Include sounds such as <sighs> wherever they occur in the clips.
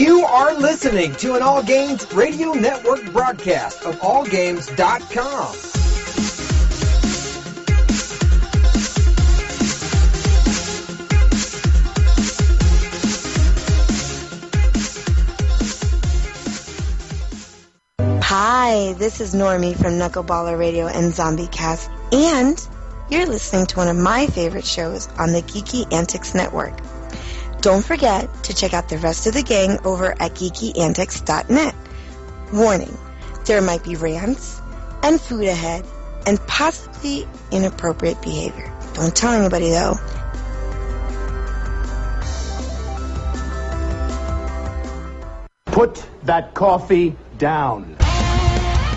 You are listening to an All Games Radio Network broadcast of AllGames.com. Hi, this is Normie from Knuckleballer Radio and Zombie Cast, and you're listening to one of my favorite shows on the Geeky Antics Network. Don't forget to check out the rest of the gang over at geekyantics.net. Warning, there might be rants and food ahead and possibly inappropriate behavior. Don't tell anybody though. Put that coffee down.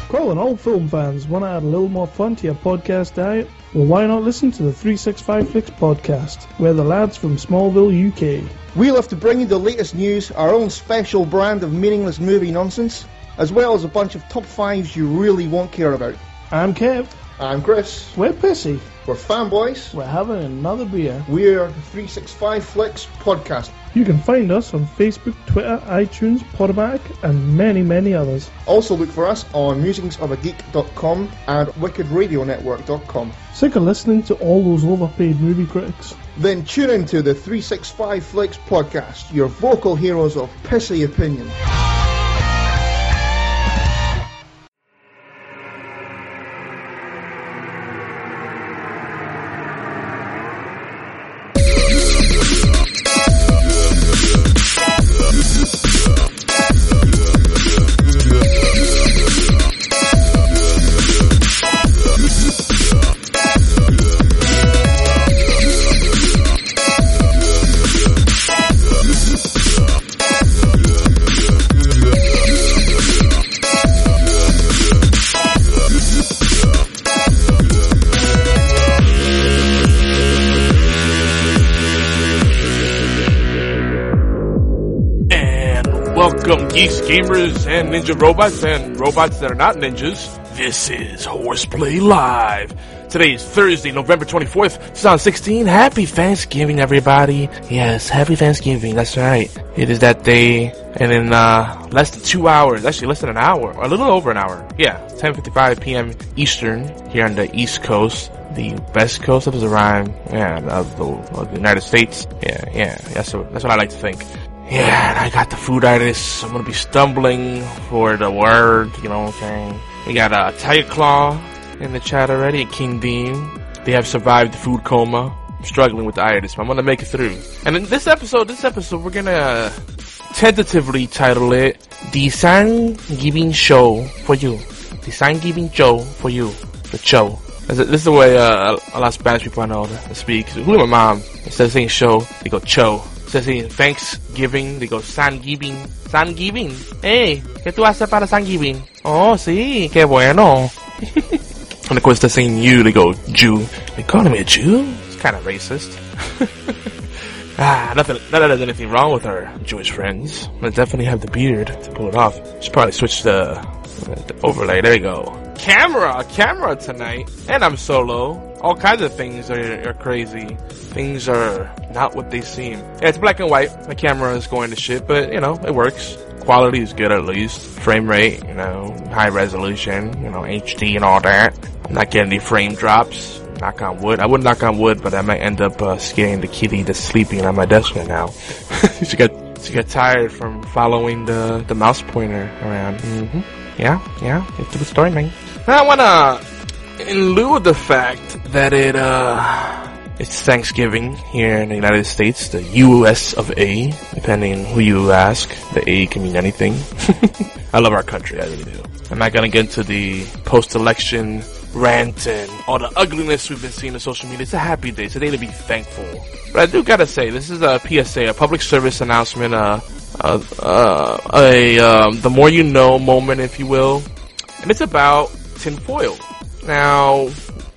Calling all film fans want to add a little more fun to your podcast diet? Well, why not listen to the 365 Flicks podcast, where the lads from Smallville, UK. We love to bring you the latest news, our own special brand of meaningless movie nonsense, as well as a bunch of top fives you really won't care about. I'm Kev. I'm Chris. We're pissy. We're fanboys. We're having another beer. We're the 365 Flicks podcast. You can find us on Facebook, Twitter, iTunes, Podomatic, and many, many others. Also look for us on musingsofageek.com and wickedradionetwork.com. Sick of listening to all those overpaid movie critics? Then tune into the 365 Flicks podcast, your vocal heroes of pissy opinion. Gamers, and ninja robots, and robots that are not ninjas. This is Horseplay Live. Today is Thursday, November 24th, 2016. Happy Thanksgiving, everybody. Yes, happy Thanksgiving. That's right. It is that day, and in uh, less than two hours, actually less than an hour, a little over an hour. Yeah, 10:55 p.m. Eastern here on the East Coast, the best coast of the rhyme, yeah, of the, of the United States. Yeah, yeah, that's that's what I like to think. Yeah, and I got the food artists. I'm gonna be stumbling for the word, you know what I'm saying? We got uh, Tiger Claw in the chat already, and King Dean. They have survived the food coma. I'm struggling with the itis, but I'm gonna make it through. And in this episode, this episode, we're gonna tentatively title it The giving Show for You. The Sign Giving Show for You. The show. This is the way uh, a lot of Spanish people I know speak. Including my mom. Instead of saying show, they go cho. Of Thanksgiving, they go Thanksgiving. Thanksgiving. Hey, ¿qué tú haces para Thanksgiving? Oh, sí, qué bueno. <laughs> and of course, they're saying you, they go Jew. They call me a Jew? It's kind of racist. <laughs> ah, nothing, not that there's anything wrong with our Jewish friends. I definitely have the beard to pull it off. Should probably switch the, the overlay. There you go. Camera, camera tonight. And I'm solo. All kinds of things are, are crazy. Things are not what they seem. Yeah, it's black and white. My camera is going to shit, but you know, it works. Quality is good at least. Frame rate, you know, high resolution, you know, HD and all that. I'm not getting any frame drops. Knock on wood. I would knock on wood, but I might end up uh, scaring the kitty that's sleeping on my desk right now. <laughs> she got she got tired from following the the mouse pointer around. hmm Yeah, yeah, it's good story, man. I wanna, in lieu of the fact that it uh it's Thanksgiving here in the United States, the U.S. of A, depending who you ask. The A can mean anything. <laughs> I love our country, I really do. I'm not gonna get into the post-election rant and all the ugliness we've been seeing on social media. It's a happy day. It's a day to be thankful. But I do gotta say, this is a PSA, a public service announcement, uh, uh, uh, a um, the more you know moment, if you will, and it's about tinfoil. Now,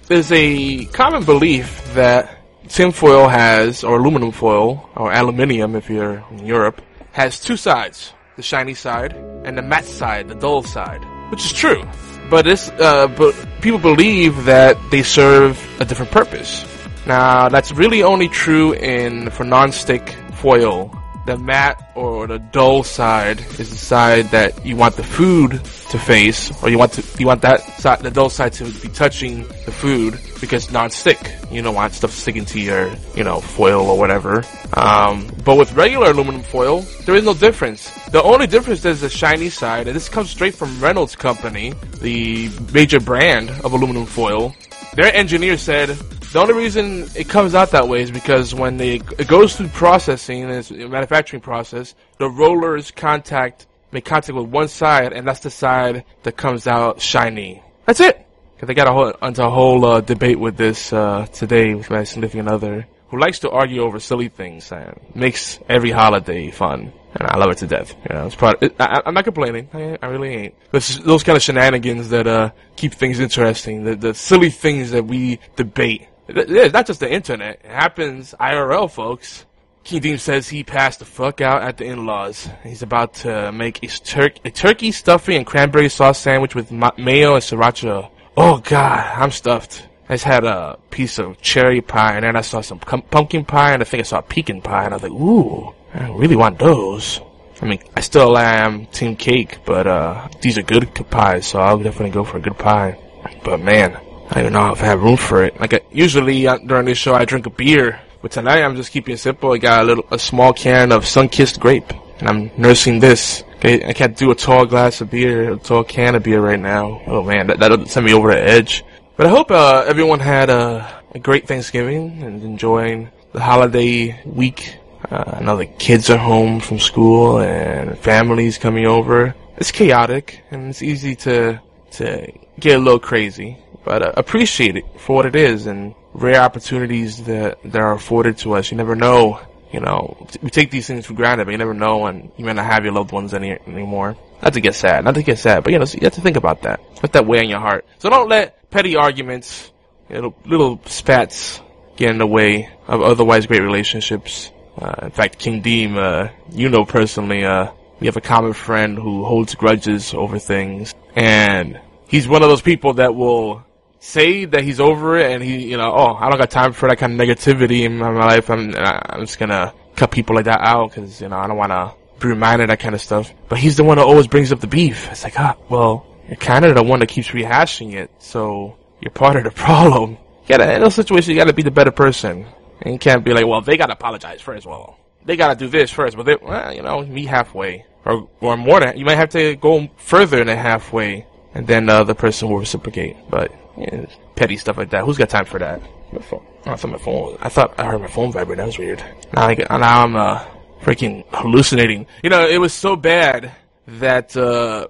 there's a common belief that tinfoil has, or aluminum foil, or aluminium if you're in Europe, has two sides: the shiny side and the matte side, the dull side, which is true. But this, uh, but people believe that they serve a different purpose. Now, that's really only true in for non-stick foil the matte or the dull side is the side that you want the food to face, or you want to you want that side, the dull side to be touching the food because non-stick. You don't want stuff sticking to your you know foil or whatever. Um, but with regular aluminum foil, there is no difference. The only difference is the shiny side, and this comes straight from Reynolds Company, the major brand of aluminum foil. Their engineer said the only reason it comes out that way is because when they, it goes through processing, it's a manufacturing process, the rollers contact, make contact with one side, and that's the side that comes out shiny. That's it! Cause they got a whole, into a whole, uh, debate with this, uh, today with my significant other, who likes to argue over silly things and makes every holiday fun. And I love it to death. You know, it's part. It, I, am not complaining. I, I really ain't. It's those kind of shenanigans that uh keep things interesting. The the silly things that we debate it's not just the internet. It happens IRL, folks. Deem says he passed the fuck out at the in-laws. He's about to make a, tur- a turkey stuffing and cranberry sauce sandwich with ma- mayo and sriracha. Oh god, I'm stuffed. I just had a piece of cherry pie and then I saw some pumpkin pie and I think I saw pecan pie and I was like, ooh, I really want those. I mean, I still am team cake, but uh, these are good pies, so I'll definitely go for a good pie. But man, I don't know if I have room for it. Like uh, usually uh, during this show, I drink a beer, but tonight I'm just keeping it simple. I got a little, a small can of sun-kissed grape, and I'm nursing this. Okay, I can't do a tall glass of beer, a tall can of beer right now. Oh man, that that'll send me over the edge. But I hope uh, everyone had a, a, great Thanksgiving and enjoying the holiday week. Uh, I know the kids are home from school and families coming over. It's chaotic and it's easy to to get a little crazy but uh, appreciate it for what it is and rare opportunities that that are afforded to us. You never know. You know, we take these things for granted, but you never know when you may not have your loved ones any anymore. Not to get sad, not to get sad, but you know, so you have to think about that. Let that weigh on your heart. So don't let petty arguments, you know, little spats get in the way of otherwise great relationships. Uh, in fact, King Deem, uh, you know personally, uh, we have a common friend who holds grudges over things, and he's one of those people that will say that he's over it and he, you know, oh, I don't got time for that kind of negativity in my life. I'm, I'm just gonna cut people like that out because, you know, I don't want to be reminded that kind of stuff. But he's the one that always brings up the beef. It's like, ah, well, you're kind of the one that keeps rehashing it, so you're part of the problem. You gotta, in those situations, you gotta be the better person. And you can't be like, well, they gotta apologize first. Well, they gotta do this first. But they, well, you know, meet halfway. Or, or more than, you might have to go further than halfway. And then the other person will reciprocate. But, yeah, petty stuff like that. Who's got time for that? My phone. I thought my phone. I thought I heard my phone vibrate. That was weird. Now, I, now I'm uh, freaking hallucinating. You know, it was so bad that uh,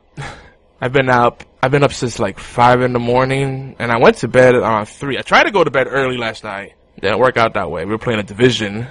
I've been up. I've been up since like five in the morning, and I went to bed around three. I tried to go to bed early last night. Didn't work out that way. We were playing a division,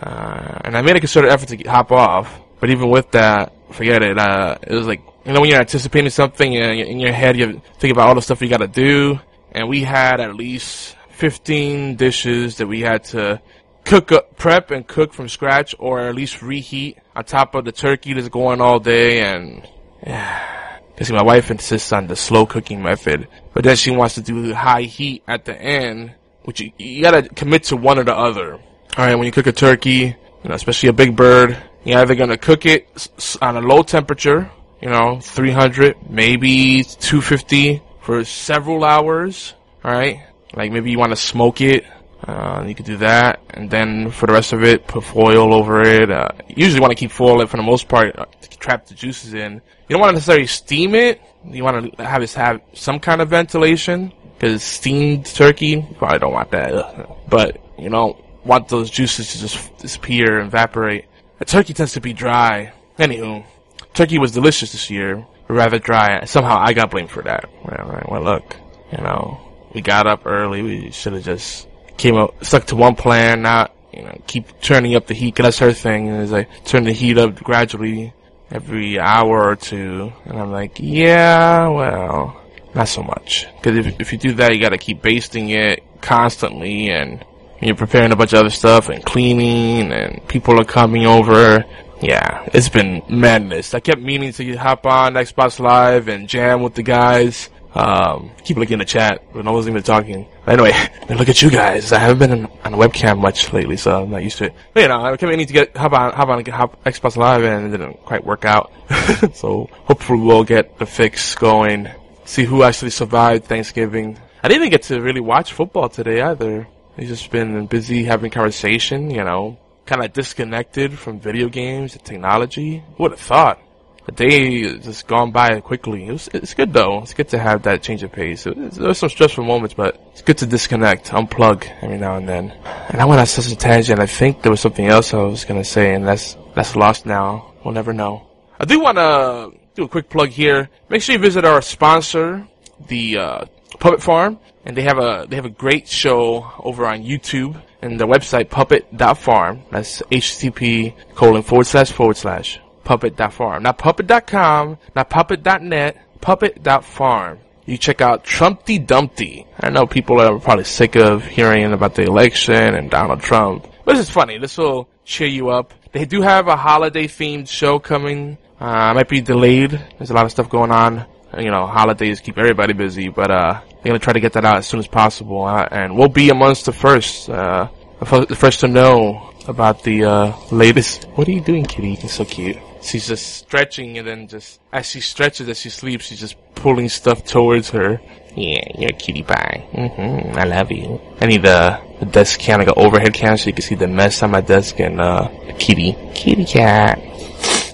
uh, and I made a concerted effort to get, hop off. But even with that, forget it. Uh, it was like you know when you're anticipating something and in your head you think about all the stuff you got to do and we had at least 15 dishes that we had to cook up, prep and cook from scratch or at least reheat on top of the turkey that's going all day and yeah. Cause my wife insists on the slow cooking method, but then she wants to do high heat at the end, which you, you gotta commit to one or the other. Alright, when you cook a turkey, you know, especially a big bird, you're either gonna cook it on a low temperature, you know, 300, maybe 250 for several hours. All right, like maybe you want to smoke it. Uh, you could do that, and then for the rest of it, put foil over it. Uh, usually want to keep foil it for the most part uh, to trap the juices in. You don't want to necessarily steam it. You want to have it have some kind of ventilation because steamed turkey, you probably don't want that. But you don't want those juices to just disappear, and evaporate. A turkey tends to be dry. Anywho, turkey was delicious this year rather dry. Somehow I got blamed for that. Well, well look, you know, we got up early. We should have just came up, stuck to one plan, not you know, keep turning up the heat. Cause that's her thing And is like turn the heat up gradually every hour or two. And I'm like, yeah, well, not so much. Cause if, if you do that, you gotta keep basting it constantly and you're preparing a bunch of other stuff and cleaning and people are coming over. Yeah, it's been madness. I kept meaning to hop on Xbox Live and jam with the guys. Um, keep looking in the chat, but no one's even talking. Anyway, <laughs> look at you guys. I haven't been on a webcam much lately, so I'm not used to it. But you know, I kept meaning to get hop on, hop on, get hop Xbox Live, and it didn't quite work out. <laughs> so hopefully we'll get the fix going. See who actually survived Thanksgiving. I didn't even get to really watch football today either. I've just been busy having conversation, you know, kind of disconnected from video games and technology. Who would have thought? The day just gone by quickly. It was, it's good though. It's good to have that change of pace. There's some stressful moments, but it's good to disconnect, unplug every now and then. And I went on such a tangent. I think there was something else I was gonna say, and that's that's lost now. We'll never know. I do want to do a quick plug here. Make sure you visit our sponsor, the uh, Puppet Farm, and they have a they have a great show over on YouTube and the website puppet.farm. That's http colon forward slash forward slash puppet.farm. Not puppet.com, not puppet.net, puppet.farm. You check out Trumpty Dumpty. I know people are probably sick of hearing about the election and Donald Trump, but this is funny. This will cheer you up. They do have a holiday themed show coming. Uh, might be delayed. There's a lot of stuff going on. You know, holidays keep everybody busy, but uh, they're gonna try to get that out as soon as possible. Uh, and we'll be amongst the first, uh, the first to know about the uh, latest. What are you doing, kitty? It's so cute. She's just stretching and then just, as she stretches, as she sleeps, she's just pulling stuff towards her. Yeah, you're a kitty pie. Mm-hmm, I love you. I need the, the desk cam, like an overhead cam so you can see the mess on my desk and, uh, kitty. Kitty cat.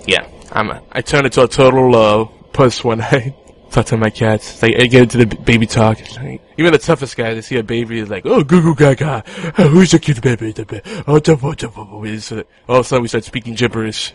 Yeah, I'm, I turn into a total, uh, puss when I talk to my cats. Like, I get into the baby talk. Like, even the toughest guy, they see a baby, is like, oh, goo goo gaga. Oh, <laughs> who's the cute baby? The baby. Oh, all of a sudden we start speaking gibberish.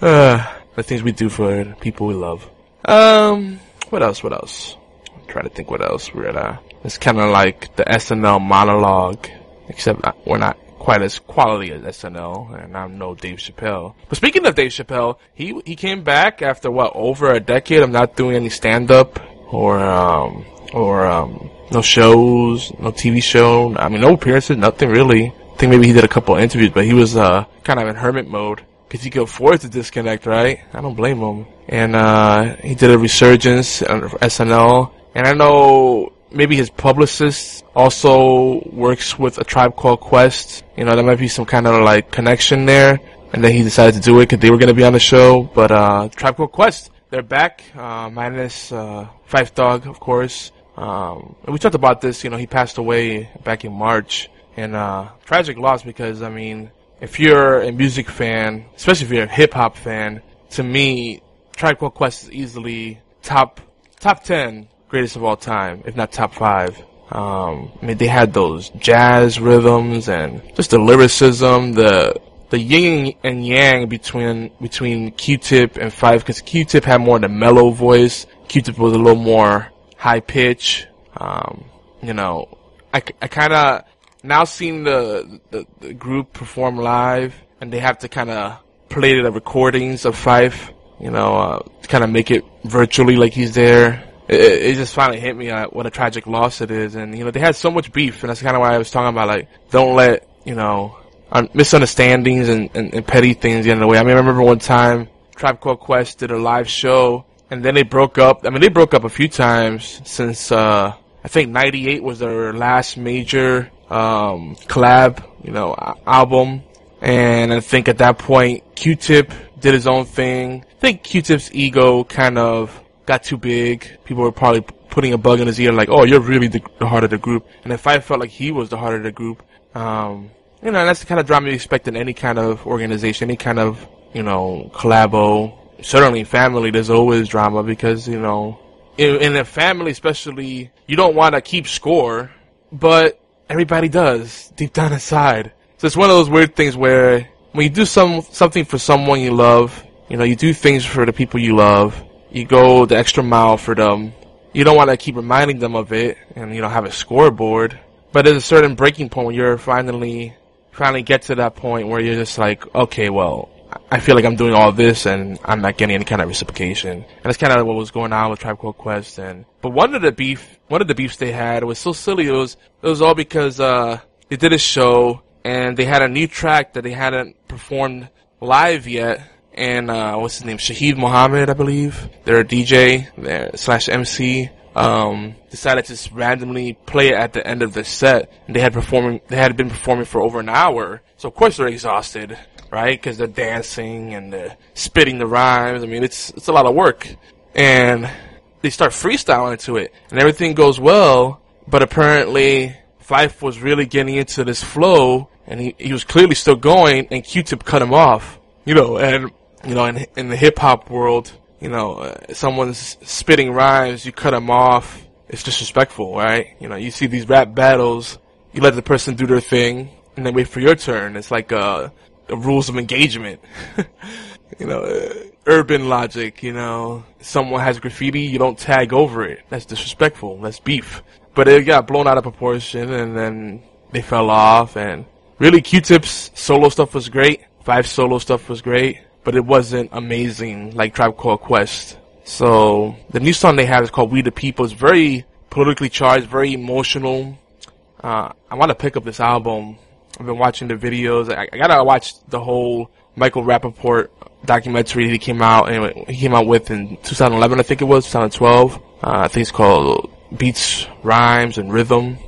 uh, <laughs> the things we do for people we love. Um, what else? What else? I'm trying to think what else we're at. Uh, it's kind of like the SNL monologue, except we're not quite as quality as SNL, and I'm no Dave Chappelle. But speaking of Dave Chappelle, he he came back after what over a decade of not doing any stand up or um or um no shows, no TV show. I mean, no appearances, nothing really. I think maybe he did a couple interviews, but he was uh kind of in hermit mode because he could afford to disconnect, right? I don't blame him. And uh he did a resurgence on SNL, and I know maybe his publicist also works with a tribe called Quest. You know, there might be some kind of like connection there. And then he decided to do it because they were going to be on the show. But, uh, Tribe Called Quest, they're back, uh, minus, uh, Phife Dawg, of course. Um, we talked about this, you know, he passed away back in March. And, uh, tragic loss because, I mean, if you're a music fan, especially if you're a hip hop fan, to me, Tribe Called Quest is easily top, top 10 greatest of all time, if not top five. Um, I mean, they had those jazz rhythms and just the lyricism, the the yin and yang between between Q-Tip and Phife, because Q-Tip had more of the mellow voice. Q-Tip was a little more high pitch. Um, you know, I, I kind of now seeing the, the the group perform live, and they have to kind of play the recordings of Phife. You know, uh, kind of make it virtually like he's there it, it just finally hit me uh, what a tragic loss it is. And, you know, they had so much beef, and that's kind of why I was talking about, like, don't let, you know, misunderstandings and, and, and petty things get in the way. I mean, I remember one time, Tribe Called Quest did a live show, and then they broke up. I mean, they broke up a few times since, uh, I think 98 was their last major, um, collab, you know, album. And I think at that point, Q-Tip did his own thing. I think Q-Tip's ego kind of got too big. People were probably putting a bug in his ear, like, "Oh, you're really the, the heart of the group." And if I felt like he was the heart of the group, um, you know, that's the kind of drama you expect in any kind of organization, any kind of you know collabo. Certainly, family. There's always drama because you know, in, in a family, especially, you don't want to keep score, but everybody does deep down inside. So it's one of those weird things where when you do some something for someone you love, you know, you do things for the people you love you go the extra mile for them. You don't want to keep reminding them of it and, you know, have a scoreboard. But there's a certain breaking point when you're finally finally get to that point where you're just like, okay, well, I feel like I'm doing all this and I'm not getting any kind of reciprocation. And that's kind of what was going on with Tribe Called Quest. And but one of the beef, one of the beefs they had was so silly. It was it was all because uh, they did a show and they had a new track that they hadn't performed live yet. And uh, what's his name? Shaheed Muhammad, I believe. They're a DJ they're, slash MC. Um, decided to just randomly play it at the end of the set. They had performing, they had been performing for over an hour. So of course they're exhausted right? Because they're dancing and they're spitting the rhymes. I mean, it's it's a lot of work, and they start freestyling to it, and everything goes well. But apparently, Phife was really getting into this flow, and he he was clearly still going, and Q-Tip cut him off. You know, and you know, in in the hip hop world, you know, uh, someone's spitting rhymes, you cut them off. It's disrespectful, right? You know, you see these rap battles, you let the person do their thing, and then wait for your turn. It's like uh, the rules of engagement. <laughs> you know, uh, urban logic, you know, someone has graffiti, you don't tag over it. That's disrespectful. That's beef. But it got blown out of proportion and then they fell off and really Q-Tip's solo stuff was great. Phife solo stuff was great, but it wasn't amazing like Tribe Called Quest. So the new song they have is called We the People. It's very politically charged, very emotional. Uh, I want to pick up this album I've been watching the videos. I, I gotta watch the whole Michael Rapaport documentary he came out and he came out with in 2011, I think it was 2012. Uh, I think it's called Beats, Rhymes, and Rhythm.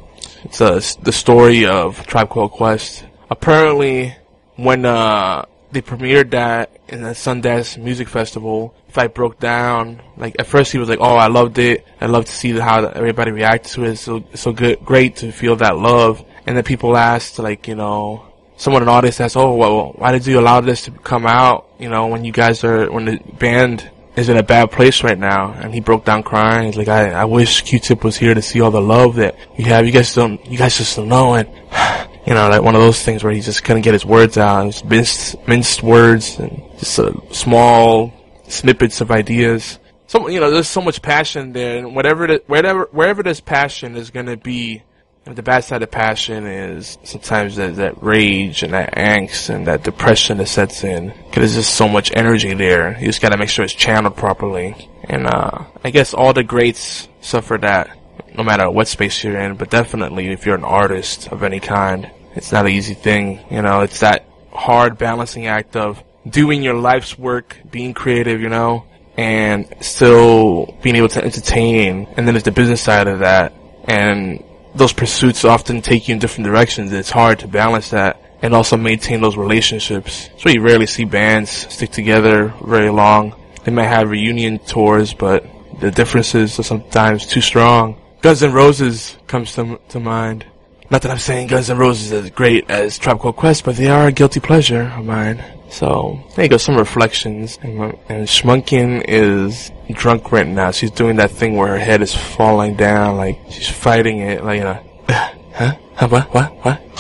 It's uh, the story of Tribe Called Quest. Apparently, when uh, they premiered that in the Sundance Music Festival, Phife broke down. Like at first he was like, "Oh, I loved it. I love to see how everybody reacts to it. It's so so good, great to feel that love." and then people asked, like, you know, someone, an audience asked, oh, well, why did you allow this to come out, you know, when you guys are, when the band is in a bad place right now? And he broke down crying. He's like, I, I wish Q-Tip was here to see all the love that you have. You guys don't, you guys just don't know. And, <sighs> you know, like one of those things where he just couldn't get his words out. Just minced, minced words and just uh, small snippets of ideas. So, you know, there's so much passion there, and whatever, the, wherever, wherever there's passion is gonna be the bad side of passion is sometimes that, that rage and that angst and that depression that sets in. Cause there's just so much energy there. You just gotta make sure it's channeled properly. And, uh, I guess all the greats suffer that, no matter what space you're in, but definitely if you're an artist of any kind, it's not an easy thing. You know, it's that hard balancing act of doing your life's work, being creative, you know, and still being able to entertain. And then there's the business side of that. And those pursuits often take you in different directions. It's hard to balance that and also maintain those relationships. So you rarely see bands stick together very long. They might have reunion tours, but the differences are sometimes too strong. Guns N' Roses comes to, to mind. Not that I'm saying Guns N' Roses is as great as Tribe Called Quest, but they are a guilty pleasure of mine. So there you go, some reflections. And, and Schmunkin is drunk right now. She's doing that thing where her head is falling down, like she's fighting it, like you know, <sighs> huh? huh? What? What? What? <gasps>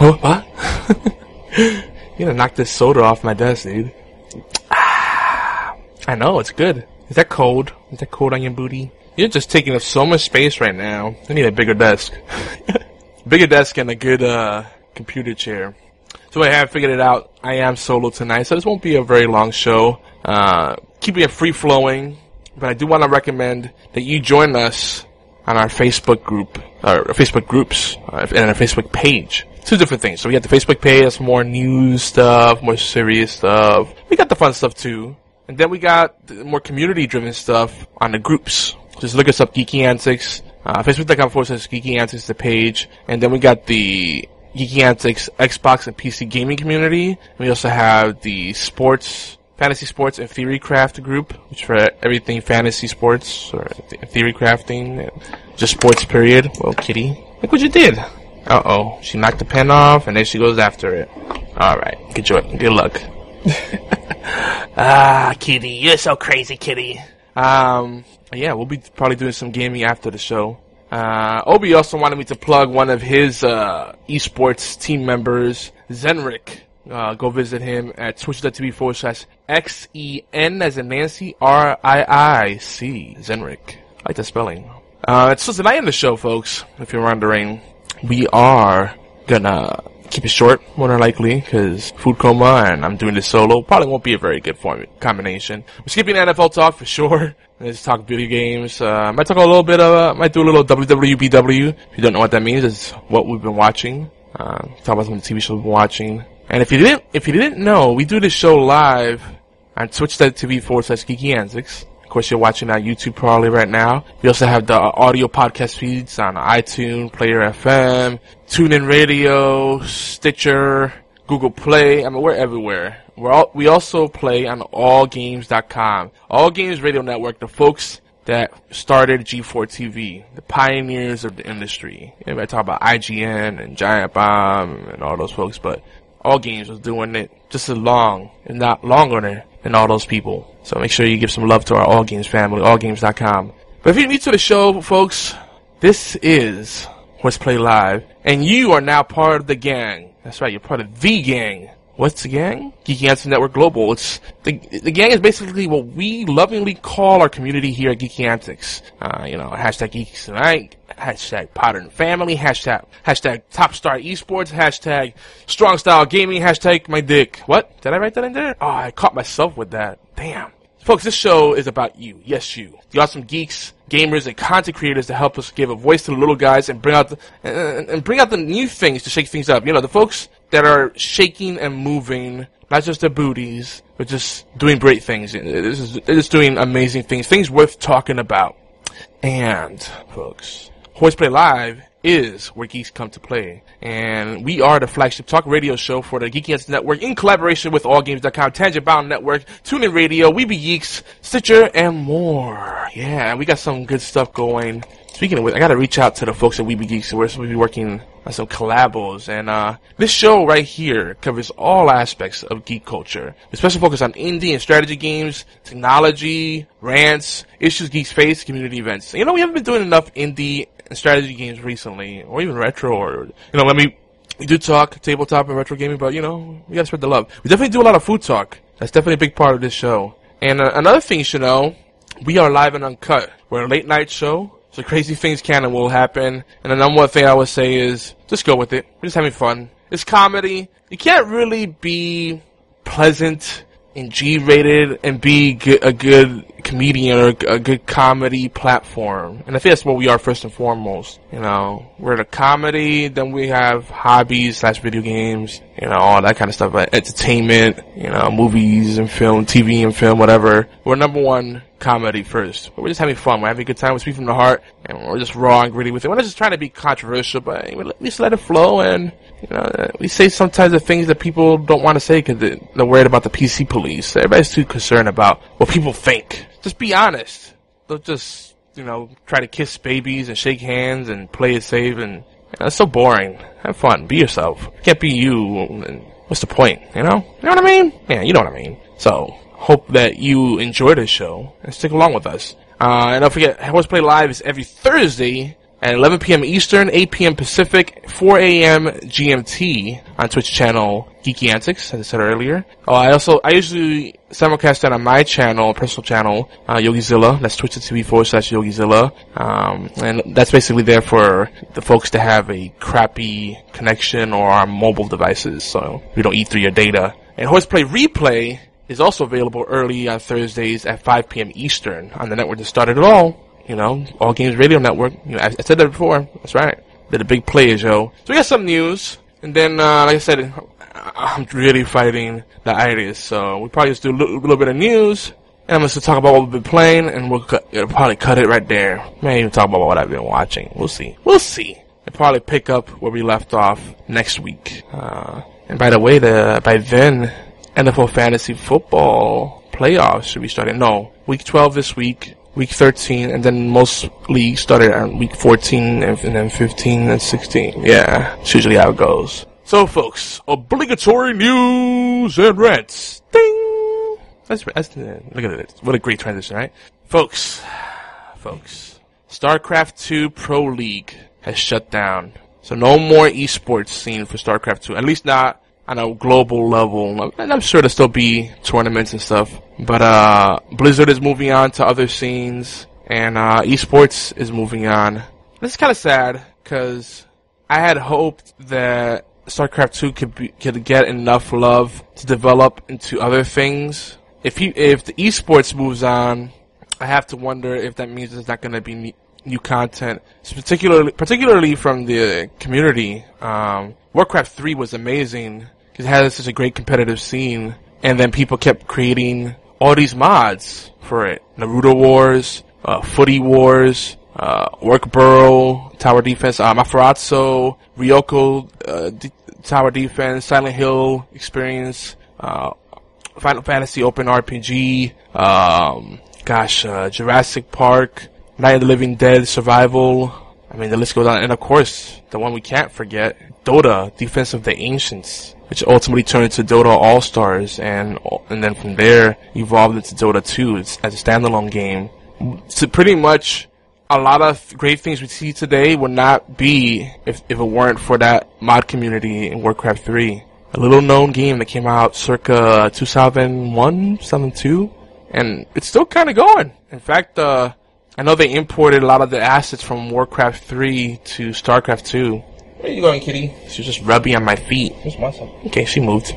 oh, what? <laughs> you gonna knock this soda off my desk, dude? <sighs> I know it's good. Is that cold? Is that cold on your booty? You're just taking up so much space right now. I need a bigger desk. <laughs> bigger desk and a good uh, computer chair. So I have figured it out. I am solo tonight, so this won't be a very long show. Uh, keeping it free flowing, but I do want to recommend that you join us on our Facebook group, or Facebook groups, uh, and our Facebook page. Two different things. So we got the Facebook page, that's more news stuff, more serious stuff. We got the fun stuff too. And then we got more community driven stuff on the groups. Just look us up, Geeky Antics. Uh, Facebook.com forward slash Geeky Antics, the page. And then we got the Geeky Antics Xbox and PC gaming community. We also have the sports, fantasy sports and theory craft group, which for everything fantasy sports or theory crafting, just sports period. Well, kitty, look what you did. Uh oh, she knocked the pen off and then she goes after it. Alright, good joy, good luck. <laughs> <laughs> ah, kitty, you're so crazy, kitty. Um, yeah, we'll be probably doing some gaming after the show. Uh, Obi also wanted me to plug one of his uh, esports team members, Zenric. Uh, go visit him at twitch.tv forward slash X-E-N as in Nancy, R-I-I-C, Zenric. I like the spelling. Uh, so tonight in the show, folks, if you're wondering, we are gonna keep it short, more than likely, because food coma and I'm doing this solo. Probably won't be a very good form combination. We're skipping NFL talk for sure. Let's talk video games. Uh, might talk a little bit of, uh, might do a little WWBW. If you don't know what that means, it's what we've been watching. Uh, talk about some TV shows we've been watching. And if you didn't, if you didn't know, we do this show live on twitch.tv forward slash geeky antics. Of course, you're watching on YouTube probably right now. We also have the audio podcast feeds on iTunes, Player FM, TuneIn Radio, Stitcher, Google Play. I mean, we're everywhere. We're all, we also play on allgames.com. All Games Radio Network, the folks that started G4 TV, the pioneers of the industry. Everybody talk about IGN and Giant Bomb and all those folks, but All Games was doing it just as long, if not longer than, than all those people. So make sure you give some love to our All Games family, allgames.com. But if you're new to the show, folks, this is Horseplay Live, and you are now part of the gang. That's right, you're part of the gang. What's the gang? Geeky Antics Network Global. It's the the gang is basically what we lovingly call our community here at Geeky Antics. Uh, you know, hashtag Geeks Tonight, hashtag Potter and Family, hashtag hashtag Top Star Esports, hashtag Strong Style Gaming, hashtag My Dick. What? Did I write that in there? Oh, I caught myself with that. Damn. Folks, this show is about you. Yes, you. The awesome geeks, gamers, and content creators to help us give a voice to the little guys and bring out the, and, and bring out the new things to shake things up. You know, the folks that are shaking and moving, not just their booties, but just doing great things. This is, just doing amazing things, things worth talking about. And, folks, Horseplay Live is where geeks come to play. And we are the flagship talk radio show for the Geeky Antics Network in collaboration with AllGames.com, Tangent Bound Network, TuneIn Radio, We Be Geeks, Stitcher, and more. Yeah, we got some good stuff going. Speaking of which, I gotta reach out to the folks at We Be Geeks. We're supposed to be working on some collabos. And uh, this show right here covers all aspects of geek culture. We special focus on indie and strategy games, technology, rants, issues geeks face, community events. You know, we haven't been doing enough indie strategy games recently, or even retro, or you know, let me. We do talk tabletop and retro gaming, but you know, we gotta spread the love. We definitely do a lot of food talk. That's definitely a big part of this show. And uh, another thing you should know, we are live and uncut. We're a late night show, so crazy things can and will happen. And the number one thing I would say is just go with it. We're just having fun. It's comedy. You can't really be pleasant and G-rated and be a good comedian or a good comedy platform. And I think that's what we are first and foremost. You know, we're the comedy, then we have hobbies slash video games, you know, all that kind of stuff, like entertainment, you know, movies and film, TV and film, whatever. We're number one comedy first. But we're just having fun. We're having a good time. We speak from the heart, and we're just raw and gritty with it. We're not just trying to be controversial, but at just let it flow. And you know, uh, we say sometimes the things that people don't want to say because they're worried about the PC police. Everybody's too concerned about what people think. Just be honest. Don't just you know try to kiss babies and shake hands and play it safe. And you know, it's so boring. Have fun. Be yourself. You can't be you. What's the point? You know? You know what I mean? Yeah, you know what I mean. So hope that you enjoy this show and stick along with us. Uh, and don't forget, Horseplay Live is every Thursday at 11 p.m. Eastern, 8 p.m. Pacific, 4 a.m. GMT on Twitch channel Geeky Antics, as I said earlier. Oh, I also, I usually simulcast that on my channel, personal channel, uh, Yogizilla. That's twitch.tv forward slash Yogizilla. Um, and that's basically there for the folks to have a crappy connection or on mobile devices, so we don't eat through your data. And Horseplay Replay is also available early on Thursdays at 5 p.m. Eastern on the network that started it all. You know, All Games Radio Network. You know, I, I said that before. That's right. They're the big players, yo. So we got some news, and then, uh, like I said, I'm really fighting the itis, so we probably just do a little, little bit of news, and I'm going to talk about what we've been playing, and we'll cut, probably cut it right there. May even talk about what I've been watching. We'll see. We'll see. And probably pick up where we left off next week. Uh, and by the way, the by then, NFL Fantasy Football playoffs should be starting. No, week 12 this week, week 13, and then most leagues started on week 14, and, and then 15 and 16. Yeah, it's usually how it goes. So, folks, obligatory news and rants. Ding! That's, that's look at it. What a great transition, right? Folks, folks, StarCraft 2 Pro League has shut down. So no more esports scene for StarCraft 2. At least not on a global level. And I'm sure there'll still be tournaments and stuff. But uh, Blizzard is moving on to other scenes, and uh, esports is moving on. This is kind of sad because I had hoped that StarCraft 2 could be, could get enough love to develop into other things. If he, if the esports moves on, I have to wonder if that means there's not going to be new, content, particularly particularly from the community. Um, Warcraft 3 was amazing because it had such a great competitive scene, and then people kept creating all these mods for it. Naruto Wars, uh, Footy Wars, uh, Orc Burrow, Tower Defense, uh, Ryoko, uh, D- Tower Defense, Silent Hill Experience, uh, Final Fantasy Open RPG, um, gosh, uh, Jurassic Park, Night of the Living Dead Survival. I mean, the list goes on. And of course, the one we can't forget, Dota, Defense of the Ancients, which ultimately turned into Dota All Stars, and and then from there evolved into Dota 2 as a standalone game. So pretty much a lot of great things we see today would not be if, if it weren't for that mod community in Warcraft 3. A little known game that came out circa 2001, 2002, and it's still kind of going. In fact, uh, I know they imported a lot of the assets from Warcraft 3 to StarCraft 2. Where are you going, kitty? She's just rubbing on my feet. Okay, she moved.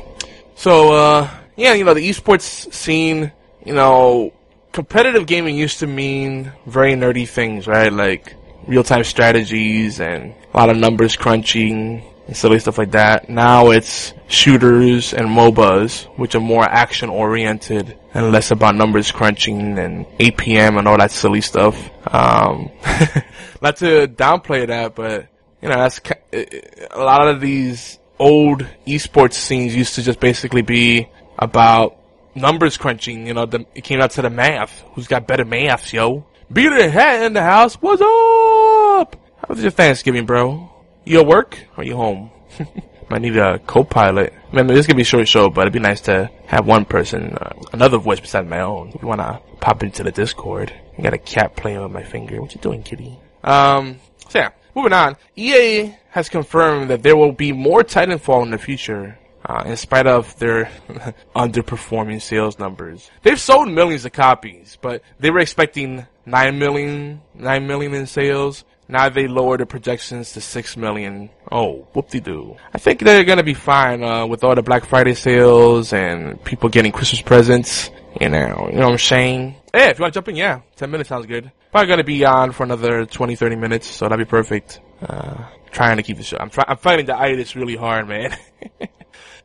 So, uh, yeah, you know, the esports scene, you know, competitive gaming used to mean very nerdy things, right? Like real-time strategies and a lot of numbers crunching and silly stuff like that. Now it's shooters and MOBAs, which are more action-oriented and less about numbers crunching and APM and all that silly stuff. Um, <laughs> not to downplay that, but you know, that's a lot of these old esports scenes used to just basically be about numbers crunching. You know, the, it came out to the math. Who's got better maths, yo? Beard and Hat in the house. What's up? How was your Thanksgiving, bro? You at work or you home? <laughs> Might need a co-pilot. I mean, this could be a short show, but it'd be nice to have one person, uh, another voice besides my own. If you wanna pop into the Discord, I got a cat playing with my finger. What you doing, kitty? Um, so yeah, moving on. EA has confirmed that there will be more Titanfall in the future. Uh, in spite of their <laughs> underperforming sales numbers. They've sold millions of copies, but they were expecting 9 million, 9 million in sales. Now they lowered the projections to 6 million. Oh, whoop-de-doo. I think they're gonna be fine, uh, with all the Black Friday sales and people getting Christmas presents. You know, you know what I'm saying? Hey, if you wanna jump in, yeah. 10 minutes sounds good. Probably gonna be on for another 20, 30 minutes, so that'd be perfect. Uh, trying to keep the show. I'm, try- I'm fighting the itis really hard, man. <laughs>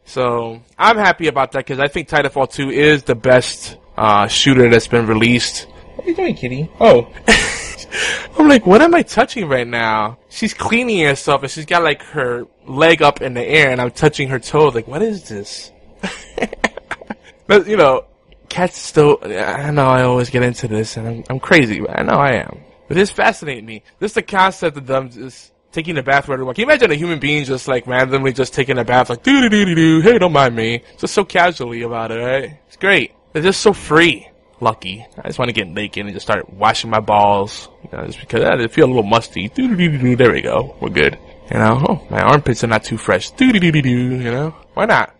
So I'm happy about that because I think Titanfall 2 is the best uh, shooter that's been released. What are you doing, kitty? Oh. <laughs> <laughs> I'm like, what am I touching right now? She's cleaning herself and she's got like her leg up in the air and I'm touching her toe. Like, what is this? <laughs> but, you know, cats still, I know I always get into this and I'm, I'm crazy. I know I am. But it's fascinating me. This is the concept of them just taking a bath right away. Can you imagine a human being just like randomly just taking a bath like doo doo doo doo doo? Hey, don't mind me. Just so casually about it, right? It's great. They're just so free. Lucky. I just want to get naked and just start washing my balls. You know, just because I feel a little musty. There we go. We're good. You know, oh, my armpits are not too fresh. You know, why not?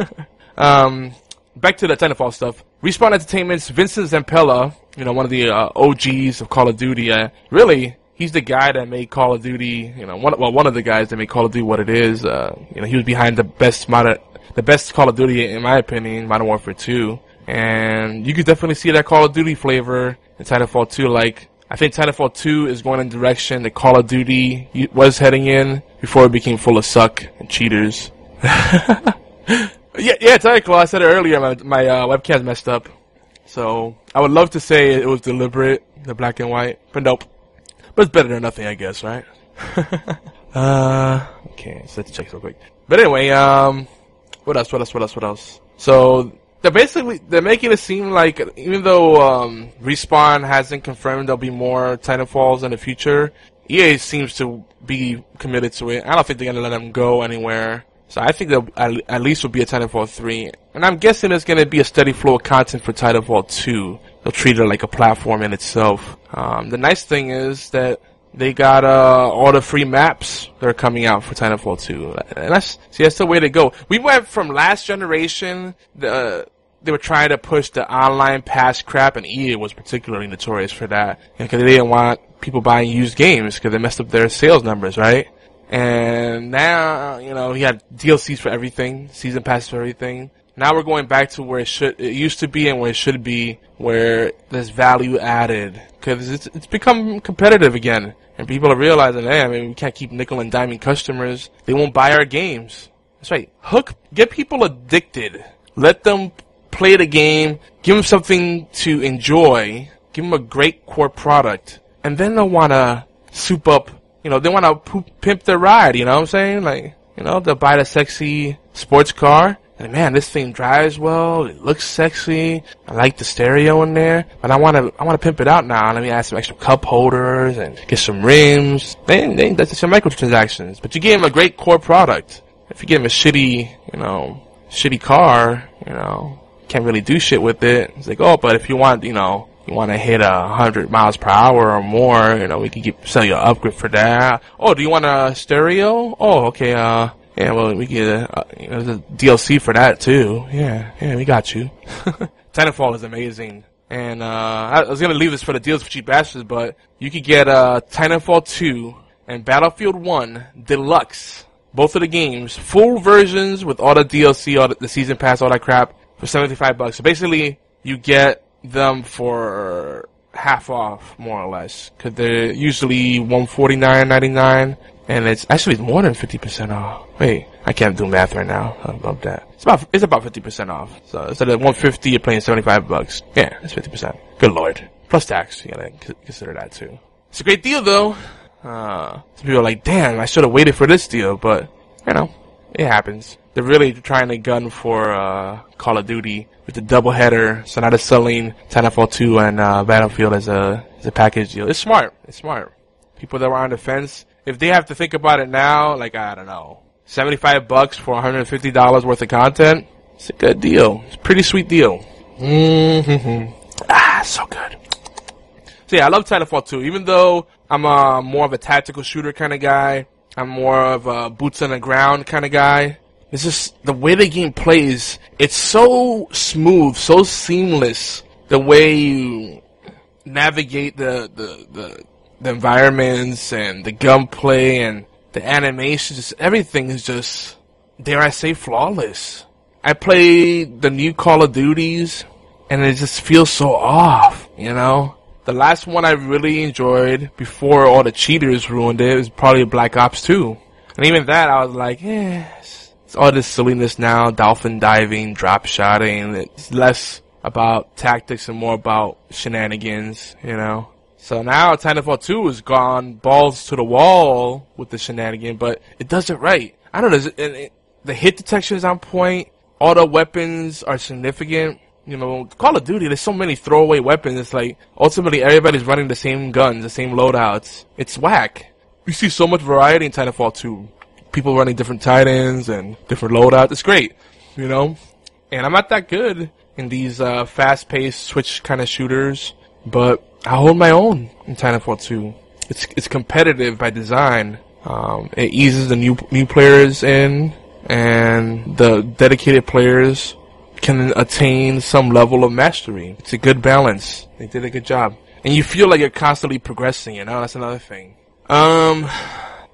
<laughs> um, back to the Titanfall stuff. Respawn Entertainment's Vincent Zampella, you know, one of the uh, OGs of Call of Duty, uh, really he's the guy that made Call of Duty, you know, one well one of the guys that made Call of Duty what it is. Uh, you know, he was behind the best modern, the best Call of Duty in my opinion, Modern Warfare 2, and you could definitely see that Call of Duty flavor in Titanfall 2. Like, I think Titanfall 2 is going in the direction that Call of Duty was heading in before it became full of suck and cheaters. <laughs> yeah, yeah, Titanfall. I said it earlier. My my uh, webcam's messed up, so I would love to say it was deliberate, the black and white, but nope. But it's better than nothing, I guess, right? <laughs> uh, okay, so let's check real quick. But anyway, um, what else, what else, what else, what else? So, they're basically, they're making it seem like, even though, um, Respawn hasn't confirmed there'll be more Titanfalls in the future, EA seems to be committed to it. I don't think they're gonna let them go anywhere. So I think there at least will be a Titanfall 3. And I'm guessing there's to be a steady flow of content for Titanfall 2. They'll treat it like a platform in itself. Um, the nice thing is that they got uh, all the free maps that are coming out for Titanfall 2. And that's, see, that's the way to go. We went from last generation, the, they were trying to push the online pass crap, and EA was particularly notorious for that. Because they didn't want people buying used games because they messed up their sales numbers, right? And now, you know, he had DLCs for everything, season passes for everything. Now we're going back to where it should, it used to be and where it should be, where there's value added. Cause it's, it's become competitive again. And people are realizing, hey, I mean, we can't keep nickel and diming customers. They won't buy our games. That's right. Hook, get people addicted. Let them play the game, give them something to enjoy, give them a great core product, and then they'll want to soup up, you know, they want to pimp their ride, you know what I'm saying? Like, you know, they'll buy the sexy sports car, and man, this thing drives well, it looks sexy, I like the stereo in there, but I want to, I want to pimp it out now, let me add some extra cup holders, and get some rims, then, that's some microtransactions, but you give them a great core product. If you give them a shitty, you know, shitty car, you know, can't really do shit with it. It's like, oh, but if you want, you know, you want to hit a hundred miles per hour or more, you know, we can sell you an upgrade for that. Oh, do you want a stereo? Oh, okay, uh, yeah, well, we get a, uh, you know, DLC for that too. Yeah, yeah, we got you. <laughs> Titanfall is amazing. And, uh, I was gonna leave this for the deals for cheap bastards, but you could get, uh, Titanfall 2 and Battlefield 1 Deluxe. Both of the games, full versions with all the DLC, all the, the season pass, all that crap for 75 bucks. So basically, you get them for half off, more or less, because they're usually 149.99, and it's actually more than 50% off. Wait, I can't do math right now. I love that. It's about it's about 50% off. So instead of 150, you're paying 75 bucks. Yeah, that's 50%. Good lord. Plus tax. You gotta consider that too. It's a great deal though. Uh, some people are like, damn, I should have waited for this deal, but you know, it happens they're really trying to gun for uh, Call of Duty with the doubleheader. So now they're selling Titanfall 2 and uh, Battlefield as a as a package deal. It's smart. It's smart. People that were on the fence, if they have to think about it now, like I don't know, 75 bucks for 150 dollars worth of content, it's a good deal. It's a pretty sweet deal. Mm-hmm. Ah, so good. So yeah, I love Titanfall 2. Even though I'm a, more of a tactical shooter kind of guy, I'm more of a boots on the ground kind of guy. It's just the way the game plays. It's so smooth, so seamless. The way you navigate the the the, the environments and the gunplay and the animations, everything is just dare I say flawless. I play the new Call of Duties and it just feels so off, you know? The last one I really enjoyed before all the cheaters ruined it was probably Black Ops 2. And even that I was like, eh, all this silliness now, dolphin diving, drop shotting. It's less about tactics and more about shenanigans, you know. So now Titanfall 2 has gone balls to the wall with the shenanigan, but it does it right. I don't know, it, it, the hit detection is on point, all the weapons are significant. You know, Call of Duty, there's so many throwaway weapons, it's like, ultimately everybody's running the same guns, the same loadouts. It's whack. You see so much variety in Titanfall 2 people running different Titans and different loadouts. It's great, you know. And I'm not that good in these uh, fast-paced switch kind of shooters, but I hold my own in Titanfall 2. It's it's competitive by design. Um, it eases the new new players in, and the dedicated players can attain some level of mastery. It's a good balance. They did a good job, and you feel like you're constantly progressing. You know, that's another thing. Um,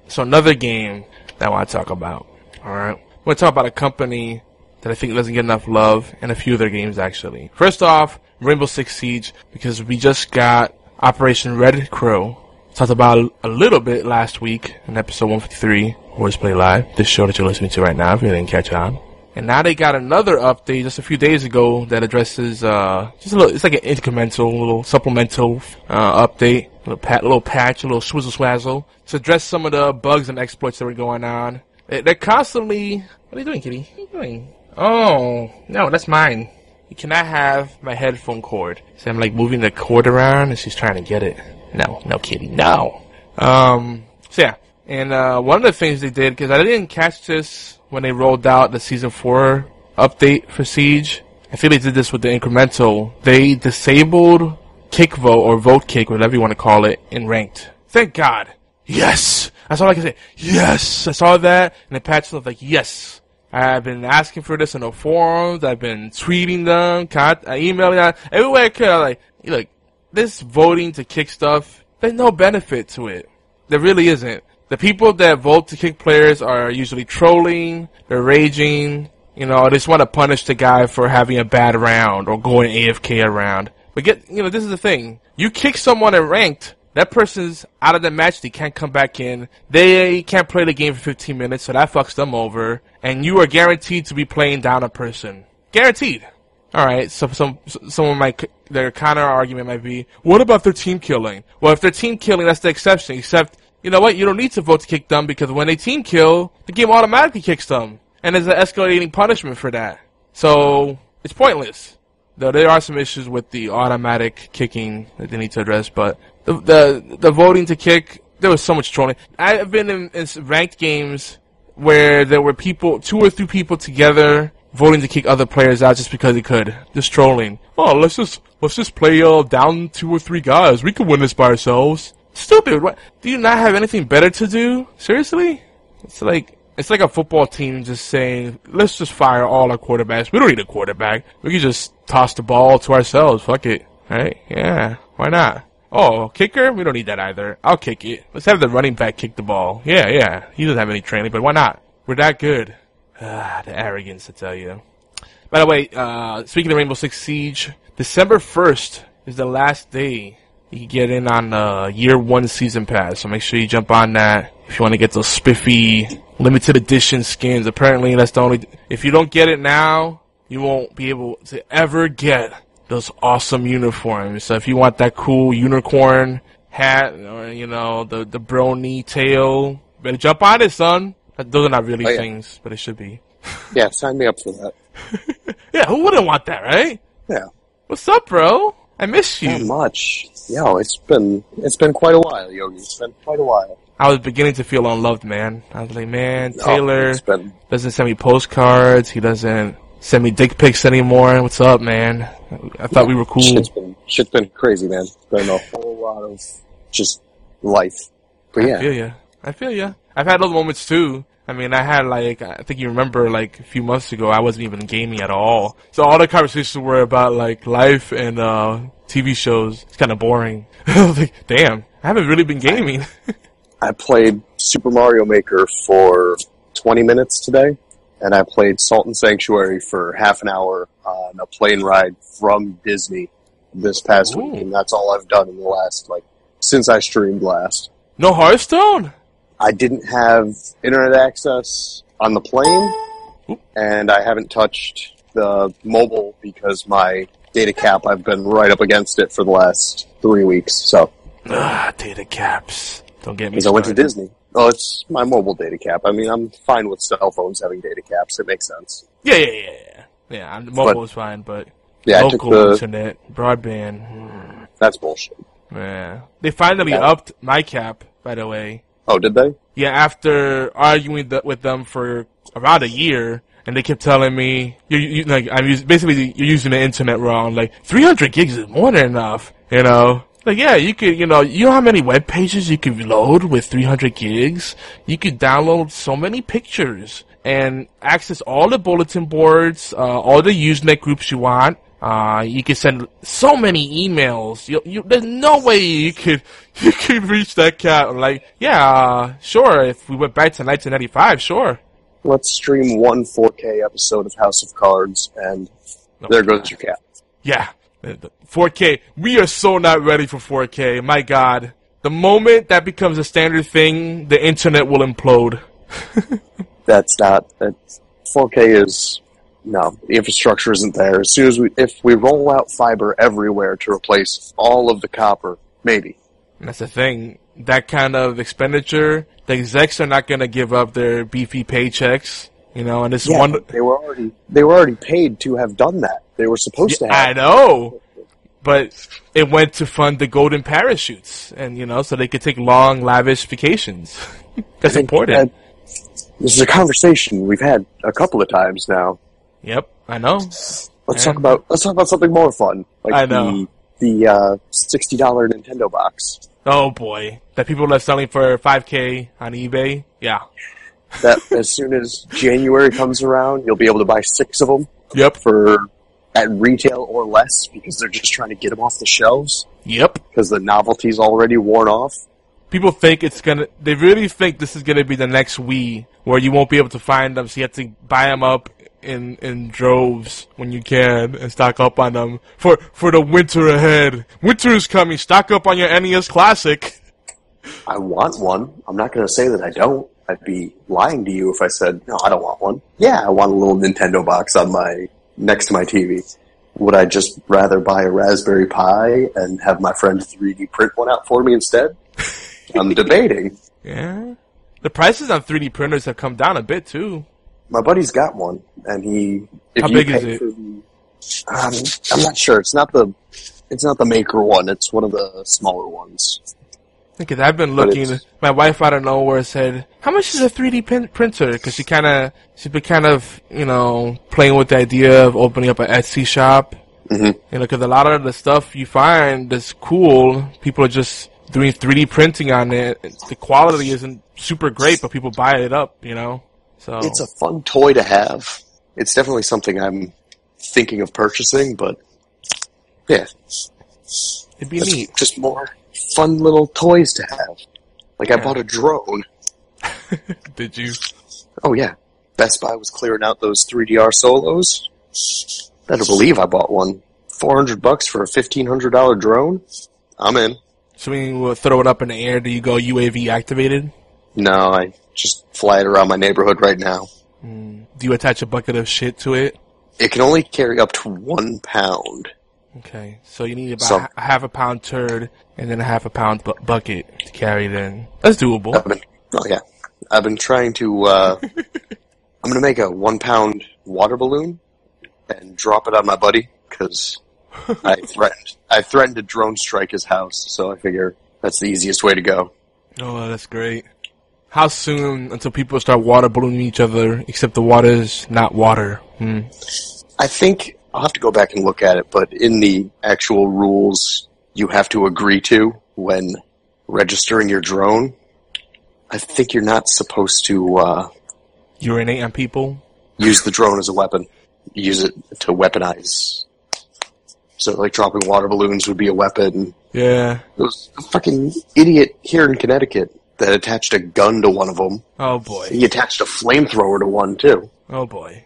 so another game that I want to talk about. Alright. I want to talk about a company that I think doesn't get enough love and a few of their games actually. First off, Rainbow Six Siege, because we just got Operation Red Crow. Talked about a little bit last week in episode 153, Horseplay Live, this show that you're listening to right now if you didn't catch on. And now they got another update just a few days ago that addresses, uh, just a little, it's like an incremental, little supplemental, uh, update a little, pat, little patch, a little swizzle swazzle to address some of the bugs and exploits that were going on. They're constantly. What are you doing, kitty? What are you doing? Oh, no, that's mine. You cannot have my headphone cord. So I'm like moving the cord around and she's trying to get it. No, no, kitty, no. Um, so yeah. And, uh, one of the things they did, because I didn't catch this when they rolled out the season 4 update for Siege. I think they did this with the incremental. They disabled kick vote or vote kick, whatever you want to call it, in ranked. Thank God. Yes! That's all I can say. Yes! I saw that, and the patch was like, yes. I've been asking for this in the forums, I've been tweeting them, uh, emailing them, everywhere I could. I'm like, look, this voting to kick stuff, there's no benefit to it. There really isn't. the people that vote to kick players are usually trolling, they're raging, you know, they just want to punish the guy for having a bad round or going AFK around. But get, you know, this is the thing. You kick someone in ranked, that person's out of the match, they can't come back in. They can't play the game for 15 minutes, so that fucks them over. And you are guaranteed to be playing down a person. Guaranteed. Alright, so some, someone might, their counter argument might be, what about their team killing? Well, if they're team killing, that's the exception, except, you know what, you don't need to vote to kick them because when they team kill, the game automatically kicks them. And there's an escalating punishment for that. So, it's pointless. Though there are some issues with the automatic kicking that they need to address, but the, the, the voting to kick, there was so much trolling. I've been in, in ranked games where there were people, two or three people together voting to kick other players out just because they could. Just trolling. Oh, let's just let's just play uh, down two or three guys. We can win this by ourselves. Stupid. What? Do you not have anything better to do? Seriously? It's like it's like a football team just saying, let's just fire all our quarterbacks. We don't need a quarterback. We can just toss the ball to ourselves. Fuck it. Right? Yeah. Why not? Oh, kicker? We don't need that either. I'll kick it. Let's have the running back kick the ball. Yeah, yeah. He doesn't have any training, but why not? We're that good. Ah, the arrogance, I tell you. By the way, uh, speaking of Rainbow Six Siege, December 1st is the last day you can get in on uh, year one season pass. So make sure you jump on that if you want to get those spiffy limited edition skins. Apparently, that's the only. If you don't get it now, you won't be able to ever get those awesome uniforms. So if you want that cool unicorn hat or you know the the brony tail, better jump on it, son. Those are not really Oh, yeah. things, but it should be. <laughs> Yeah, sign me up for that. <laughs> Yeah, who wouldn't want that, right? Yeah. What's up, bro? I miss you. Not much. Yo, it's been it's been quite a while, Yogi. It's been quite a while. I was beginning to feel unloved, man. I was like, man, Taylor it's been- doesn't send me postcards. He doesn't send me dick pics anymore. What's up, man? I thought we were cool. Shit's been shit's been crazy, man. It's been a whole lot of just life. But I yeah, feel ya. I feel ya. I've had those moments too. I mean, I had like, I think you remember like a few months ago, I wasn't even gaming at all. So all the conversations were about like life and, uh, TV shows. It's kind of boring. I was <laughs> like, damn, I haven't really been gaming. <laughs> I played Super Mario Maker for 20 minutes today, and I played Salt and Sanctuary for half an hour on a plane ride from Disney this past Ooh. week, and that's all I've done in the last like since I streamed last. no Hearthstone? I didn't have internet access on the plane, and I haven't touched the mobile because my data cap, I've been right up against it for the last three weeks. So, Ah, data caps. Don't get me because I went to. Disney. Oh, it's my mobile data cap. I mean, I'm fine with cell phones having data caps. It makes sense. Yeah, yeah, yeah, yeah. Yeah, I'm- mobile is fine, but Yeah, local the- internet, broadband, hmm, That's bullshit. yeah. They finally Yeah. upped my cap, by the way. Oh, did they? Yeah, after arguing th- with them for about a year, and they kept telling me, you, you like, I'm us- basically you're using the internet wrong. Like, 300 gigs is more than enough, you know. Like, yeah, you could, you know, you know how many web pages you could load with 300 gigs? You could download so many pictures and access all the bulletin boards, uh, all the Usenet groups you want. Uh, you could send so many emails. You, you, there's no way you could, <laughs> you could reach that cap. I'm like, yeah, uh, sure. If we went back to 1995, sure. Let's stream one 4K episode of House of Cards, and there goes your cap. Yeah. The- the 4K. We are so not ready for 4K. My God. The moment that becomes a standard thing, the internet will implode. <laughs> that's not that 4K is no the infrastructure isn't there. As soon as we if we roll out fiber everywhere to replace all of the copper, maybe. And that's the thing. That kind of expenditure, the execs are not gonna give up their beefy paychecks. You know, and this Yeah, one, they were already they were already paid to have done that. They were supposed to I know, but it went to fund the golden parachutes, and you know, so they could take long, lavish vacations. <laughs> That's important. This is a conversation we've had a couple of times now. Yep, I know. Let's And- talk about let's talk about something more fun. Like I know. the the uh, sixty dollar Nintendo box. Oh boy, that people are selling for 5k on eBay. Yeah. That as soon as January comes around, you'll be able to buy six of them. Yep. For at retail or less because they're just trying to get them off the shelves. Yep. Because the novelty's already worn off. people think it's gonna. They really think this is gonna be the next Wii, where you won't be able to find them, so you have to buy them up in in droves when you can and stock up on them for for the winter ahead. Winter is coming. Stock up on your NES Classic. I want one. I'm not going to say that I don't. I'd be lying to you if I said no. I don't want one. Yeah, I want a little Nintendo box on my next to my TV. Would I just rather buy a Raspberry Pi and have my friend 3D print one out for me instead? <laughs> I'm debating. Yeah. The prices on 3D printers have come down a bit too. My buddy's got one, and he. How big is it? for the- um, I'm not sure. It's not the. It's not the maker one. It's one of the smaller ones. Because I've been looking. My wife out of nowhere said, "How much is a 3D pin- printer?" Because she kind of she's been kind of you know playing with the idea of opening up an Etsy shop. Mm-hmm. You know, because a lot of the stuff you find that's cool, people are just doing 3D printing on it. The quality isn't super great, but people buy it up. You know, so It's a fun toy to have. It's definitely something I'm thinking of purchasing, but yeah, it'd be neat. Just more fun little toys to have. Like I bought a drone. <laughs> Did you? Oh yeah, Best Buy was clearing out those 3DR solos. Better believe I bought one. 400 bucks for a $1,500 drone? I'm in. So when you uh, throw it up in the air, do you go UAV activated? No, I just fly it around my neighborhood right now. Do you attach a bucket of shit to it? It can only carry up to one pound. Okay, so you need about So- a half a pound turd and then a half a pound bu- bucket to carry Then. That's doable. I've been, oh yeah, I've been trying to. Uh, <laughs> I'm gonna make a one pound water balloon and drop it on my buddy because I <laughs> threatened. I threatened to drone strike his house, so I figure that's the easiest way to go. Oh, that's great. How soon until people start water ballooning each other, except the water is not water? Hmm. I think I'll have to go back and look at it, but in the actual rules you have to agree to when registering your drone, I think you're not supposed to uh, Urinate on people? use the drone as a weapon. Use it to weaponize. So, like dropping water balloons would be a weapon. Yeah. There was a fucking idiot here in Connecticut that attached a gun to one of them. Oh boy. He attached a flamethrower to one too. Oh boy.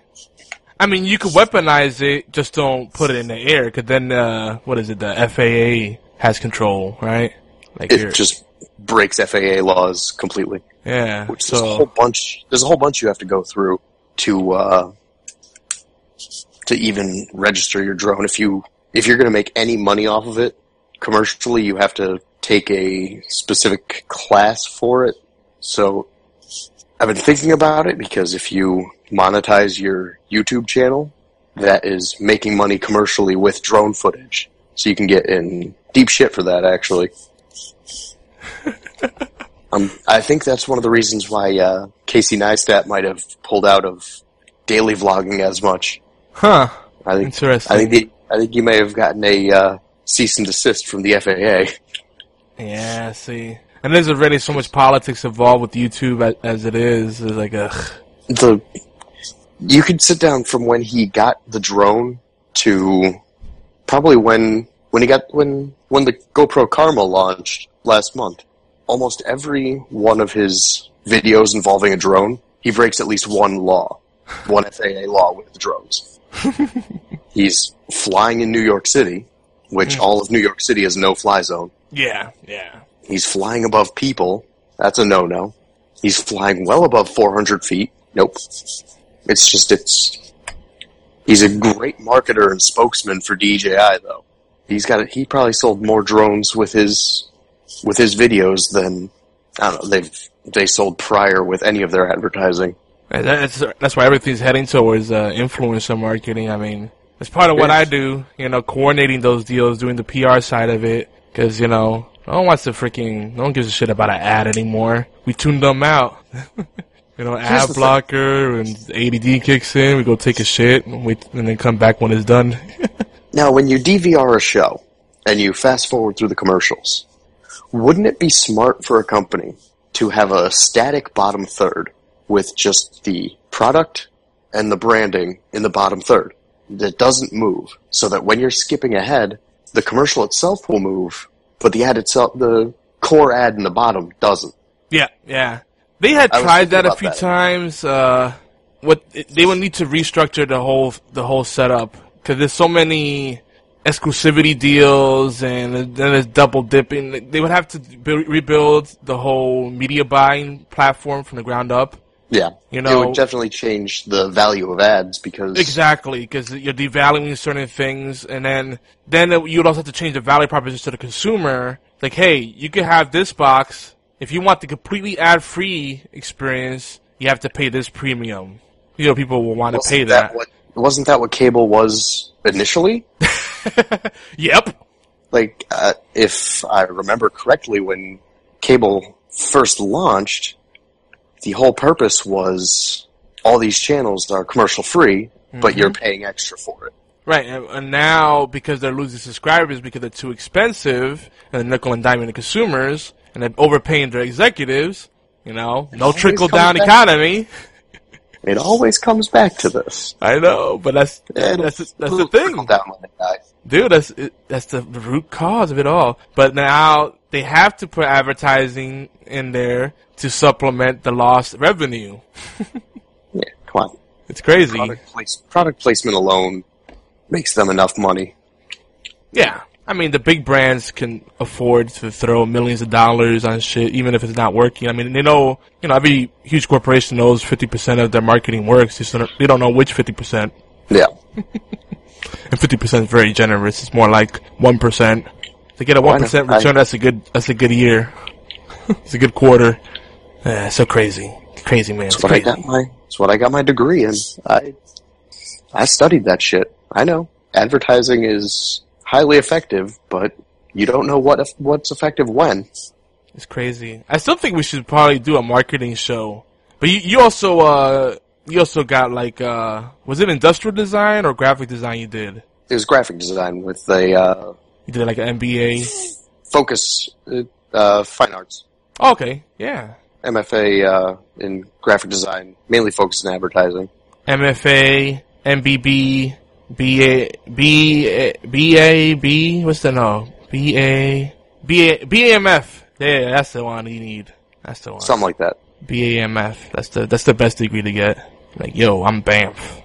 I mean, you could weaponize it, just don't put it in the air, cause then, uh, what is it, the FAA has control, right? Like It just breaks FAA laws completely. yeah. Which there's a whole bunch. There's a whole bunch you have to go through to uh, to even register your drone. If you if you're going to make any money off of it commercially, you have to take a specific class for it. So I've been thinking about it because if you monetize your YouTube channel, that is making money commercially with drone footage. So you can get in deep shit for that actually. <laughs> Um, I think that's one of the reasons why uh, Casey Neistat might have pulled out of daily vlogging as much. huh. I think. Interesting. I think. I think he may have gotten a uh, cease and desist from the FAA. Yeah, see. And there's already so much politics involved with YouTube as, as it is. It's like, ugh. The you could sit down from when he got the drone to probably when when he got when when the GoPro Karma launched last month. Almost every one of his videos involving a drone, he breaks at least one law, one FAA law with the drones. <laughs> He's flying in New York City, which hmm. all of New York City is no fly zone. Yeah, yeah. He's flying above people. That's a no-no. He's flying well above 400 feet. Nope. It's just, it's, he's a great marketer and spokesman for DJI though. He's got, it. he probably sold more drones with his, with his videos than, I don't know, they've, they sold prior with any of their advertising. That's, that's why everything's heading towards uh, influencer marketing. I mean, it's part of what I do, you know, coordinating those deals, doing the PR side of it. Because, you know, no one wants to freaking, no one gives a shit about an ad anymore. We tuned them out. <laughs> you know, Here's ad the blocker and ADD kicks in. We go take a shit and wait, and then come back when it's done. <laughs> Now, when you DVR a show and you fast forward through the commercials, wouldn't it be smart for a company to have a static bottom third with just the product and the branding in the bottom third that doesn't move so that when you're skipping ahead, the commercial itself will move, but the ad itself, the core ad in the bottom doesn't. Yeah, yeah. They had I tried that a few that. times. Uh, what they would need to restructure the whole the whole setup because there's so many exclusivity deals and then there's double dipping. They would have to build, rebuild the whole media buying platform from the ground up. Yeah, You know, it would definitely change the value of ads because Exactly, because you're devaluing certain things, and then then it- you'd also have to change the value proposition to the consumer. Like, hey, you can have this box if you want the completely ad-free experience. You have to pay this premium. You know, people will want to pay that. What, wasn't that what cable was initially? <laughs> Yep. Like, uh, if I remember correctly, when cable first launched, the whole purpose was all these channels are commercial free, but you're Mhm. paying extra for it. Right, and, now because they're losing subscribers because they're too expensive, and they're nickel and diming the consumers, and they're overpaying their executives. You know, no trickle down economy. It always comes back to this. I know, but that's that's that's the thing. Down when they. Dude, that's it, that's the root cause of it all. But now they have to put advertising in there to supplement the lost revenue. <laughs> Yeah, come on. It's crazy. Product, place, product placement alone makes them enough money. Yeah. I mean, the big brands can afford to throw millions of dollars on shit, even if it's not working. I mean, they know, you know, every huge corporation knows 50% of their marketing works. Just they don't know which 50%. Yeah. <laughs> And 50% is very generous. It's more like 1%. To get a Oh, I know. 1% return, that's a good, that's a good year. it's a good quarter. Yeah, so crazy. Crazy, man. It's That's what I got my. That's what I got my degree in. I, I studied that shit. I know advertising is highly effective, but you don't know what what's effective when. It's crazy. I still think we should probably do a marketing show. But you, you also, uh, you also got like, uh, was it industrial design or graphic design you did? It was graphic design with a uh, You did like an MBA? focus, uh, uh, fine arts, Oh, okay, yeah. MFA uh, in graphic design, mainly focused in advertising. MFA, MBB, BA, BA, BA, what's the no? BA, BA, BAMF. Yeah, that's the one you need. That's the one. Something like that. BAMF. That's the, that's the best degree to get. Like, yo, I'm BAMF.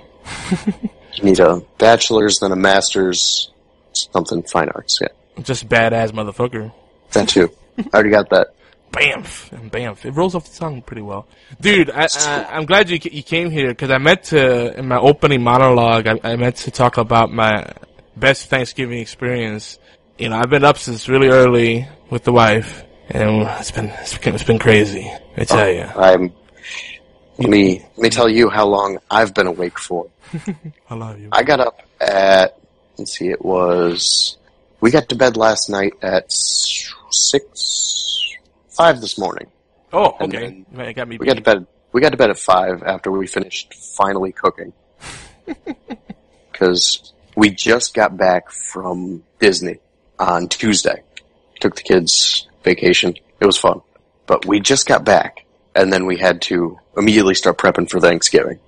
<laughs> You need a bachelor's, then a master's, something fine arts. Yeah, Just badass motherfucker. that too. I already got that. <laughs> Bamf and Bamf. It rolls off the tongue pretty well, dude. I, I'm glad you you came here because I meant to in my opening monologue. I, I meant to talk about my best Thanksgiving experience. You know, I've been up since really early with the wife, and it's been it's been, it's been crazy. I tell you, oh, I'm. Let me let me tell you how long I've been awake for. <laughs> I love you. I got up at let's see, it was we got to bed last night at six five this morning. Oh, okay. It got me. We got to bed. We got to bed at five after we finished finally cooking. <laughs> Because we just got back from Disney on Tuesday. Took the kids vacation. It was fun, but we just got back, and then we had to immediately start prepping for Thanksgiving.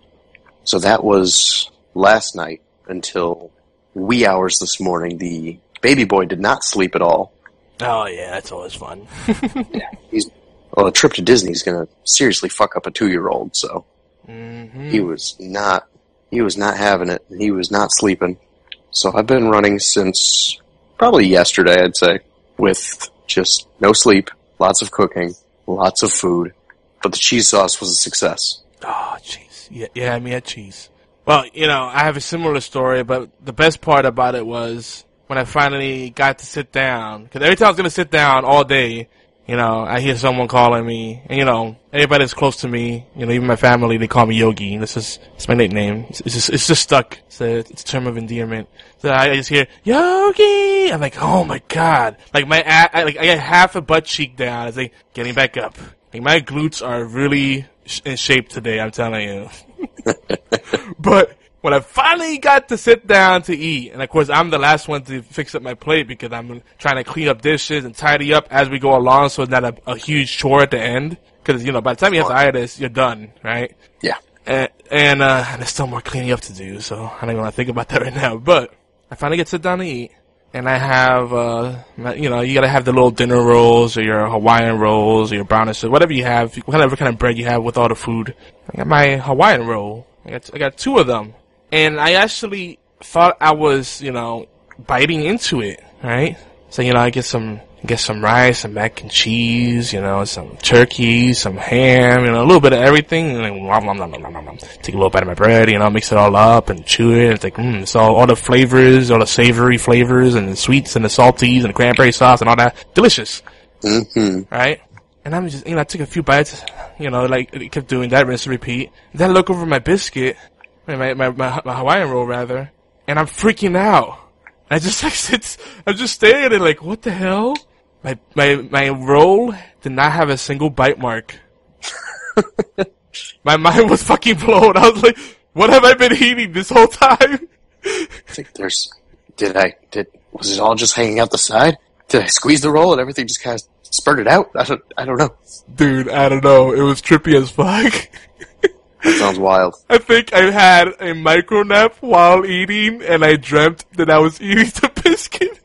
So that was last night until wee hours this morning. The baby boy did not sleep at all. Oh yeah, that's always fun. <laughs> yeah, He's well, a trip to Disney is going to seriously fuck up a two-year-old. So hmm he was not he was not having it. He was not sleeping. So I've been running since probably yesterday, I'd say, with just no sleep, lots of cooking, lots of food. But the cheese sauce was a success. Oh, cheese. Yeah, yeah, I mean, had cheese. Well, you know, I have a similar story, but the best part about it was when I finally got to sit down. Because every time I was going to sit down all day, you know, I hear someone calling me, and you know, everybody that's close to me, you know, even my family, they call me Yogi. This is it's my nickname. It's, it's just it's just stuck. It's a, it's a term of endearment. So I just hear Yogi. I'm like, oh my god! Like my I, like I got half a butt cheek down. It's like getting back up. Like my glutes are really sh- in shape today. I'm telling you. <laughs> but when I finally got to sit down to eat, and of course I'm the last one to fix up my plate because I'm trying to clean up dishes and tidy up as we go along, so it's not a, a huge chore at the end. Because you know, by the time you have to iron this, you're done, right? Yeah. And and, uh, and there's still more cleaning up to do, so I don't even want to think about that right now. But I finally get to sit down to eat. and I have, uh, you know, you gotta have the little dinner rolls or your Hawaiian rolls or your brown sugar, whatever you have, whatever kind of bread you have with all the food. I got my Hawaiian roll. I got, I got two of them. And I actually thought I was, you know, biting into it, right? So, you know, I get some, get some rice, some mac and cheese, you know, some turkey, some ham, you know, a little bit of everything, and then nom, nom, nom, nom, nom, nom, take a little bite of my bread, you know, mix it all up and chew it. It's like, mm, it's all, the flavors, all the savory flavors and the sweets and the salties and the cranberry sauce and all that. Delicious. Mm-hmm. Right? And I'm just, you know, I took a few bites, you know, like, kept doing that, rinse and repeat. Then I look over my biscuit, my, my, my, my, Hawaiian roll rather, and I'm freaking out. I just <laughs> like sit, I'm just staring at it like, what the hell? My, my, my roll did not have a single bite mark. <laughs> my mind was fucking blown. I was like, what have I been eating this whole time? I think there's. Did I? Did was it all just hanging out the side? Did I squeeze the roll and everything just kind of spurted out? I don't. I don't know. Dude, I don't know. It was trippy as fuck. <laughs> That sounds wild. I think I had a micro nap while eating, and I dreamt that I was eating the biscuit.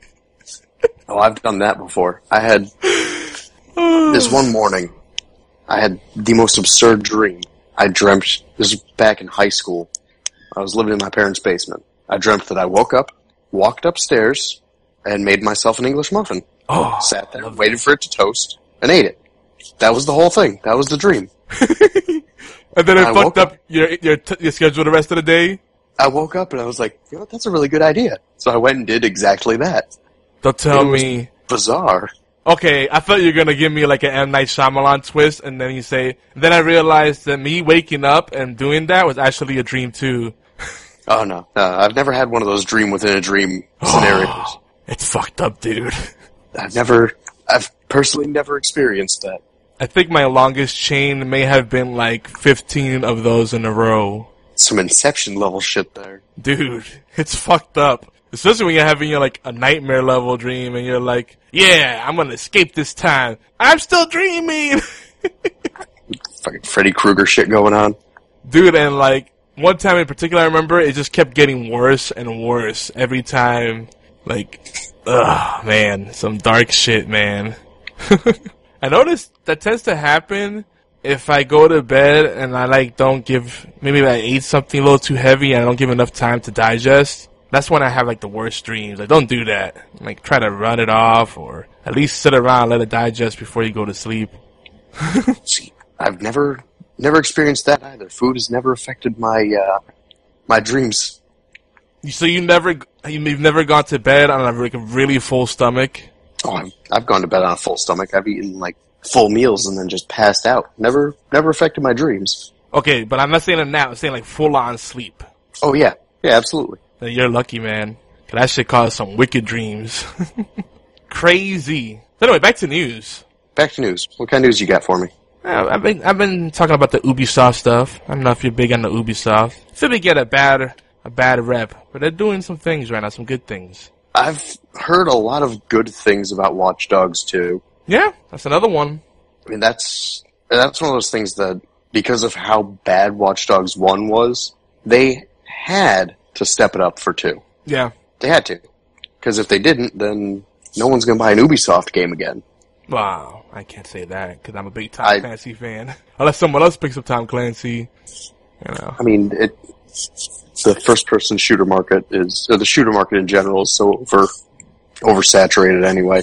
Oh, I've done that before. I had <sighs> this one morning. I had the most absurd dream. I dreamt. This was back in high school. I was living in my parents' basement. I dreamt that I woke up, walked upstairs, and made myself an English muffin. Oh, Sat there, waited for it to toast, and ate it. That was the whole thing. That was the dream. <laughs> and then I, I fucked woke up your your, t- your schedule the rest of the day. I woke up and I was like, you know, that's a really good idea. So I went and did exactly that. Don't tell It was me. Bizarre. Okay, I thought you were gonna give me like an M Night Shyamalan twist, and then you say. Then I realized that me waking up and doing that was actually a dream too. <laughs> Oh no, no, I've never had one of those dream within a dream <gasps> oh, scenarios. It's fucked up, dude. I've never, I've personally never experienced that. I think my longest chain may have been like 15 of those in a row. Some Inception level shit there. Dude, <laughs> it's fucked up. Especially when you're having your like a nightmare level dream and you're like, yeah, I'm gonna escape this time. I'm still dreaming! <laughs> Fucking Freddy Krueger shit going on. Dude, and like, one time in particular I remember, it just kept getting worse and worse every time. Like, ugh, man, some dark shit, man. <laughs> I noticed that tends to happen if I go to bed and I like don't give, maybe I ate something a little too heavy and I don't give enough time to digest. That's when I have like the worst dreams. Like, don't do that. Like, try to run it off or at least sit around and let it digest before you go to sleep. <laughs> See, I've never, never experienced that either. Food has never affected my, uh, my dreams. So you never, you've never gone to bed on a, like a really full stomach? Oh, I've, I've gone to bed on a full stomach. I've eaten like full meals and then just passed out. Never, never affected my dreams. Okay, but I'm not saying a nap. I'm saying like full on sleep. Oh yeah, yeah, absolutely. Then You're lucky, man. 'Cause That should cause some wicked dreams. <laughs> Crazy. So anyway, back to news. Back to news. What kind of news you got for me? Uh, I've been I've been talking about the Ubisoft stuff. I don't know if you're big on the Ubisoft. Feel they get a bad a bad rep, but they're doing some things right now, some good things. I've heard a lot of good things about Watch Dogs 2. Yeah, that's another one. I mean, that's that's one of those things that because of how bad Watch Dogs 1 was, they had to step it up for 2. Yeah. They had to. Because if they didn't, then no one's going to buy an Ubisoft game again. Wow, I can't say that because I'm a big Tom I- Clancy fan. <laughs> Unless someone else picks up Tom Clancy, you know. I mean, it, the first-person shooter market is, or the shooter market in general is so over oversaturated anyway.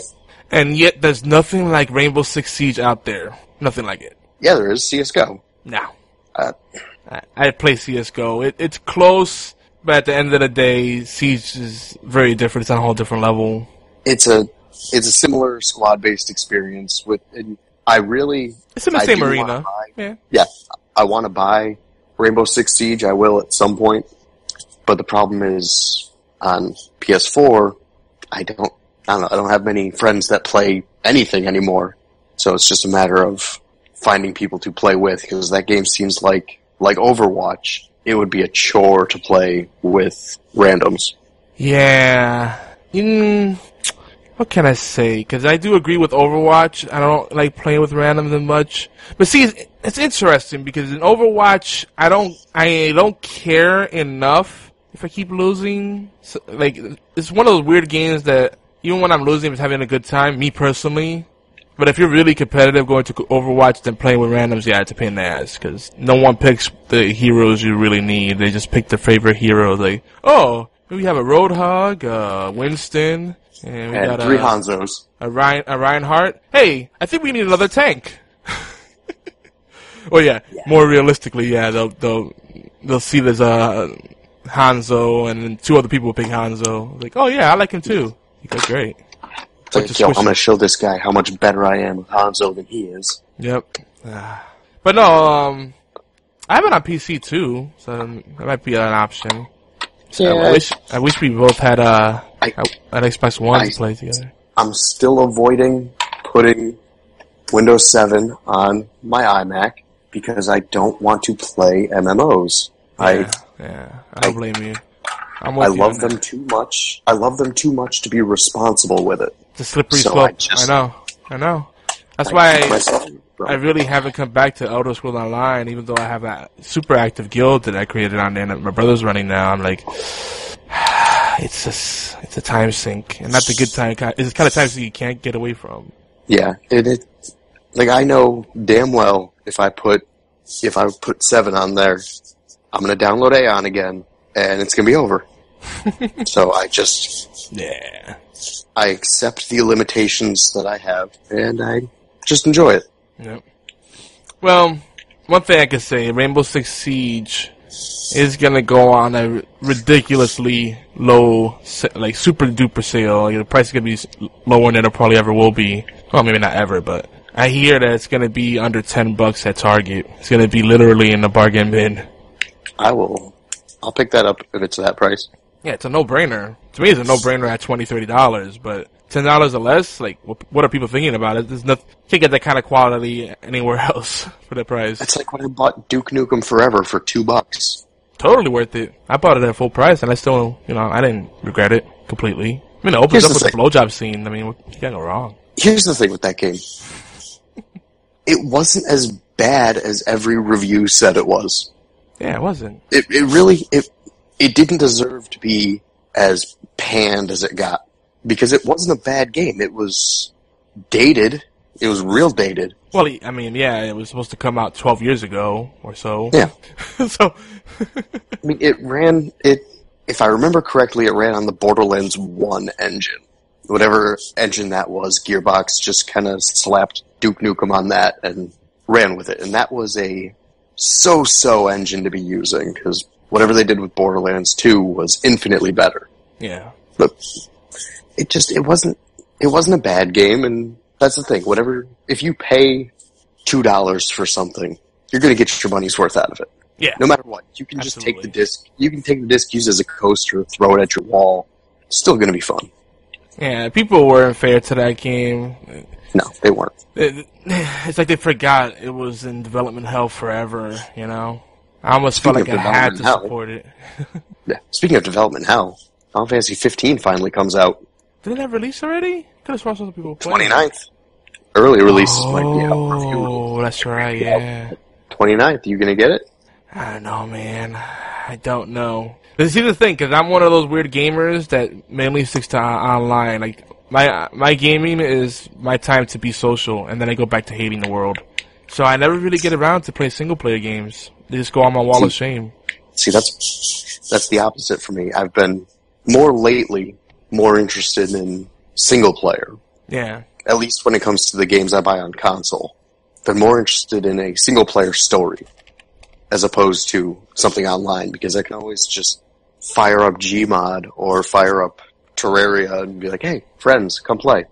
And yet, there's nothing like Rainbow Six Siege out there. Nothing like it. Yeah, there is CS:GO. No. Uh, I, I play CS:GO. It, it's close, but at the end of the day, Siege is very different. It's on a whole different level. it's a it's a similar squad-based experience with. And I really It's in the I same arena. buy- Yeah. yeah, I want to buy Rainbow Six Siege. I will at some point, but the problem is on PS4. I don't. I don't know. I don't have many friends that play anything anymore, so it's just a matter of finding people to play with because that game seems like like Overwatch. It would be a chore to play with randoms. Yeah. Mm, what can I say? Because I do agree with Overwatch. I don't like playing with randoms that much. But see, it's, it's interesting because in Overwatch, I don't, I don't care enough if I keep losing, so, like it's one of those weird games that even when I'm losing, I'm having a good time. Me personally, but if you're really competitive going to Overwatch, then playing with randoms, yeah, it's a pain in the ass because no one picks the heroes you really need. They just pick their favorite hero. Like, oh, we have a Roadhog, uh, Winston, and we And got three a, Hanzos. a Ryan, a Reinhardt. Hey, I think we need another tank. <laughs> well, yeah, more realistically, yeah, they'll they'll they'll see there's a Hanzo and two other people will pick Hanzo. Like, oh yeah, I like him too. He Okay, great. It's like, yo, I'm gonna show this guy how much better I am with Hanzo than he is. Yep. Ah. But no, um, I have it on PC too, so that might be an option. So I Yeah. wish I wish we both had uh, I- an Xbox One I- to play together. I'm still avoiding putting Windows 7 on my iMac because I don't want to play MMOs. Yeah, I yeah, I don't blame you. I you love them that. too much. I love them too much to be responsible with it. It's a slippery so slope. I just- I know, I know. That's I why I, myself I really haven't come back to Elder Scrolls Online, even though I have that super active guild that I created on there that my brother's running now. I'm like, <sighs> it's just, it's a time sink, and not the good time. It's the kind of time sink you can't get away from. Yeah, it, it like I know damn well if I put if I put seven on there, I'm gonna download Aion again, and it's gonna be over. <laughs> so I just Yeah. I accept the limitations that I have, and I just enjoy it. Yep. Well, one thing I can say, Rainbow Six Siege is gonna go on a ridiculously low, like super duper sale. Like, the price is gonna be lower than it probably ever will be. Well, maybe not ever, but I hear that it's gonna be under ten bucks at Target. It's gonna be literally in the bargain bin. I will. I'll pick that up if it's that price. Yeah, it's a no-brainer. To me, it's a no-brainer at twenty, thirty dollars. But ten dollars or less, like, what, what are people thinking about it? There's nothing. Can't get that kind of quality anywhere <laughs> else for that price. It's like when I bought Duke Nukem Forever for two bucks. totally worth it. I bought it at full price, and I still, you know, I didn't regret it completely. I mean, it opens Here's up the with the blowjob scene. I mean, what, you can't go wrong. Here's the thing with that game. <laughs> It wasn't as bad as every review said it was. Yeah, it wasn't. It, it really, it, it didn't deserve to be as panned as it got. Because it wasn't a bad game. It was dated. It was real dated. Well, I mean, yeah, it was supposed to come out 12 years ago or so. Yeah. <laughs> so, I mean, it ran, it, if I remember correctly, it ran on the Borderlands 1 engine. Whatever engine that was, Gearbox just kind of slapped Duke Nukem on that and ran with it. And that was a so-so engine to be using, because whatever they did with Borderlands 2 was infinitely better. yeah. But it just, it wasn't, it wasn't a bad game, and that's the thing. Whatever, if you pay $2 for something, you're gonna get your money's worth out of it. Yeah. No matter what, you can just take the disc. You can take the disc, use it as a coaster, throw it at your wall. It's still going to be fun. Yeah, people weren't fair to that game. No, they weren't. It, it's like they forgot it was in development hell forever, you know? I almost felt like I had to hell. support it. Yeah. Speaking of development hell, Final Fantasy 15 finally comes out Did it have release already? Could have sworn some people playing. 29th. Early releases might be out for a few. Oh, that's right, yeah. 29th, you to get it? I don't know, man. I don't know. This is the thing, because I'm one of those weird gamers that mainly sticks to on- online. Like my my gaming is my time to be social, and then I go back to hating the world. So I never really get around to play single player games. They just go on my wall of shame. See, that's that's the opposite for me. I've been more lately more interested in single player. Yeah, At least when it comes to the games I buy on console. Been more interested in a single player story as opposed to something online because I can always just fire up Gmod or fire up Terraria and be like, "Hey, friends, come play,"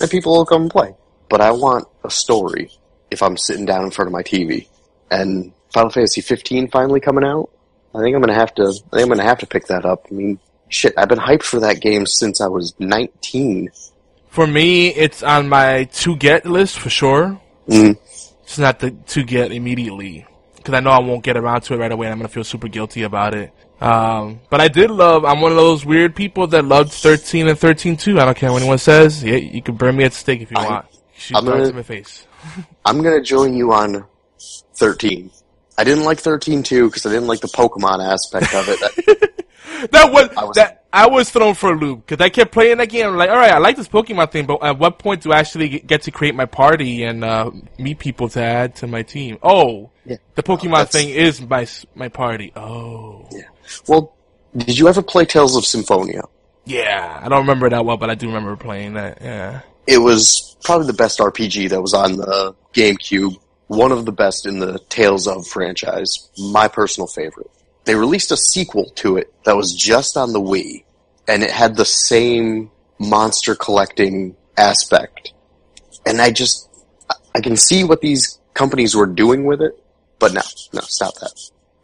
and people will come play. But I want a story if I'm sitting down in front of my TV. And Final Fantasy 15 finally coming out. I think I'm gonna have to. I think I'm gonna have to pick that up. I mean, shit, I've been hyped for that game since I was 19. for me, it's on my to get list for sure. Mm. It's not the to get immediately because I know I won't get around to it right away. and I'm gonna feel super guilty about it. Um, but I did love. I'm one of those weird people that loved 13 and 13 too. I don't care what anyone says. Yeah, you can burn me at stake if you I- want. Shoot I'm gonna- in my face. <laughs> I'm gonna join you on 13. I didn't like 13 too because I didn't like the Pokemon aspect of it. <laughs> That- that was, I was that I was thrown for a loop because I kept playing that game. I'm like, all right, I like this Pokemon thing, but at what point do I actually get to create my party and uh, meet people to add to my team? Oh, yeah. the Pokemon oh, thing is my my party. Oh, yeah. Well, did you ever play Tales of Symphonia? Yeah, I don't remember that well, but I do remember playing that. Yeah, it was probably the best RPG that was on the GameCube. One of the best in the Tales of franchise. My personal favorite they released a sequel to it that was just on the Wii, and it had the same monster collecting aspect. And I just, I can see what these companies were doing with it, but no, no, stop that.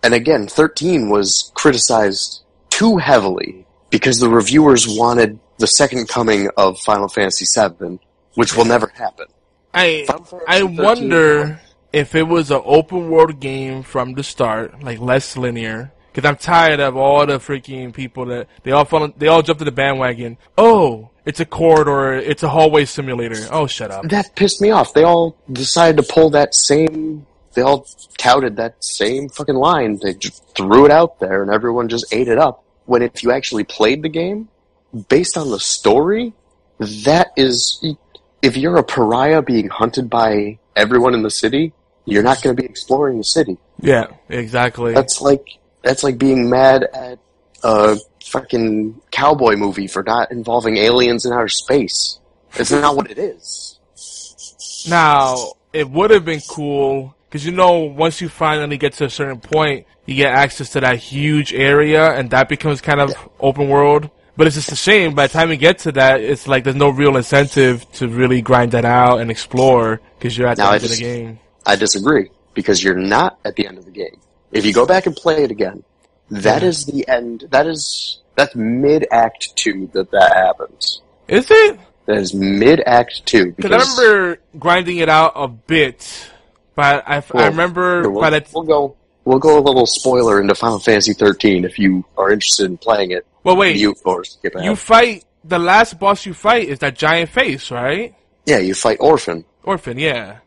And again, 13 was criticized too heavily because the reviewers wanted the second coming of Final Fantasy VII, which will never happen. I I wonder if it was an open world game from the start, like less linear, because I'm tired of all the freaking people that they all fall, they all jump to the bandwagon. Oh, it's a corridor, it's a hallway simulator. Oh, shut up. That pissed me off. They all decided to pull that same. They all touted that same fucking line. They just threw it out there, and everyone just ate it up. When if you actually played the game, based on the story, that is. If you're a pariah being hunted by everyone in the city, you're not going to be exploring the city. Yeah, exactly. That's like that's like being mad at a fucking cowboy movie for not involving aliens in outer space. It's not what it is. Now, it would have been cool because you know once you finally get to a certain point, you get access to that huge area, and that becomes kind of open world. But it's just a shame. By the time you get to that, it's like there's no real incentive to really grind that out and explore because you're at now, the end of the game. I disagree because you're not at the end of the game. If you go back and play it again, that yeah. is the end. That is that's mid Act Two that that happens. Is it? That is mid Act Two. Because I remember grinding it out a bit, but I, well, I remember. We'll, but we'll go. We'll go a little spoiler into Final Fantasy 13 if you are interested in playing it. Well, wait. You, of course, you fight the last boss you fight is that giant face, right? Yeah, you fight Orphan. Orphan, yeah.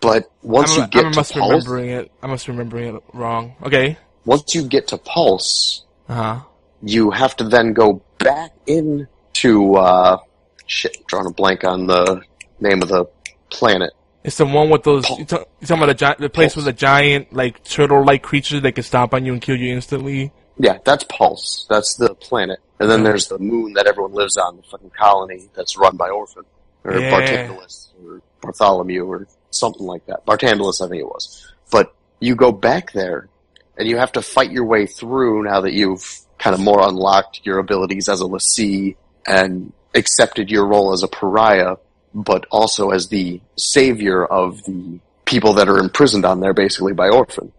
But once I'm, you get I to must Pulse, remembering it. I must remembering it wrong. Okay. Once you get to Pulse, uh-huh. you have to then go back into uh, shit. Drawing a blank on the name of the planet. It's the one with those. You're talking about the, the place Pulse. with the giant, like turtle-like creature that can stomp on you and kill you instantly. Yeah, that's Pulse. That's the planet. And then there's the moon that everyone lives on, the fucking colony that's run by Orphan or yeah. Bartangulus or Bartholomew or something like that. Bartangulus, I think it was. But you go back there, and you have to fight your way through now that you've kind of more unlocked your abilities as a l'Cie and accepted your role as a pariah, but also as the savior of the people that are imprisoned on there basically by Orphan.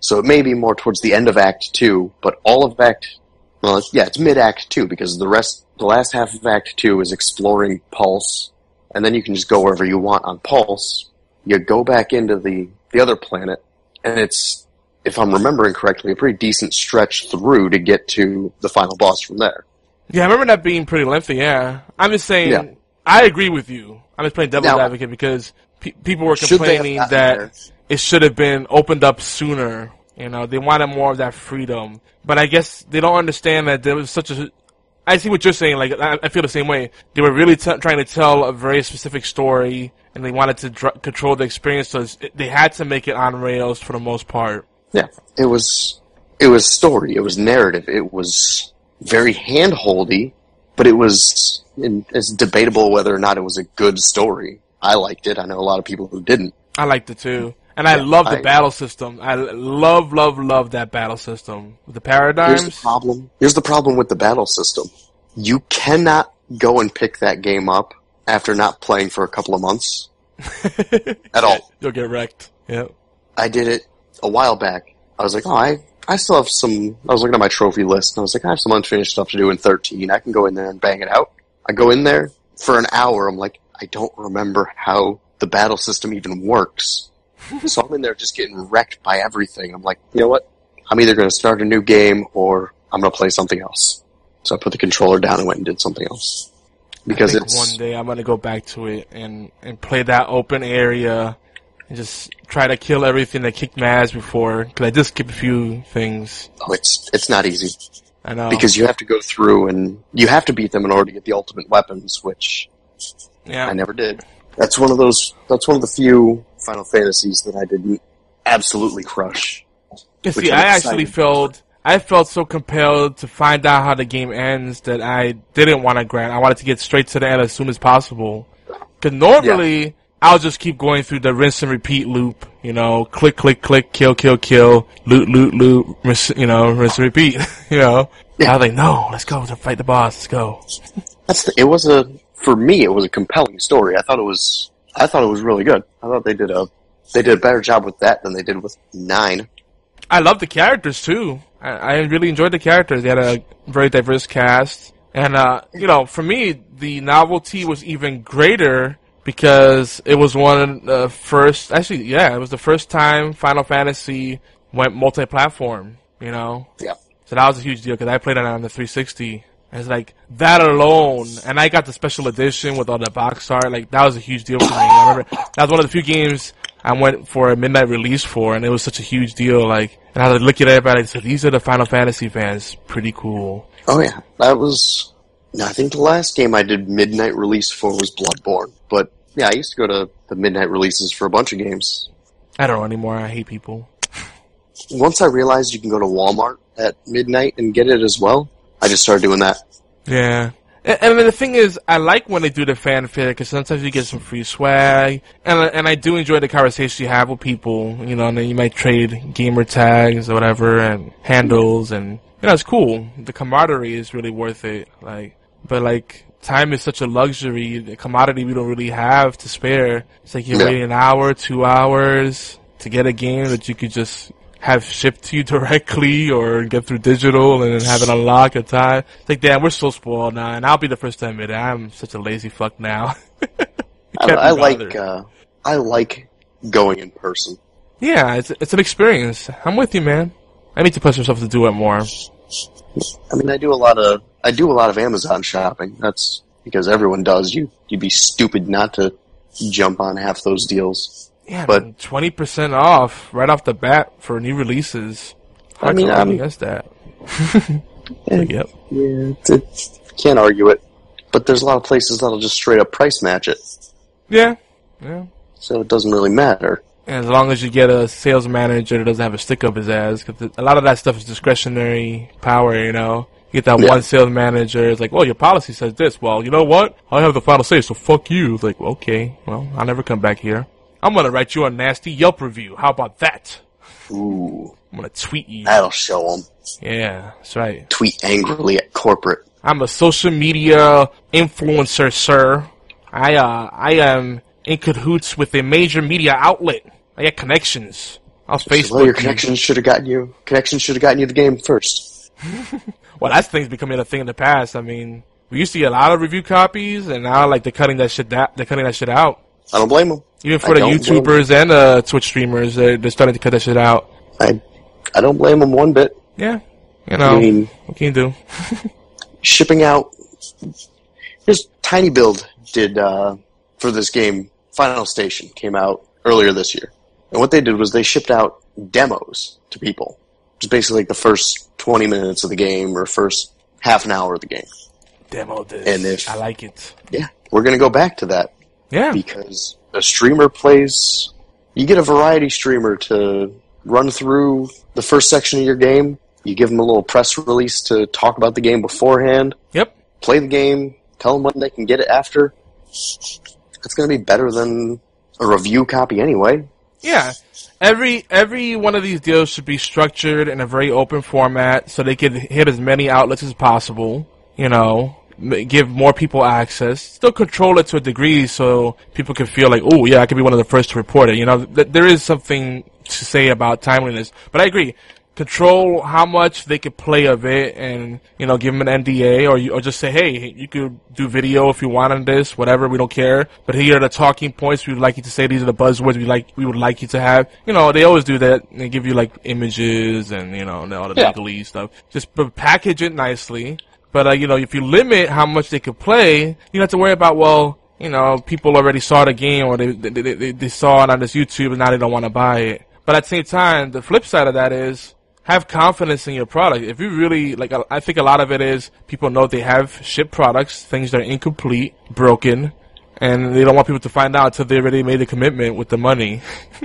So it may be more towards the end of Act 2, but all of Act, well, yeah, it's mid-Act 2 because the rest, the last half of Act 2 is exploring Pulse and then you can just go wherever you want on Pulse. You go back into the, the other planet, and it's, if I'm remembering correctly, a pretty decent stretch through to get to the final boss from there. Yeah, I remember that being pretty lengthy, yeah. I'm just saying, yeah. I agree with you. I'm just playing devil's now, advocate because pe- people were complaining that there? it should have been opened up sooner. You know, they wanted more of that freedom. But I guess they don't understand that there was such a I see what you're saying. Like, I, I feel the same way. They were really t- trying to tell a very specific story, and they wanted to dr- control the experience, so they had to make it on rails for the most part. Yeah, it was. It was story. It was narrative. It was very handholdy, but it was. it's debatable whether or not it was a good story. I liked it. I know a lot of people who didn't. I liked it too. And I love the I, battle system. I love, love, love that battle system. The paradigms. Here's the problem. Here's the problem with the battle system. You cannot go and pick that game up after not playing for a couple of months. <laughs> at all. You'll get wrecked. Yeah. I did it a while back. I was like, oh, I, I still have some, I was looking at my trophy list and I was like, I have some unfinished stuff to do in 13. I can go in there and bang it out. I go in there for an hour. I'm like, I don't remember how the battle system even works <laughs> so I'm in there just getting wrecked by everything. I'm like, you know what? I'm either going to start a new game or I'm going to play something else. So I put the controller down and went and did something else. Because it's one day I'm going to go back to it and and play that open area and just try to kill everything that kicked my ass before because I just skipped a few things. Oh, it's it's not easy. I know. because you have to go through and you have to beat them in order to get the ultimate weapons, which yeah. I never did. That's one of those. That's one of the few Final Fantasies that I didn't absolutely crush. Yeah, see, I'm I actually felt I felt so compelled to find out how the game ends that I didn't want to grant. I wanted to get straight to the end as soon as possible. Because normally I'll just keep going through the rinse and repeat loop. You know, click, click, click, kill, kill, kill, loot, loot, loot. Rinse, you know, rinse and repeat. <laughs> you know, I was like, no, let's go to fight the boss. Let's go. <laughs> That's the, it was a for me it was a compelling story. I thought it was I thought it was really good. I thought they did a they did a better job with that than they did with nine. I love the characters too. I, I really enjoyed the characters. They had a very diverse cast, and uh, you know, for me, the novelty was even greater because it was one of the first. Actually, yeah, it was the first time Final Fantasy went multi-platform. You know, Yeah. so that was a huge deal because I played it on the 360. And it's like that alone, and I got the special edition with all the box art. Like that was a huge deal for me. I remember that was one of the few games I went for a midnight release for, and it was such a huge deal. Like, and I was looking at everybody and said, "These are the Final Fantasy fans. Pretty cool." Oh yeah, that was. I think the last game I did midnight release for was Bloodborne. But yeah, I used to go to the midnight releases for a bunch of games. I don't know anymore. I hate people. Once I realized you can go to Walmart at midnight and get it as well, I just started doing that. Yeah. And, and the thing is, I like when they do the fanfare because sometimes you get some free swag, and and I do enjoy the conversation you have with people. You know, and then you might trade gamer tags or whatever and handles, and you know, it's cool. The camaraderie is really worth it. Like, but like. Time is such a luxury, a commodity we don't really have to spare. It's like you're Yeah. waiting an hour, two hours to get a game that you could just have shipped to you <laughs> directly or get through digital and then have it unlock at time. It's like, damn, we're so spoiled now, and I'll be the first to admit it. I'm such a lazy fuck now. <laughs> I, I like uh, I like going in person. yeah, it's it's an experience. I'm with you, man. I need to push myself to do it more. I mean, I do a lot of I do a lot of Amazon shopping. That's because everyone does. You you'd be stupid not to jump on half those deals. Yeah, But- twenty percent off right off the bat for new releases. I mean, I'm I'm- against that. <laughs> yep. Yeah, it's, it's, can't argue it. But there's a lot of places that'll just straight up price match it, Yeah. Yeah. so it doesn't really matter. As long as you get a sales manager that doesn't have a stick up his ass, because a lot of that stuff is discretionary power, you know. You get that Yeah. one sales manager, it's like, well, your policy says this. Well, you know what? I have the final say, so fuck you. It's like, okay, well, I'll never come back here. I'm gonna write you a nasty Yelp review. How about that? Ooh, I'm gonna tweet you. that'll show them. Yeah, that's right. Tweet angrily at corporate. I'm a social media influencer, sir. I uh I am in cahoots with a major media outlet. I got connections. I'll Facebook. well, your connections should have gotten you. Connections should have gotten you the game first. <laughs> Well, that thing's becoming a thing in the past. I mean, we used to get a lot of review copies, and now like they're cutting that shit. That they're cutting that shit out. I don't blame them. Even for I the don't blame 'em. YouTubers and uh, Twitch streamers, they're, they're starting to cut that shit out. I I don't blame them one bit. Yeah, you know, I mean, what can you do? <laughs> shipping out. Here's tinyBuild did uh, for this game. Final Station came out earlier this year, and what they did was they shipped out demos to people, is basically like the first 20 minutes of the game or first half an hour of the game. Demo this. And if- I like it. Yeah, we're gonna go back to that Yeah, because a streamer plays. You get a variety streamer to run through the first section of your game. You give them a little press release to talk about the game beforehand. yep. play the game, tell them when they can get it after. It's going to be better than a review copy anyway. Yeah. Every every one of these deals should be structured in a very open format so they can hit as many outlets as possible. You know, give more people access. Still control it to a degree so people can feel like, oh yeah, I could be one of the first to report it. You know, th- there is something to say about timeliness. But I agree. Control how much they could play of it, and you know, give them an NDA, or you, or just say, hey, you could do video if you want on this, whatever. We don't care. But here are the talking points we would like you to say. These are the buzzwords we like. We would like you to have. You know, they always do that. They give you like images and you know and all the Yeah. legalese stuff. Just package it nicely. But uh, you know, if you limit how much they could play, you don't have to worry about well, you know, people already saw the game or they, they, they, they saw it on this YouTube and now they don't want to buy it. But at the same time, the flip side of that is have confidence in your product. If you really like, I think a lot of it is people know they have shipped products, things that are incomplete, broken, and they don't want people to find out until they already made a commitment with the money. <laughs>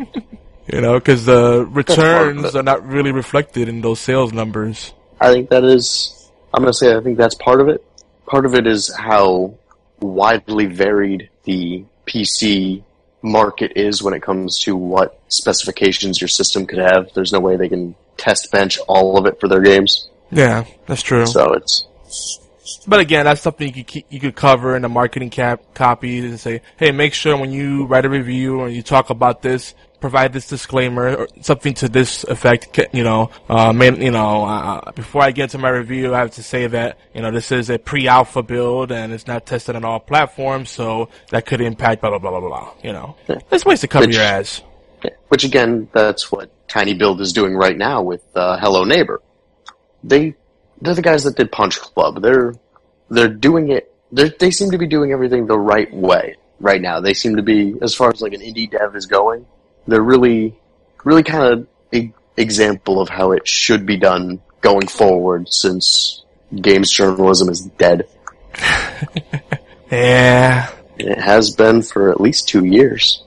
you know, because the returns are not really reflected in those sales numbers. I think that is. I'm to say I think that's part of it. Part of it is how widely varied the PC market is when it comes to what specifications your system could have. There's no way they can test bench all of it for their games. Yeah, that's true. So it's. But again, that's something you could keep, you could cover in the marketing cap copy and say, hey, make sure when you write a review or you talk about this, provide this disclaimer or something to this effect. You know, uh, main, you know, uh, before I get to my review, I have to say that you know this is a pre-alpha build and it's not tested on all platforms, so that could impact blah blah blah blah blah. You know, there's ways to cover Which- your ass. Which again, that's what tinyBuild is doing right now with uh, Hello Neighbor. They they're the guys that did Punch Club. They're they're doing it. They're, they seem to be doing everything the right way right now. They seem to be, as far as like an indie dev is going, they're really really kind of a example of how it should be done going forward. Since games journalism is dead, <laughs> Yeah, it has been for at least two years.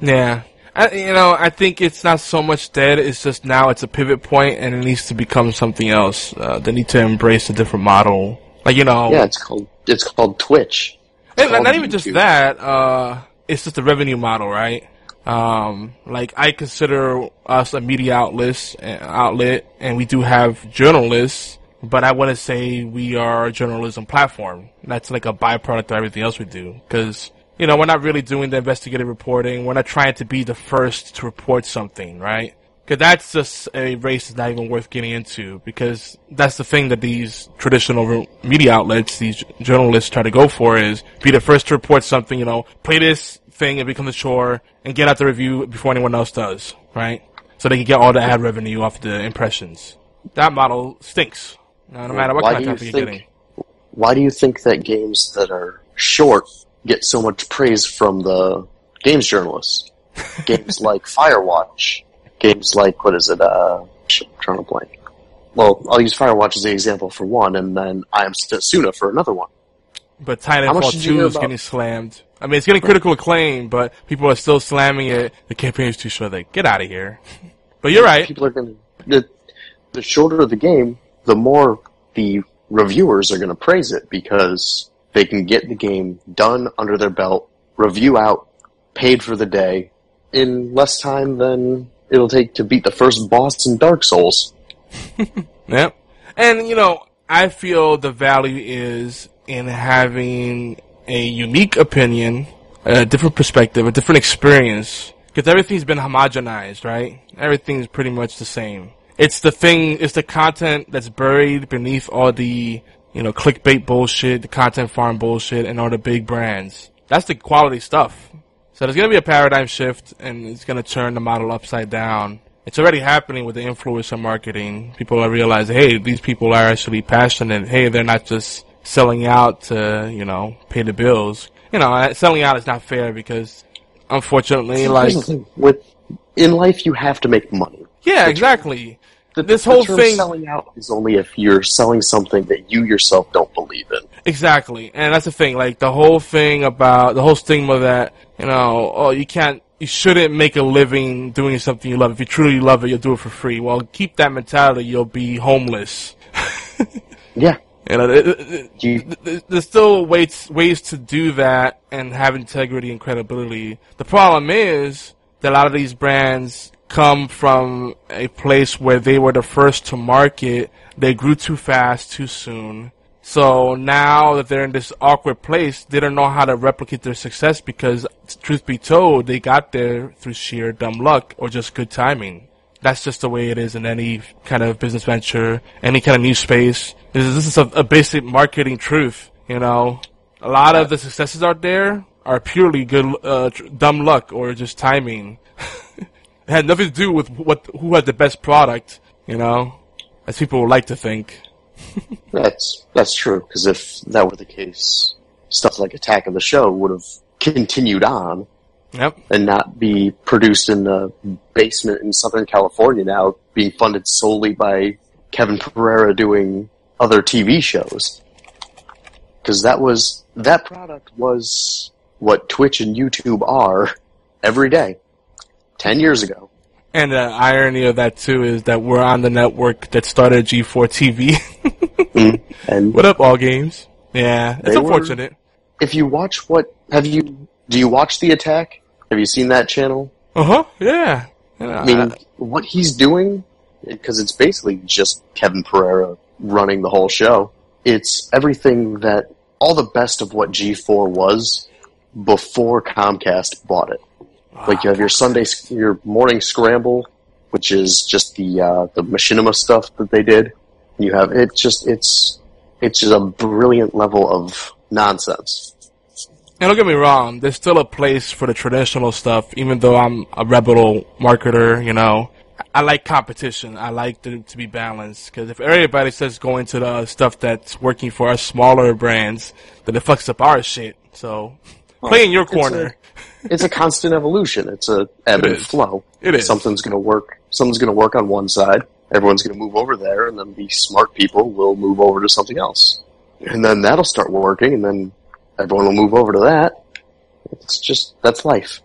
yeah. I, you know, I think it's not so much dead. It's just now it's a pivot point, and it needs to become something else. Uh, they need to embrace a different model. Like you know, Yeah, it's called it's called Twitch. And called not even just that, uh, it's just a revenue model, right? Um, like I consider us a media outlet, outlet, and we do have journalists, but I wouldn't say we are a journalism platform. That's like a byproduct of everything else we do, because you know we're not really doing the investigative reporting. We're not trying to be the first to report something, right? Because that's just a race that's not even worth getting into. Because that's the thing that these traditional media outlets, these journalists try to go for is be the first to report something, you know, play this thing and become the chore and get out the review before anyone else does, right? So they can get all the ad revenue off the impressions. That model stinks. No, no matter what Why kind of you traffic you're think- getting. Why do you think that games that are short get so much praise from the games journalists? <laughs> games like Firewatch, games like what is it? Uh, I'm trying to blank. Well, I'll use Firewatch as an example for one, and then I am Setsuna for another one. But Titanfall 2 is getting slammed. I mean, it's getting critical acclaim, but people are still slamming it. The campaign is too short. Like, get out of here. <laughs> But you're right. People are going the the shorter the game, the more the reviewers are going to praise it because they can get the game done under their belt, review out, paid for the day in less time than it'll take to beat the first boss in Dark Souls. <laughs> Yep. And, you know, I feel the value is in having a unique opinion, a different perspective, a different experience. Because everything's been homogenized, right? Everything's pretty much the same. It's the thing, it's the content that's buried beneath all the, you know, clickbait bullshit, the content farm bullshit, and all the big brands. That's the quality stuff. So there's gonna be a paradigm shift, and it's gonna turn the model upside down. It's already happening with the influencer marketing. People are realizing, hey, these people are actually passionate. Hey, they're not just selling out to, you know, pay the bills. You know, uh, selling out is not fair because, unfortunately, like, Here's the thing, with in life you have to make money. yeah, exactly. The, This the whole thing- selling out is only if you're selling something that you yourself don't believe in. Exactly, and that's the thing. Like the whole thing about the whole stigma that you know, oh, you can't, you shouldn't make a living doing something you love. If you truly love it, you'll do it for free. Well, keep that mentality. You'll be homeless. <laughs> Yeah. You know, it- it- it- You, there's still ways ways to do that and have integrity and credibility. The problem is that a lot of these brands come from a place where they were the first to market. They grew too fast, too soon. So now that they're in this awkward place, they don't know how to replicate their success because, truth be told, they got there through sheer dumb luck or just good timing. That's just the way it is in any kind of business venture, any kind of new space. This is, this is a, a basic marketing truth, you know. A lot of the successes out there are purely good, uh, dumb luck or just timing. <laughs> it had nothing to do with what who had the best product, you know, as people would like to think. <laughs> That's that's true because if that were the case, stuff like Attack of the Show would have continued on Yep. and not be produced in the basement in Southern California now, being funded solely by Kevin Pereira doing other TV shows. Because that was that product was what Twitch and YouTube are every day. Ten years ago. And the irony of that too is that we're on the network that started G4 TV. <laughs> And what up, all games? Yeah, it's They were- unfortunate. if you watch what have you do you watch the attack? Have you seen that channel? Uh huh. Yeah. Yeah, I mean, what he's doing, because it's basically just Kevin Pereira running the whole show. It's everything that, all the best of what G4 was before Comcast bought it. Like you have your Sunday, your morning scramble, which is just the, uh, the machinima stuff that they did. You have, it just, it's, it's just a brilliant level of nonsense. And don't get me wrong, there's still a place for the traditional stuff, even though I'm a rebel marketer, you know. I like competition. I like to, to be balanced. Because if everybody starts going to the stuff that's working for us smaller brands, then it fucks up our shit. So, play in your It's a- corner. It's a constant evolution. It's a ebb It and flow. It is. Something's going to work. Something's going to work on one side. Everyone's going to move over there, and then the smart people will move over to something else, and then that'll start working, and then everyone will move over to that. It's just that's life.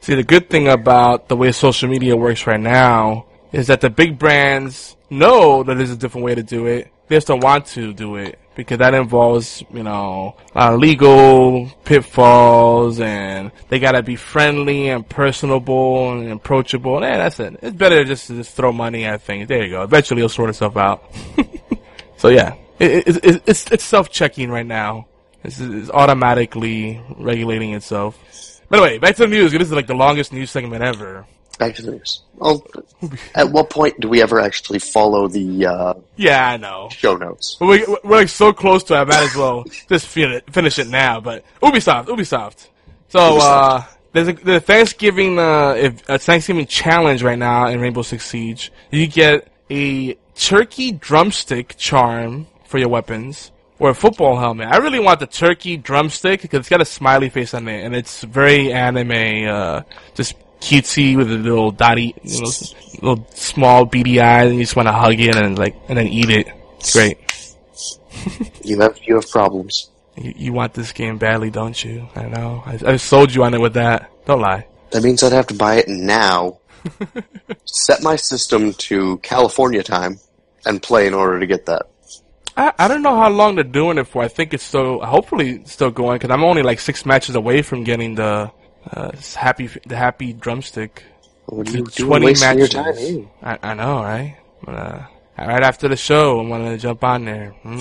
See, the good thing about the way social media works right now is that the big brands know that there's a different way to do it. They just don't want to do it because that involves, you know, of legal pitfalls and they gotta be friendly and personable and approachable. And that's it. It's better just to just throw money at things. There you go. Eventually it'll sort itself out. <laughs> so yeah, it, it, it, it's, it's self-checking right now. It's, it's automatically regulating itself. By the way, back to the news. This is like the longest news segment ever. Back to the news. Well, at what point do we ever actually follow the uh, Yeah, I know. show notes? But we, we're like so close to it, I might as well just fin- it, finish it now. But Ubisoft, Ubisoft. So, uh, there's a the Thanksgiving, uh, if, a Thanksgiving challenge right now in Rainbow Six Siege. You get a turkey drumstick charm for your weapons. Or a football helmet. I really want the turkey drumstick because it's got a smiley face on it and it's very anime, uh, just cutesy with a little dotty, you know, little small beady eyes and you just want to hug it and like, and then eat it. It's great. <laughs> You have you have problems. You, you want this game badly, don't you? I know. I, I sold you on it with that. Don't lie. That means I'd have to buy it now. <laughs> set my system to California time and play in order to get that. I, I don't know how long they're doing it for. I think it's still, hopefully still going because I'm only like six matches away from getting the, uh, happy, the happy drumstick. What are you doing wasting your time, eh? I, I know, right? But, uh, right after the show, I'm gonna jump on there. hmm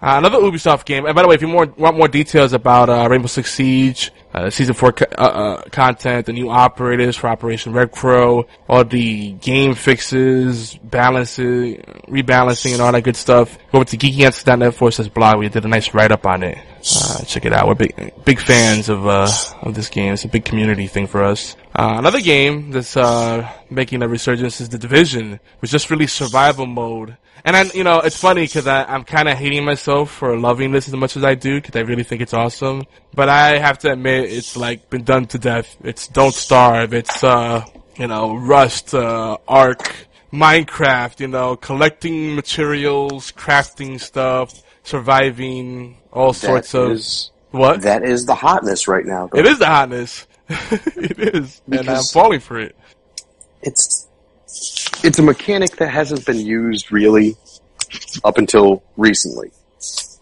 Uh, another Ubisoft game. And by the way, if you more, want more details about uh, Rainbow Six Siege, uh, season four co- uh, uh, content, the new operators for Operation Red Crow, all the game fixes, balances, rebalancing, and all that good stuff, go over to geekyantics.net forward slash blog. We did a nice write up on it. Uh, check it out. We're big, big fans of uh, of this game. It's a big community thing for us. Uh, another game that's uh, making a resurgence is The Division, which just released survival mode. And I, you know, it's funny because I'm kind of hating myself for loving this as much as I do because I really think it's awesome. But I have to admit, it's like been done to death. It's Don't Starve. It's uh, you know, Rust, uh, Ark, Minecraft. You know, collecting materials, crafting stuff, surviving, all sorts That of is- what? That is the hotness right now. though. It is the hotness. <laughs> it is, and I'm falling for it. It's it's a mechanic that hasn't been used really up until recently.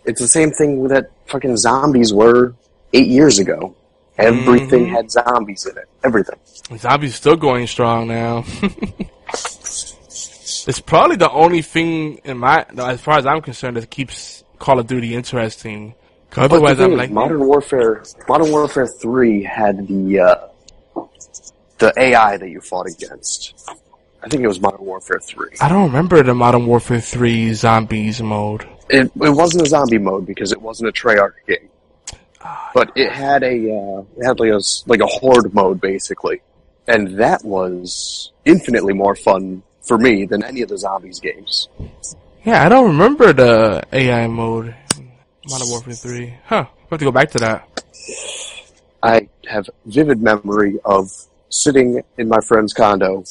It's the same thing that fucking zombies were eight years ago. Everything Mhm. had zombies in it. Everything. Zombies still going strong now. <laughs> it's probably the only thing in my, as far as I'm concerned, that keeps Call of Duty interesting. Otherwise, I'm like, Modern Warfare. Modern Warfare Three had the uh, the AI that you fought against. I think it was Modern Warfare Three. I don't remember the Modern Warfare 3 zombies mode. It, it wasn't a zombie mode because it wasn't a Treyarch game, but it had a uh, it had like a like a horde mode basically, and that was infinitely more fun for me than any of the zombies games. Yeah, I don't remember the AI mode in Modern Warfare 3. Huh. I have to go back to that. I have vivid memory of sitting in my friend's condo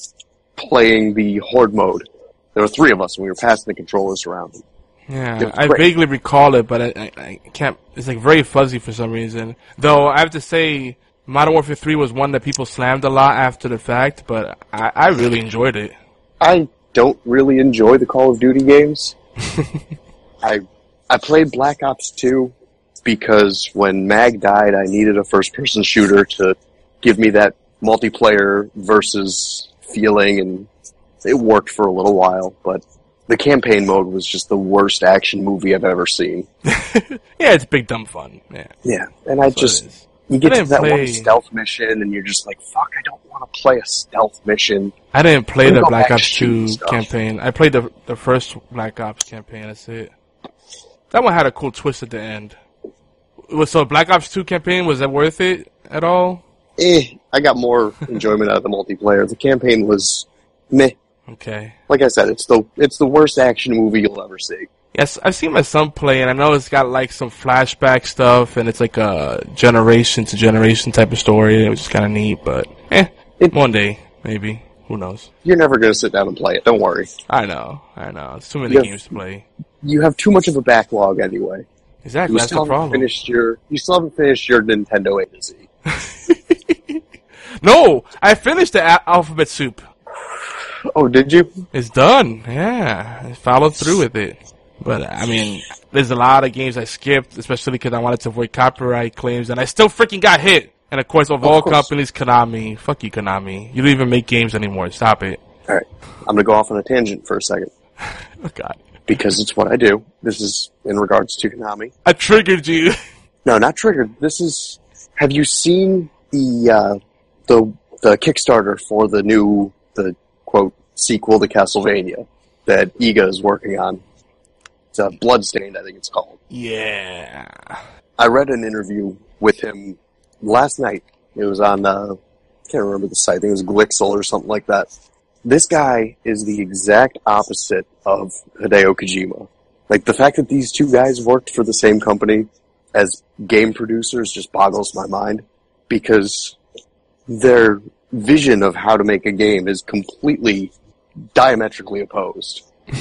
playing the horde mode. There were three of us, and we were passing the controllers around. Yeah, I vaguely recall it, but I, I, I can't. It's like very fuzzy for some reason. Though I have to say, Modern Warfare 3 was one that people slammed a lot after the fact, but I, I really enjoyed it. I don't really enjoy the Call of Duty games. <laughs> I I played Black Ops 2 because when Mag died, I needed a first-person shooter to give me that multiplayer versus feeling, and it worked for a little while. But the campaign mode was just the worst action movie I've ever seen. <laughs> Yeah, it's big dumb fun. Yeah, Yeah, and I That's just. You get to didn't that one stealth mission, and you're just like, "Fuck, I don't want to play a stealth mission." I didn't play the Black Ops 2 stuff. campaign. I played the the first Black Ops campaign. That's it. That one had a cool twist at the end. So Black Ops 2 campaign was that worth it at all? Eh, I got more <laughs> enjoyment out of the multiplayer. The campaign was meh. Okay. Like I said, it's the it's the worst action movie you'll ever see. Yes, I've seen my son play, and I know it's got like some flashback stuff, and it's like a generation to generation type of story, which is kind of neat. But eh, one day maybe. Who knows? You're never gonna sit down and play it. Don't worry. I know, I know. It's too many games to play. You have too much of a backlog anyway. Exactly, You that's still the haven't problem. finished your you still haven't finished your Nintendo A to Z. <laughs> No, I finished the alphabet soup. Oh, did you? It's done. Yeah, I followed through with it. But I mean, there's a lot of games I skipped, especially because I wanted to avoid copyright claims, and I still freaking got hit. And of course, of, Of all course. companies, Konami. Fuck you, Konami. You don't even make games anymore. Stop it. All right, I'm gonna go off on a tangent for a second <laughs> Oh God, because it's what I do. This is in regards to Konami. I triggered you. No, not triggered. This is. Have you seen the uh, the the Kickstarter for the new the quote sequel to Castlevania that Iga is working on? Uh, Bloodstained, I think it's called. yeah. I read an interview with him last night. It was on uh, I can't remember the site. I think it was Glixel or something like that. This guy is the exact opposite of Hideo Kojima. Like the fact that these two guys worked for the same company as game producers just boggles my mind because their vision of how to make a game is completely diametrically opposed. <laughs>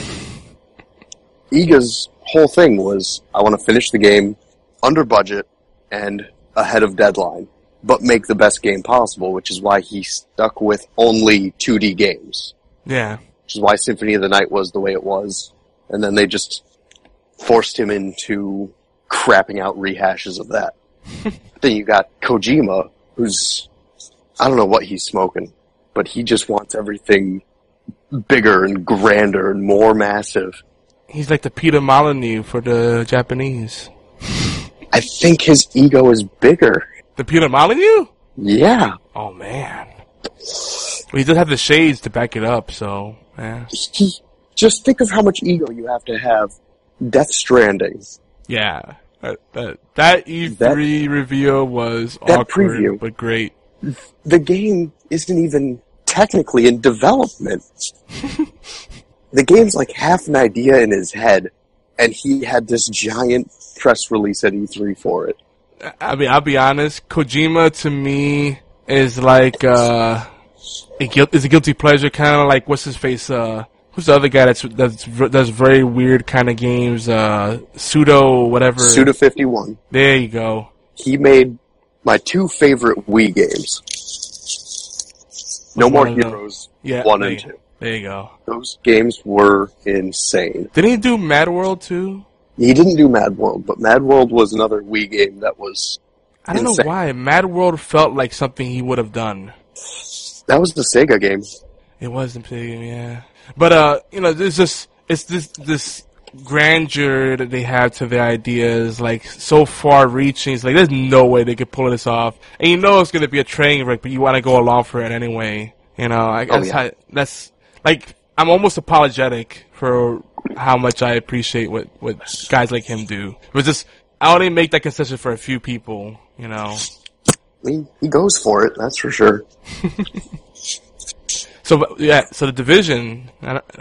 Iga's whole thing was I want to finish the game under budget and ahead of deadline, but make the best game possible, which is why he stuck with only 2D games. Yeah. Which is why Symphony of the Night was the way it was. And then they just forced him into crapping out rehashes of that. <laughs> then you got Kojima, who's, I don't know what he's smoking, but he just wants everything bigger and grander and more massive. He's like the Peter Molyneux for the Japanese. I think his ego is bigger. The Peter Molyneux? Yeah. Oh man. Well, he does have the shades to back it up, so yeah. He, just think of how much ego you have to have. Death Stranding. Yeah. Uh, uh, that that, that E3 reveal was that awkward preview. but great. The game isn't even technically in development. <laughs> the game's like half an idea in his head, and he had this giant press release at E3 for it. I mean, I'll be honest. Kojima to me is like uh, a guilt is a guilty pleasure, kind of like what's his face. Uh, who's the other guy that's that's does very weird kind of games? Uh, Suda whatever. Suda 51. There you go. He made my two favorite Wii games. No More one? Heroes Yeah, 1 and 2. There you go. Those games were insane. Didn't he do Mad World too? He didn't do Mad World, but Mad World was another Wii game that was I don't insane. know why. Mad World felt like something he would have done. That was the Sega game. It was the pig, yeah. But uh, you know, there's just it's this this grandeur that they have to their ideas, like so far reaching. It's like there's no way they could pull this off, and you know it's gonna be a train wreck, but you want to go along for it anyway. You know, I, Oh, that's yeah. how, that's like I'm almost apologetic for how much I appreciate what what guys like him do. It was just I only make that concession for a few people. You know. I mean, he goes for it, that's for sure. <laughs> So yeah, so the division.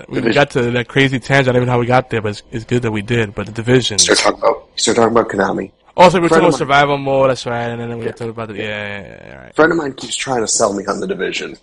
We Division. got to that crazy tangent. I don't even know how we got there, but it's, it's good that we did. But the division. Start talking about start talking about Konami. Oh, also, we were talking about of mine- survival mode. That's right. And then we were talking about the yeah, yeah, yeah, yeah, right. friend of mine keeps trying to sell me on the division.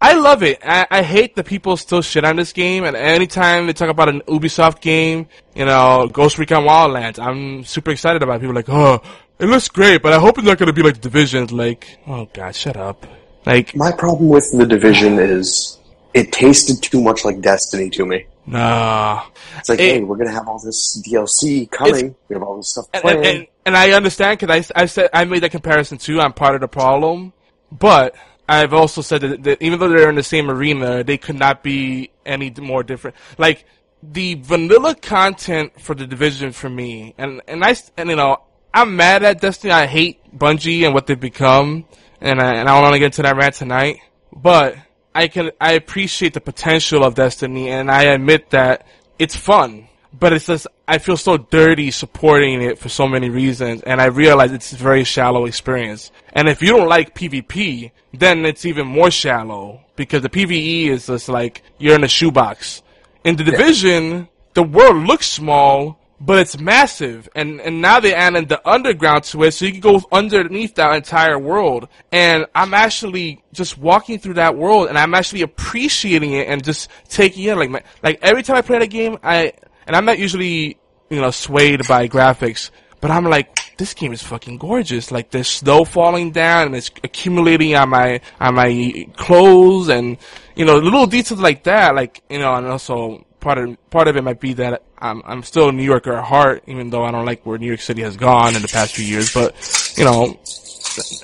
I love it. I, I hate that people still shit on this game, and anytime they talk about an Ubisoft game, you know, Ghost Recon Wildlands, I'm super excited about it. People are like, oh, it looks great, but I hope it's not going to be like the Division. Like, oh god, shut up. Like, My problem with the division is it tasted too much like Destiny to me. nah. It's like, It- hey, we're gonna have all this DLC coming. We have all this stuff And, and, and, and I understand because I, I said I made that comparison too. I'm part of the problem, but I've also said that, that even though they're in the same arena, they could not be any more different. Like the vanilla content for the division for me, and and I and you know I'm mad at Destiny. I hate Bungie and what they've become, and I, and I don't want to get into that rant tonight, but. I can I appreciate the potential of Destiny, and I admit that it's fun. But it's just I feel so dirty supporting it for so many reasons, and I realize it's a very shallow experience. And if you don't like PvP, then it's even more shallow because the PvE is just like you're in a shoebox. In the division, the world looks small, but it's massive. And and now they added the underground to it, so you can go underneath that entire world. And I'm actually just walking through that world, and I'm actually appreciating it and just taking it. Like my, like every time I play that game, I and I'm not usually you know swayed by graphics, but I'm like, this game is fucking gorgeous. Like there's snow falling down and it's accumulating on my on my clothes, and you know little details like that. Like you know, and also part of part of it might be that I'm I'm still a New Yorker at heart, even though I don't like where New York City has gone in the past few years. But you know,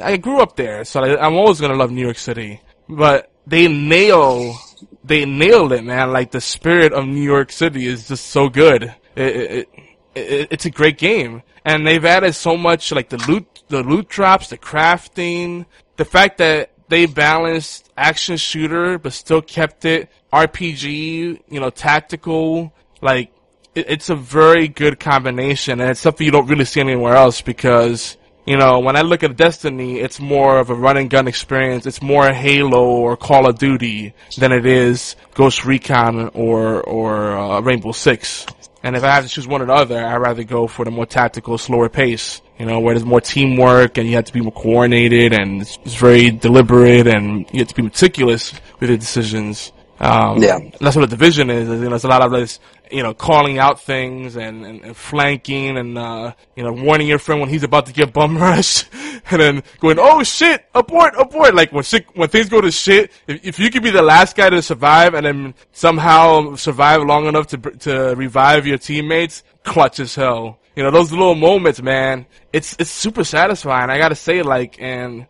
I grew up there, so I, I'm always gonna love New York City. But they nail, they nailed it, man. Like the spirit of New York City is just so good. It, it, it, it's a great game, and they've added so much, like the loot, the loot drops, the crafting, the fact that they balanced action shooter but still kept it RPG, you know, tactical. Like it, it's a very good combination, and it's something you don't really see anywhere else because you know, when I look at Destiny, it's more of a run and gun experience. It's more Halo or Call of Duty than it is Ghost Recon or or uh, Rainbow Six. And if I have to choose one or the other, I'd rather go for the more tactical, slower pace. You know, where there's more teamwork and you have to be more coordinated and it's, it's very deliberate and you have to be meticulous with your decisions. Um, Yeah. That's what a division is. You know, there's a lot of this, you know, calling out things and, and, and flanking and, uh, you know, warning your friend when he's about to get bum <laughs> rushed and then going, oh shit, abort, abort. Like when shit, when things go to shit, if, if you could be the last guy to survive and then somehow survive long enough to, to revive your teammates, clutch as hell. You know, those little moments, man, it's, it's super satisfying. I gotta say, like, and,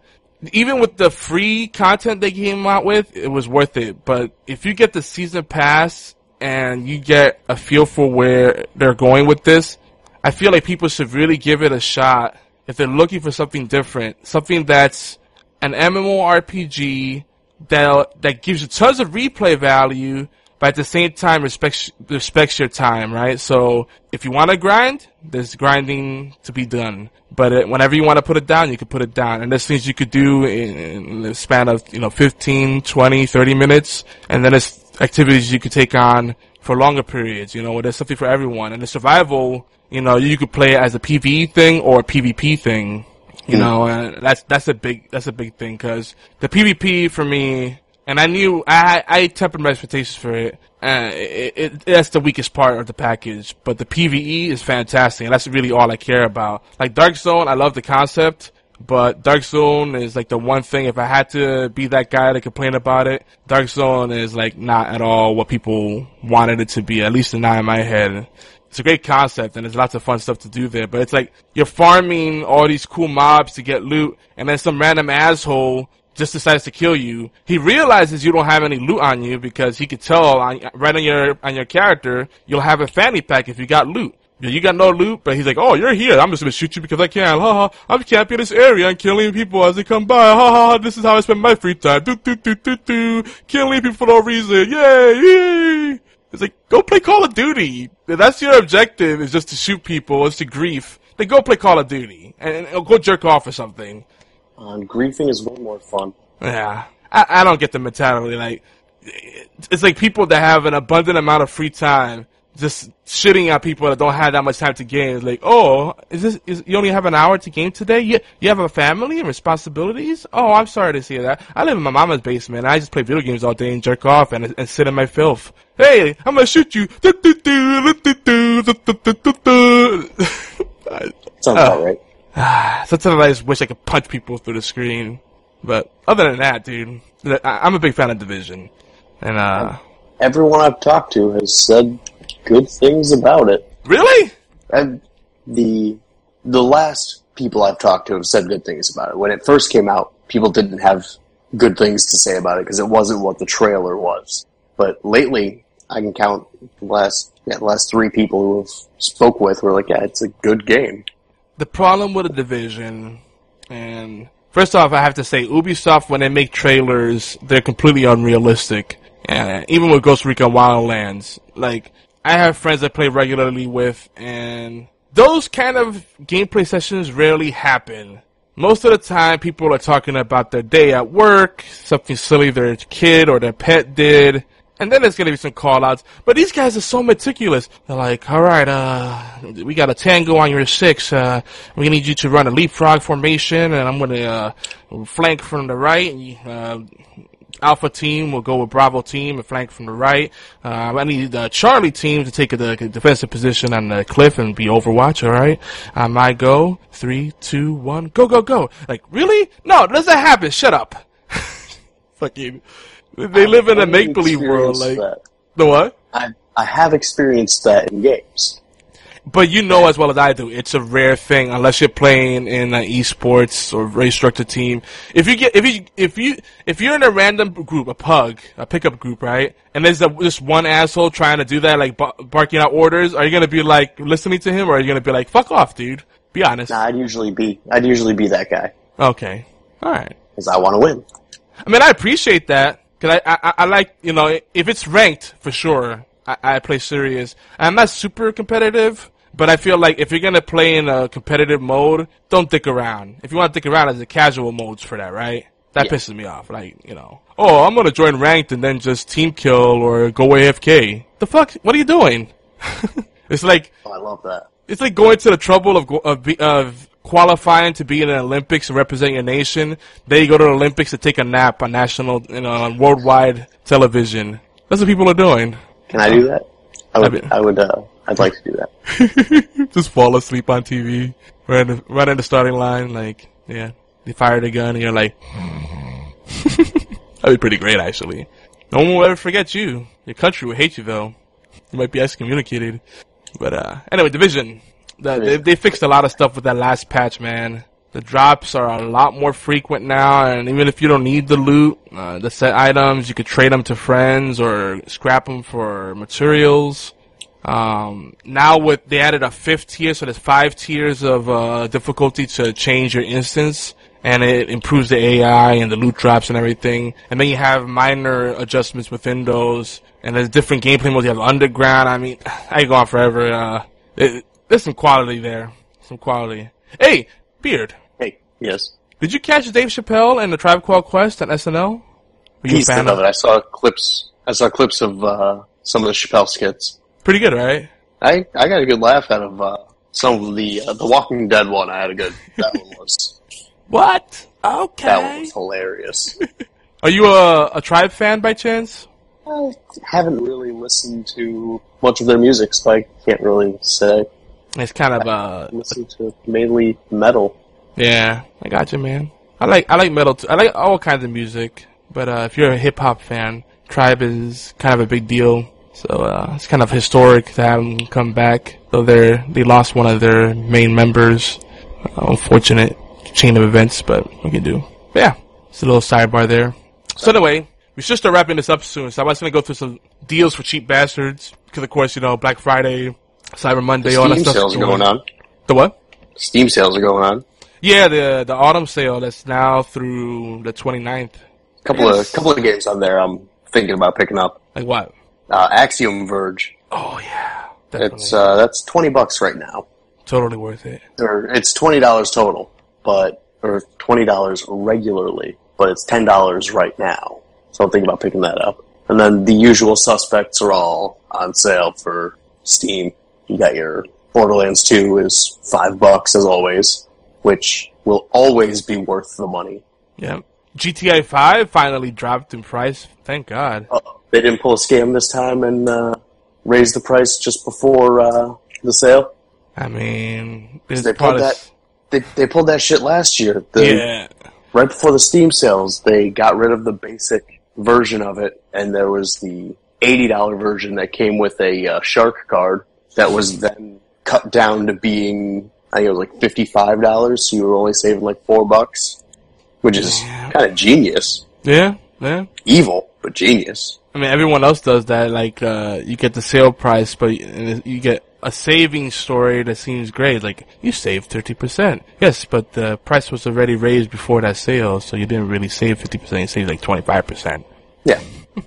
even with the free content they came out with, it was worth it. But if you get the season pass and you get a feel for where they're going with this, I feel like people should really give it a shot if they're looking for something different, something that's an MMORPG that that gives you tons of replay value, but at the same time respects respects your time, right? So if you want to grind, there's grinding to be done. But it, whenever you want to put it down, you can put it down. And there's things you could do in, in the span of, you know, 15, 20, 30 minutes. And then there's activities you could take on for longer periods, you know, there's something for everyone. And the survival, you know, you could play it as a PvE thing or a PvP thing. You know, and that's that's a big that's a big thing because the PvP for me, and I knew I I tempered my expectations for it. Uh, it, it that's the weakest part of the package, but the PVE is fantastic, and that's really all I care about. Like Dark Zone, I love the concept, but Dark Zone is like the one thing. If I had to be that guy to complain about it, Dark Zone is like not at all what people wanted it to be. At least not in my head. It's a great concept and there's lots of fun stuff to do there, but it's like you're farming all these cool mobs to get loot and then some random asshole just decides to kill you. He realizes you don't have any loot on you because he could tell on, right on your, on your character, you'll have a fanny pack if you got loot. Yeah, You got no loot, but he's like, oh, you're here. I'm just gonna shoot you because I can. Ha ha. I'm camping this area and killing people as they come by. Ha ha ha. This is how I spend my free time. Do do do do do. Killing people for no reason. Yay! Yay! It's like, go play Call of Duty. If that's your objective is just to shoot people, it's to grief. Then go play Call of Duty and, and go jerk off or something. Uh, griefing is way more fun. Yeah, I, I don't get the mentality. Like, it's like people that have an abundant amount of free time just shitting at people that don't have that much time to game. It's like, oh, is this is you only have an hour to game today? You you have a family and responsibilities? Oh, I'm sorry to see that. I live in my mama's basement. I just play video games all day and jerk off and and sit in my filth. Hey, I'm gonna shoot you. <laughs> Sounds about right. <sighs> Sometimes I just wish I could punch people through the screen. But other than that, dude, I- I'm a big fan of Division. And, uh, Everyone I've talked to has said good things about it. Really? And the the last people I've talked to have said good things about it. When it first came out, people didn't have good things to say about it because it wasn't what the trailer was. But lately, I can count the last yeah, the last three people who have spoke with were like, yeah, it's a good game. the problem with the division, and first off, I have to say, Ubisoft when they make trailers, they're completely unrealistic. And even with Ghost Recon Wildlands, like I have friends I play regularly with, and those kind of gameplay sessions rarely happen. Most of the time, people are talking about their day at work, something silly their kid or their pet did, and then there's gonna be some callouts. But these guys are so meticulous. They're like, all right, uh, we got a tango on your six. Uh, we need you to run a leapfrog formation, and I'm gonna uh, flank from the right. And uh, Alpha team will go with Bravo team and flank from the right. Uh, I need the Charlie team to take the defensive position on the cliff and be Overwatch. All right, I might go three, two, one, go, go, go. Like really? No, doesn't happen. Shut up. <laughs> Fucking. They live in a make believe world. Like experienced the what? I I have experienced that in games. But you know as well as I do, it's a rare thing unless you're playing in an esports or very structured team. If you get if you if you if you're in a random group, a pug, a pickup group, right? And there's a, this one asshole trying to do that, like bar- barking out orders. Are you gonna be like listening to him, or are you gonna be like, "Fuck off, dude"? Be honest. Nah, I'd usually be I'd usually be that guy Okay. All right. because I want to win. I mean, I appreciate that because I, I I like you know if it's ranked for sure, I, I play serious. I'm not super competitive, but I feel like if you're gonna play in a competitive mode, don't dick around. If you want to dick around, there's the casual modes for that, right? That Yeah. pisses me off. Like you know, oh, I'm gonna join ranked and then just team kill or go AFK. The fuck? What are you doing? <laughs> it's like Oh, I love that. it's like going to the trouble of of, of qualifying to be in the Olympics and represent your nation. Then you go to the Olympics to take a nap on national, you know, on worldwide television. That's what people are doing. Can I do that? I would. That'd be- I would. Uh, I'd like to do that. <laughs> Just fall asleep on TV, right in the, right in the starting line. Like, yeah, they fire the gun, and you're like, <laughs> that'd be pretty great, actually. No one will ever forget you. Your country will hate you, though. You might be excommunicated. But uh, anyway, division. The, they, they fixed a lot of stuff with that last patch, man. The drops are a lot more frequent now, and even if you don't need the loot, uh, the set items, you could trade them to friends or scrap them for materials. Um, now with they added a fifth tier, so there's five tiers of uh, difficulty to change your instance, and it improves the AI and the loot drops and everything. And then you have minor adjustments within those, and there's different gameplay modes. You have underground. I mean, <sighs> I could go on forever. Uh, it, there's some quality there, some quality. Hey, Beard, Hey, yes. did you catch Dave Chappelle and the Tribe Called Quest on SNL? Were you a fan of it. I saw clips. I saw clips of uh, some of the Chappelle skits. Pretty good, right? I I got a good laugh out of uh, some of the uh, the Walking Dead one. I had a good. That one was <laughs> What? Okay. That one was hilarious. <laughs> Are you a, a Tribe fan by chance? I haven't really listened to much of their music, so I can't really say. It's kind of uh, listen to mainly metal. yeah. I got you, man. I like I like metal. Too. I like all kinds of music, but uh, if you're a hip hop fan, Tribe is kind of a big deal. So uh, it's kind of historic to have them come back. Though they they lost one of their main members. Uh, unfortunate chain of events, but we can do? But yeah, it's a little sidebar there. So anyway, we should start wrapping this up soon. So I was gonna go through some deals for cheap bastards because of course you know Black Friday, Cyber Monday, The all that Steam stuff. sales going on. The what? Steam sales are going on. Yeah, the the autumn sale that's now through the 29th. couple of couple of games on there. I'm thinking about picking up. Like what? Uh, Axiom Verge. Oh yeah, definitely. It's uh, that's twenty bucks right now, totally worth it. or it's twenty dollars total, but or twenty dollars regularly, but it's ten dollars right now. So I'm thinking about picking that up. And then the usual suspects are all on sale for Steam. You got your Borderlands 2 is five bucks as always, which will always be worth the money. Yeah. GTA 5 finally dropped in price. Thank God. Uh, they didn't pull a scam this time and uh, raise the price just before uh, the sale. I mean, they pulled that. They, they pulled that shit last year. The, yeah. Right before the Steam sales, they got rid of the basic version of it, and there was the eighty dollar version that came with a uh, shark card that was then cut down to being I think it was like fifty five dollars, so you were only saving like four bucks, which is Yeah. kind of genius. Yeah, yeah. Evil, but genius. I mean, everyone else does that. Like, uh, you get the sale price, but you get a saving story that seems great. Like, you saved 30%. Yes, but the price was already raised before that sale, so you didn't really save 50%, you saved like 25%. Yeah, <laughs>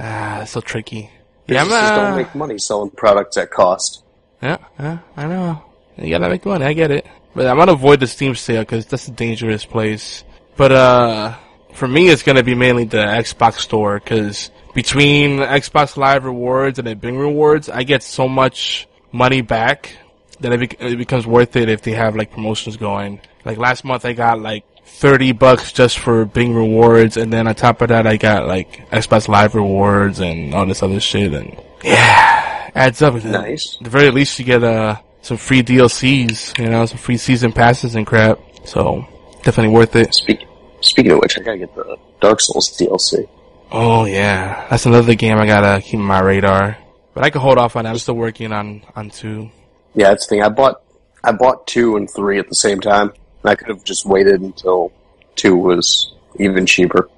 Ah, that's so tricky. Yeah, I'm, businesses uh, don't make money selling products at cost. Yeah, yeah, I know. You gotta make money, I get it. But I'm gonna avoid the Steam sale because that's a dangerous place. But, uh, for me, it's gonna be mainly the Xbox store because between Xbox Live rewards and the Bing rewards, I get so much money back that it, bec- it becomes worth it if they have like promotions going. Like last month, I got like 30 bucks just for Bing rewards, and then on top of that, I got like Xbox Live rewards and all this other shit, and yeah, adds up. Nice. At the very least, you get uh some free DLCs, you know, some free season passes and crap. So definitely worth it. Speak, speaking of which, I gotta get the Dark Souls DLC. Oh yeah, that's another game I gotta keep on my radar. But I can hold off on that. I'm still working on on two. Yeah, that's the thing. I bought I bought two and three at the same time. And I could have just waited until two was even cheaper.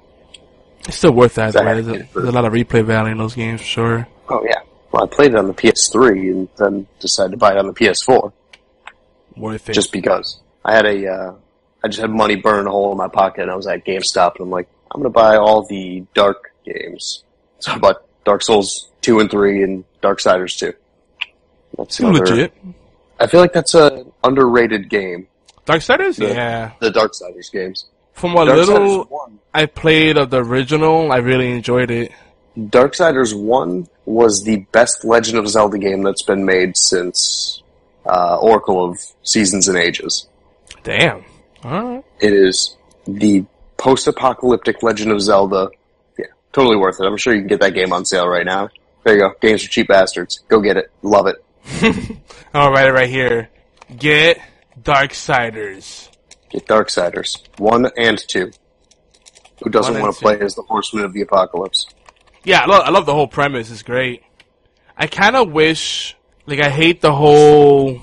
It's still worth that. That Right? There's, a, there's a lot of replay value in those games for sure. Oh yeah. Well, I played it on the PS3 and then decided to buy it on the PS4 Worth it. just because I had a uh, I just had money burning a hole in my pocket and I was at GameStop and I'm like I'm gonna buy all the Dark games. So I bought Dark Souls two and three and Dark Darksiders two. That's another- legit. I feel like that's a underrated game. Darksiders? The- Yeah. The Dark Darksiders games. From what Darksiders little 1. I played of the original, I really enjoyed it. Dark Darksiders 1 was the best Legend of Zelda game that's been made since uh, Oracle of Seasons and Ages. Damn. Alright. It is the post-apocalyptic Legend of Zelda. Yeah, totally worth it. I'm sure you can get that game on sale right now. There you go. Games for cheap bastards. Go get it. Love it. I'll write it right here. Get Darksiders. Get Darksiders 1 and 2. Who doesn't want to play as the Horseman of the Apocalypse? Yeah, I love, I love the whole premise. It's great. I kind of wish, like, I hate the whole,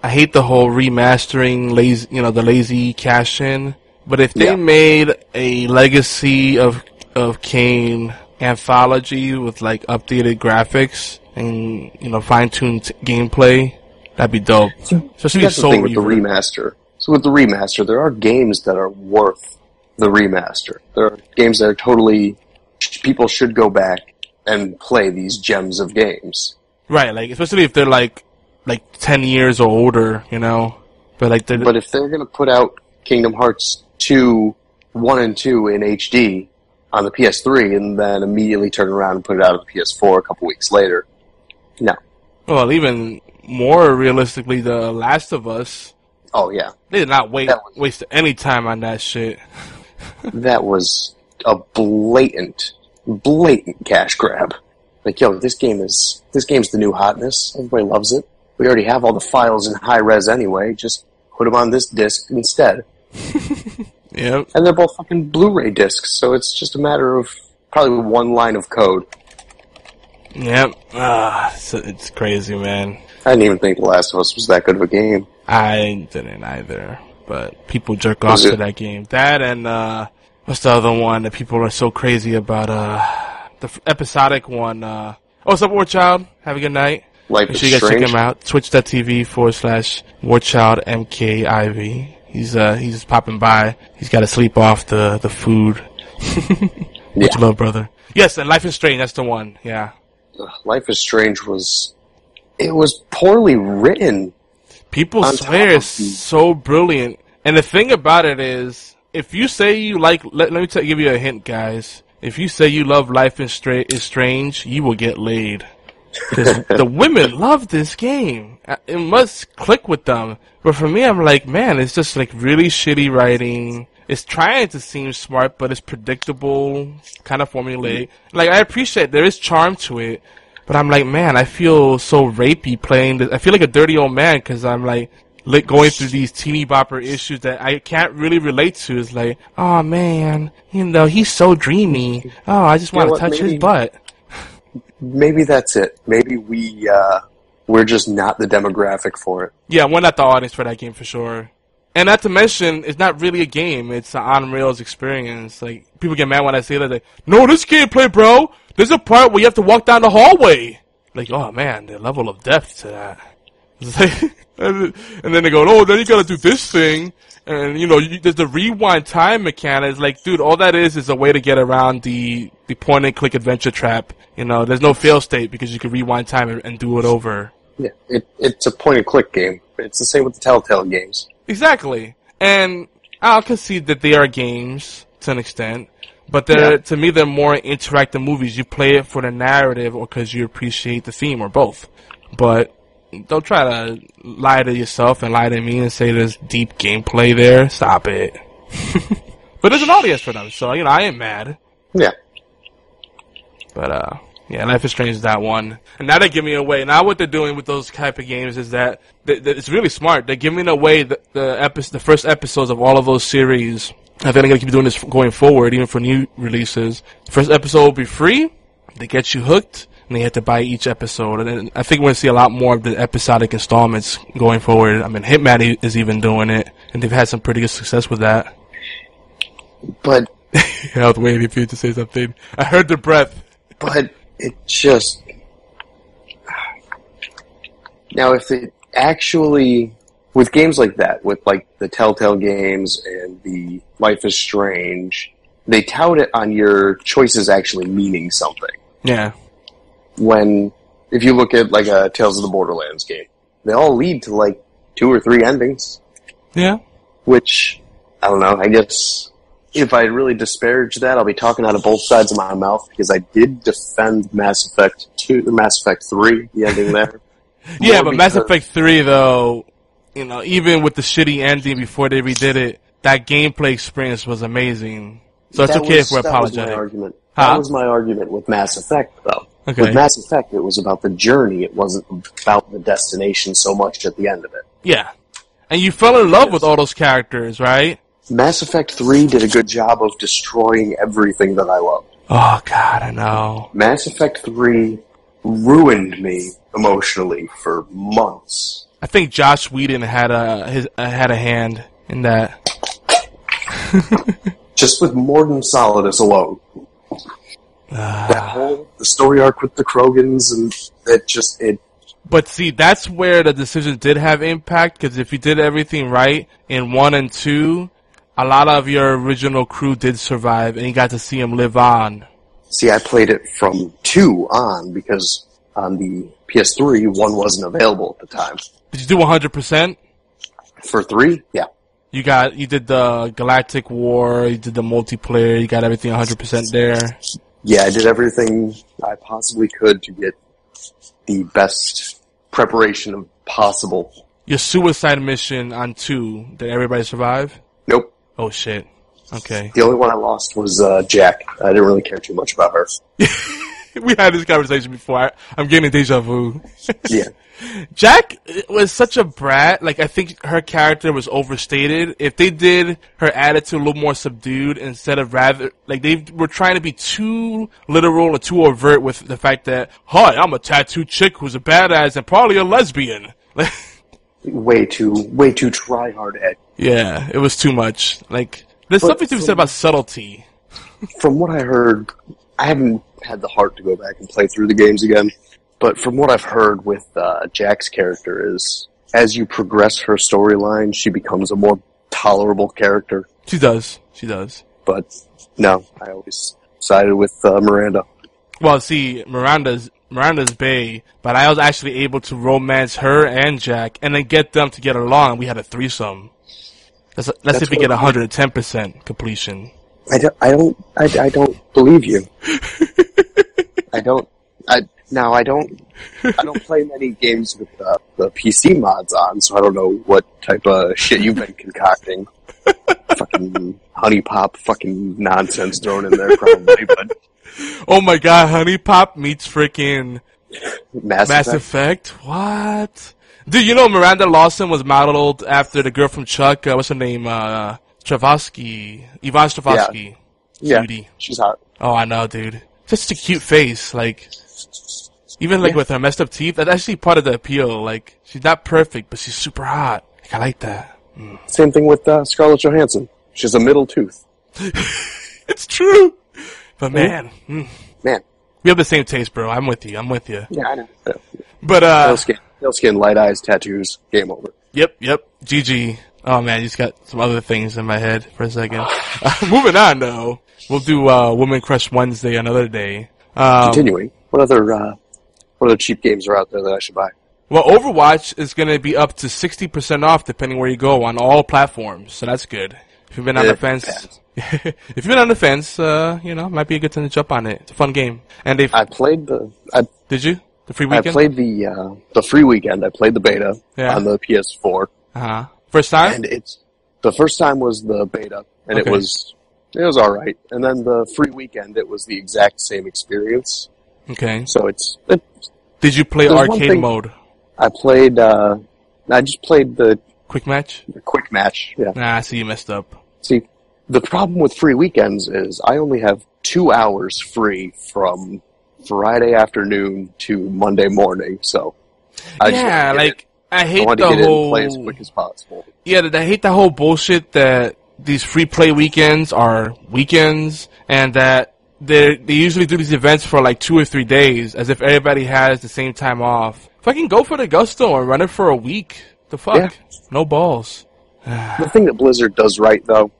I hate the whole remastering, lazy, you know, the lazy cash in. But if they Yeah. made a Legacy of of Kain anthology with like updated graphics and you know fine tuned gameplay, that'd be dope. Especially That's the Soul thing with the remaster. So with the remaster, there are games that are worth the remaster. There are games that are totally people should go back and play these gems of games. Right, like especially if they're like like ten years or older, you know. But like But if they're going to put out Kingdom Hearts 2, 1 and 2 in HD on the PS3 and then immediately turn around and put it out on the PS4 a couple weeks later, no. well, even more realistically, The Last of Us, Oh yeah, they did not wait was- waste any time on that shit. <laughs> <laughs> that was a blatant, blatant cash grab. Like, yo, this game is this game's the new hotness. Everybody loves it. We already have all the files in high res anyway. Just put them on this disc instead. <laughs> Yep. And they're both fucking Blu-ray discs, so it's just a matter of probably one line of code. Yep. Ah, it's, it's crazy, man. I didn't even think The Last of Us was that good of a game. I didn't either, but people jerk off to that game. That and uh, what's the other one that people are so crazy about? Uh, the f- episodic one. Uh, oh, what's up, War Child? Have a good night. Life Make sure you guys check Strange. him out. Twitch.tv forward slash Warchild MKIV. He's uh he's just popping by. He's got to sleep off the the food. <laughs> Much Yeah. love, brother. Yes, and Life is Strange. That's the one. Yeah. Life is Strange was it was poorly written. People swear it's so brilliant. And the thing about it is, if you say you like, let, let me tell, give you a hint, guys. If you say you love Life is, Stra- is Strange, you will get laid. Because <laughs> the women love this game. Uh, It must click with them. But for me, I'm like, man, it's just like really shitty writing. It's trying to seem smart, but it's predictable, kind of formulaic. Like, I appreciate there is charm to it. But I'm like, man, I feel so rapey playing this. I feel like a dirty old man because I'm like, like going through these teeny bopper issues that I can't really relate to. It's like, oh man, you know, he's so dreamy. Oh, I just want to touch maybe- his butt. <laughs> Maybe that's it. Maybe we uh, we're just not the demographic for it. Yeah, we're not the audience for that game for sure. And not to mention, it's not really a game. It's an on rails experience. Like people get mad when I say that. Like, no, this can't gameplay, bro. There's a part where you have to walk down the hallway. Like, oh man, the level of depth to that. <laughs> And then they go, oh, then you gotta do this thing. And you know, you, there's the rewind time mechanic. It's like, dude, all that is is a way to get around the the point and click adventure trap. You know, there's no fail state because you can rewind time and, and do it over. Yeah, it, it's a point and click game. It's the same with the Telltale games. Exactly. And I'll concede that they are games to an extent, but they're Yeah. to me they're more interactive movies. You play it for the narrative or because you appreciate the theme or both. But don't try to lie to yourself and lie to me and say there's deep gameplay there. Stop it. <laughs> but there's an audience for them, so you know I ain't mad. Yeah. But uh, yeah, Life is Strange is that one. And now they're giving away. Now what they're doing with those type of games is that, th- th- it's really smart. They're giving away the the, epi- the first episodes of all of those series. I think they're gonna keep doing this going forward, even for new releases. First episode will be free. They get you hooked, and they have to buy each episode. And then I think we're gonna see a lot more of the episodic installments going forward. I mean, Hitman is even doing it, and they've had some pretty good success with that. But <laughs> I was waiting for you to say something. I heard the breath. but it just now if it actually with games like that, with like the Telltale games and the Life is Strange, they tout it on your choices actually meaning something. Yeah. When if you look at like a Tales of the Borderlands game, they all lead to like two or three endings. Yeah. Which I don't know. I guess if I really disparage that, I'll be talking out of both sides of my mouth because I did defend Mass Effect two, Mass Effect three, the ending there. <laughs> Yeah, but Mass Effect 3 though, you know, even with the shitty ending before they redid it, that gameplay experience was amazing. So it's okay was- if we're that was my argument. Huh? That was my argument with Mass Effect, though. Okay. With Mass Effect, it was about the journey. It wasn't about the destination so much at the end of it. Yeah. And you fell in love with all those characters, right? Mass Effect 3 did a good job of destroying everything that I loved. Oh god, I know. Mass Effect 3 ruined me emotionally for months. I think Josh Whedon had a his uh, had a hand in that. <laughs> Just with Mordin Solidus alone. that whole the story arc with the Krogans and it just it But see, that's where the decision did have impact, because if you did everything right in one and two, a lot of your original crew did survive, and you got to see them live on. See, I played it from two on because on the PS3, one wasn't available at the time. Did you do 100%? For three, yeah. You got, you did the Galactic War, you did the multiplayer, you got everything 100% there. Yeah, I did everything I possibly could to get the best preparation possible. Your suicide mission on two, did everybody survive? Oh shit. Okay. The only one I lost was uh, Jack. I didn't really care too much about her. <laughs> we had this conversation before. I, I'm getting a deja vu. <laughs> Yeah. Jack was such a brat. Like I think her character was overstated. If they did her attitude a little more subdued instead of rather like they were trying to be too literal or too overt with the fact that, "Hi, I'm a tattooed chick who's a badass and probably a lesbian." <laughs> way too, way too try hard at. yeah, it was too much. Like there's But something to be said about subtlety. From what I heard, I haven't had the heart to go back and play through the games again. But from what I've heard with uh, Jack's character is, as you progress her storyline, she becomes a more tolerable character. She does. She does. But no, I always sided with uh, Miranda. Well, see, Miranda's Miranda's Bay, but I was actually able to romance her and Jack, and then get them to get along. We had a threesome. That's, that's, see if we get 110 percent completion. I don't, I don't, I, I don't believe you. <laughs> I don't. I now I don't I don't play many games with the, the PC mods on, so I don't know what type of shit you've been concocting. <laughs> fucking honey pop, fucking nonsense thrown in there, probably. But <laughs> Oh my god, Honey Pop meets freaking Mass, Mass Effect. Effect. What? Dude, you know Miranda Lawson was modeled after the girl from Chuck. Uh, what's her name? Uh, Strahovski. Yvonne Strahovski. Yeah, Cutie. she's hot. Oh, I know, dude. Just a cute face. Like, even like Yeah. with her messed up teeth, that's actually part of the appeal. Like, she's not perfect, but she's super hot. Like, I like that. Same thing with uh, Scarlett Johansson. She's a middle tooth. <laughs> It's true. But man, mm, Man, we have the same taste, bro. I'm with you. I'm with you. yeah, I know. But uh, Pale skin, pale skin, light eyes, tattoos. Game over. Yep, yep. GG. Oh man, you just got some other things in my head for a second. <laughs> Uh, moving on though, we'll do uh, Woman Crush Wednesday another day. Um, Continuing. What other uh, what other cheap games are out there that I should buy? Well, Overwatch is going to be up to sixty percent off depending where you go on all platforms, so that's good. If you've been on It the fence, if you've been on the fence, uh, you know, might be a good time to jump on it. It's a fun game. And they I played the I did you the free weekend? I played the uh, the free weekend. I played the beta Yeah. on the PS4, Uh huh. First time. and it's the first time was the beta, and Okay. it was it was all right. And then the free weekend, it was the exact same experience. okay. So it's it, Did you play arcade thing- mode? I played. uh I just played the, Quick match? the quick match. Yeah. Nah, I see you messed up. See, the problem with free weekends is I only have two hours free from Friday afternoon to Monday morning. So I yeah, wanted to get like I in- I hate want the whole. play as quick as possible. Yeah, I hate the whole bullshit that these free play weekends are weekends and that they they usually do these events for like two or three days as if everybody has the same time off. Fucking go for the gusto and run it for a week. The fuck? Yeah. No balls. <sighs> The thing that Blizzard does right though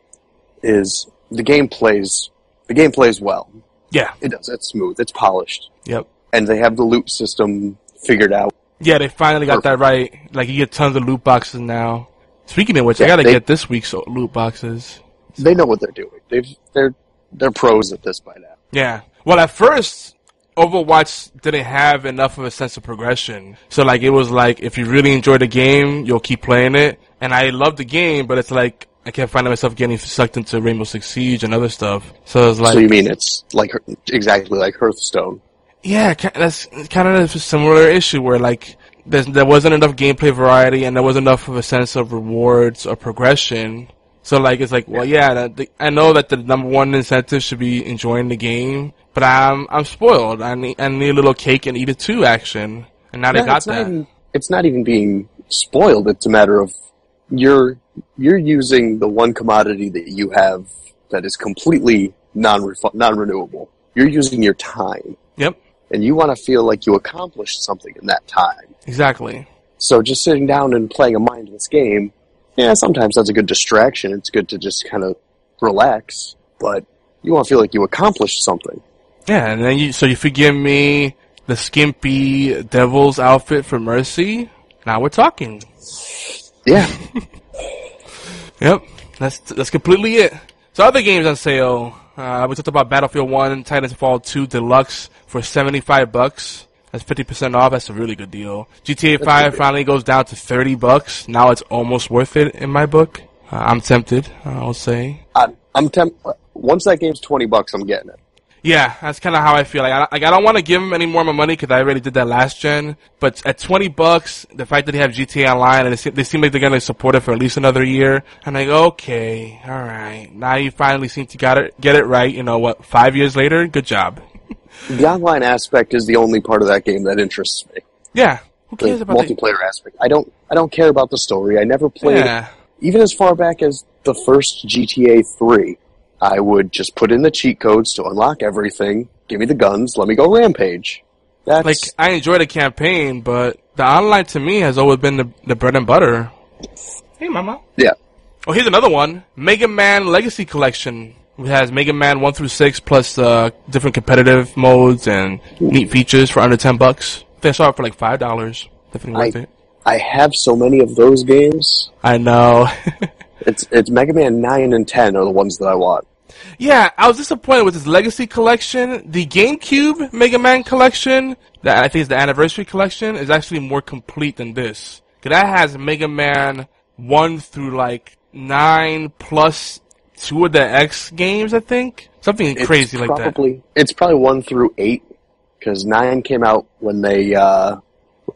is the game plays the game plays well. Yeah. It does. It's smooth. It's polished, Yep. and they have the loot system figured out. Yeah, they finally got that right. Like you get tons of loot boxes now. Speaking of which, I gotta they- get this week's loot boxes. They know what they're doing. They've they're they're pros at this by now. Yeah. Well, at first, Overwatch didn't have enough of a sense of progression. So like, it was like, if you really enjoy the game, you'll keep playing it. And I love the game, but it's like, I kept finding myself getting sucked into Rainbow Six Siege and other stuff. So it's like, so you mean it's like exactly like Hearthstone? yeah, that's kind of a similar issue where like, there's, there wasn't enough gameplay variety and there wasn't enough of a sense of rewards or progression. So like, it's like, well, yeah, the, I know that the number one incentive should be enjoying the game, but I'm, I'm spoiled. I need, I need a little cake and eat it too action. And now they got that. even, it's not even being spoiled. It's a matter of you're you're using the one commodity that you have that is completely non non renewable. You're using your time, Yep, and you want to feel like you accomplished something in that time. exactly. So just sitting down and playing a mindless game, yeah, sometimes that's a good distraction. It's good to just kind of relax, but you want to feel like you accomplished something. Yeah, and then you, so you forgive me the skimpy devil's outfit for Mercy. Now we're talking. Yeah, <laughs> Yep, that's that's completely it. So other games on sale. Uh, we talked about Battlefield One, Titanfall Two Deluxe for seventy five bucks. That's fifty percent off. That's a really good deal. GTA Five finally goes down to thirty bucks. Now it's almost worth it in my book. Uh, I'm tempted. I'll say. I'm, I'm temp- Once that game's twenty bucks, I'm getting it. Yeah, that's kind of how I feel. Like, I, like, I don't want to give him any more of my money because I already did that last gen. But at 20 bucks, the fact that they have GTA Online and they seem, they seem like they're going to support it for at least another year, I'm like, okay, alright. Now you finally seem to got it, get it right. You know what? Five years later, good job. The online aspect is the only part of that game that interests me. Yeah. Who The cares about the, multiplayer aspect. I don't. I don't care about the story. I never played. Yeah. Even as far back as the first GTA 3, I would just put in the cheat codes to unlock everything. Give me the guns. Let me go rampage. That's Like, I enjoy the campaign, but the online to me has always been the, the bread and butter. Hey, mama. yeah. Oh, here's another one. Mega Man Legacy Collection. It has Mega Man 1 through 6 plus uh, different competitive modes and neat features for under 10 bucks. They saw it for like $5. Definitely worth I, it. I have so many of those games. I know. <laughs> It's it's Mega Man 9 and 10 are the ones that I want. Yeah, I was disappointed with his Legacy collection. The GameCube Mega Man collection, that I think is the anniversary collection, is actually more complete than this. 'Cause that has Mega Man 1 through like 9 plus two of the X games, I think. Something It's crazy like that. probably, It's probably one through eight because nine came out when they uh,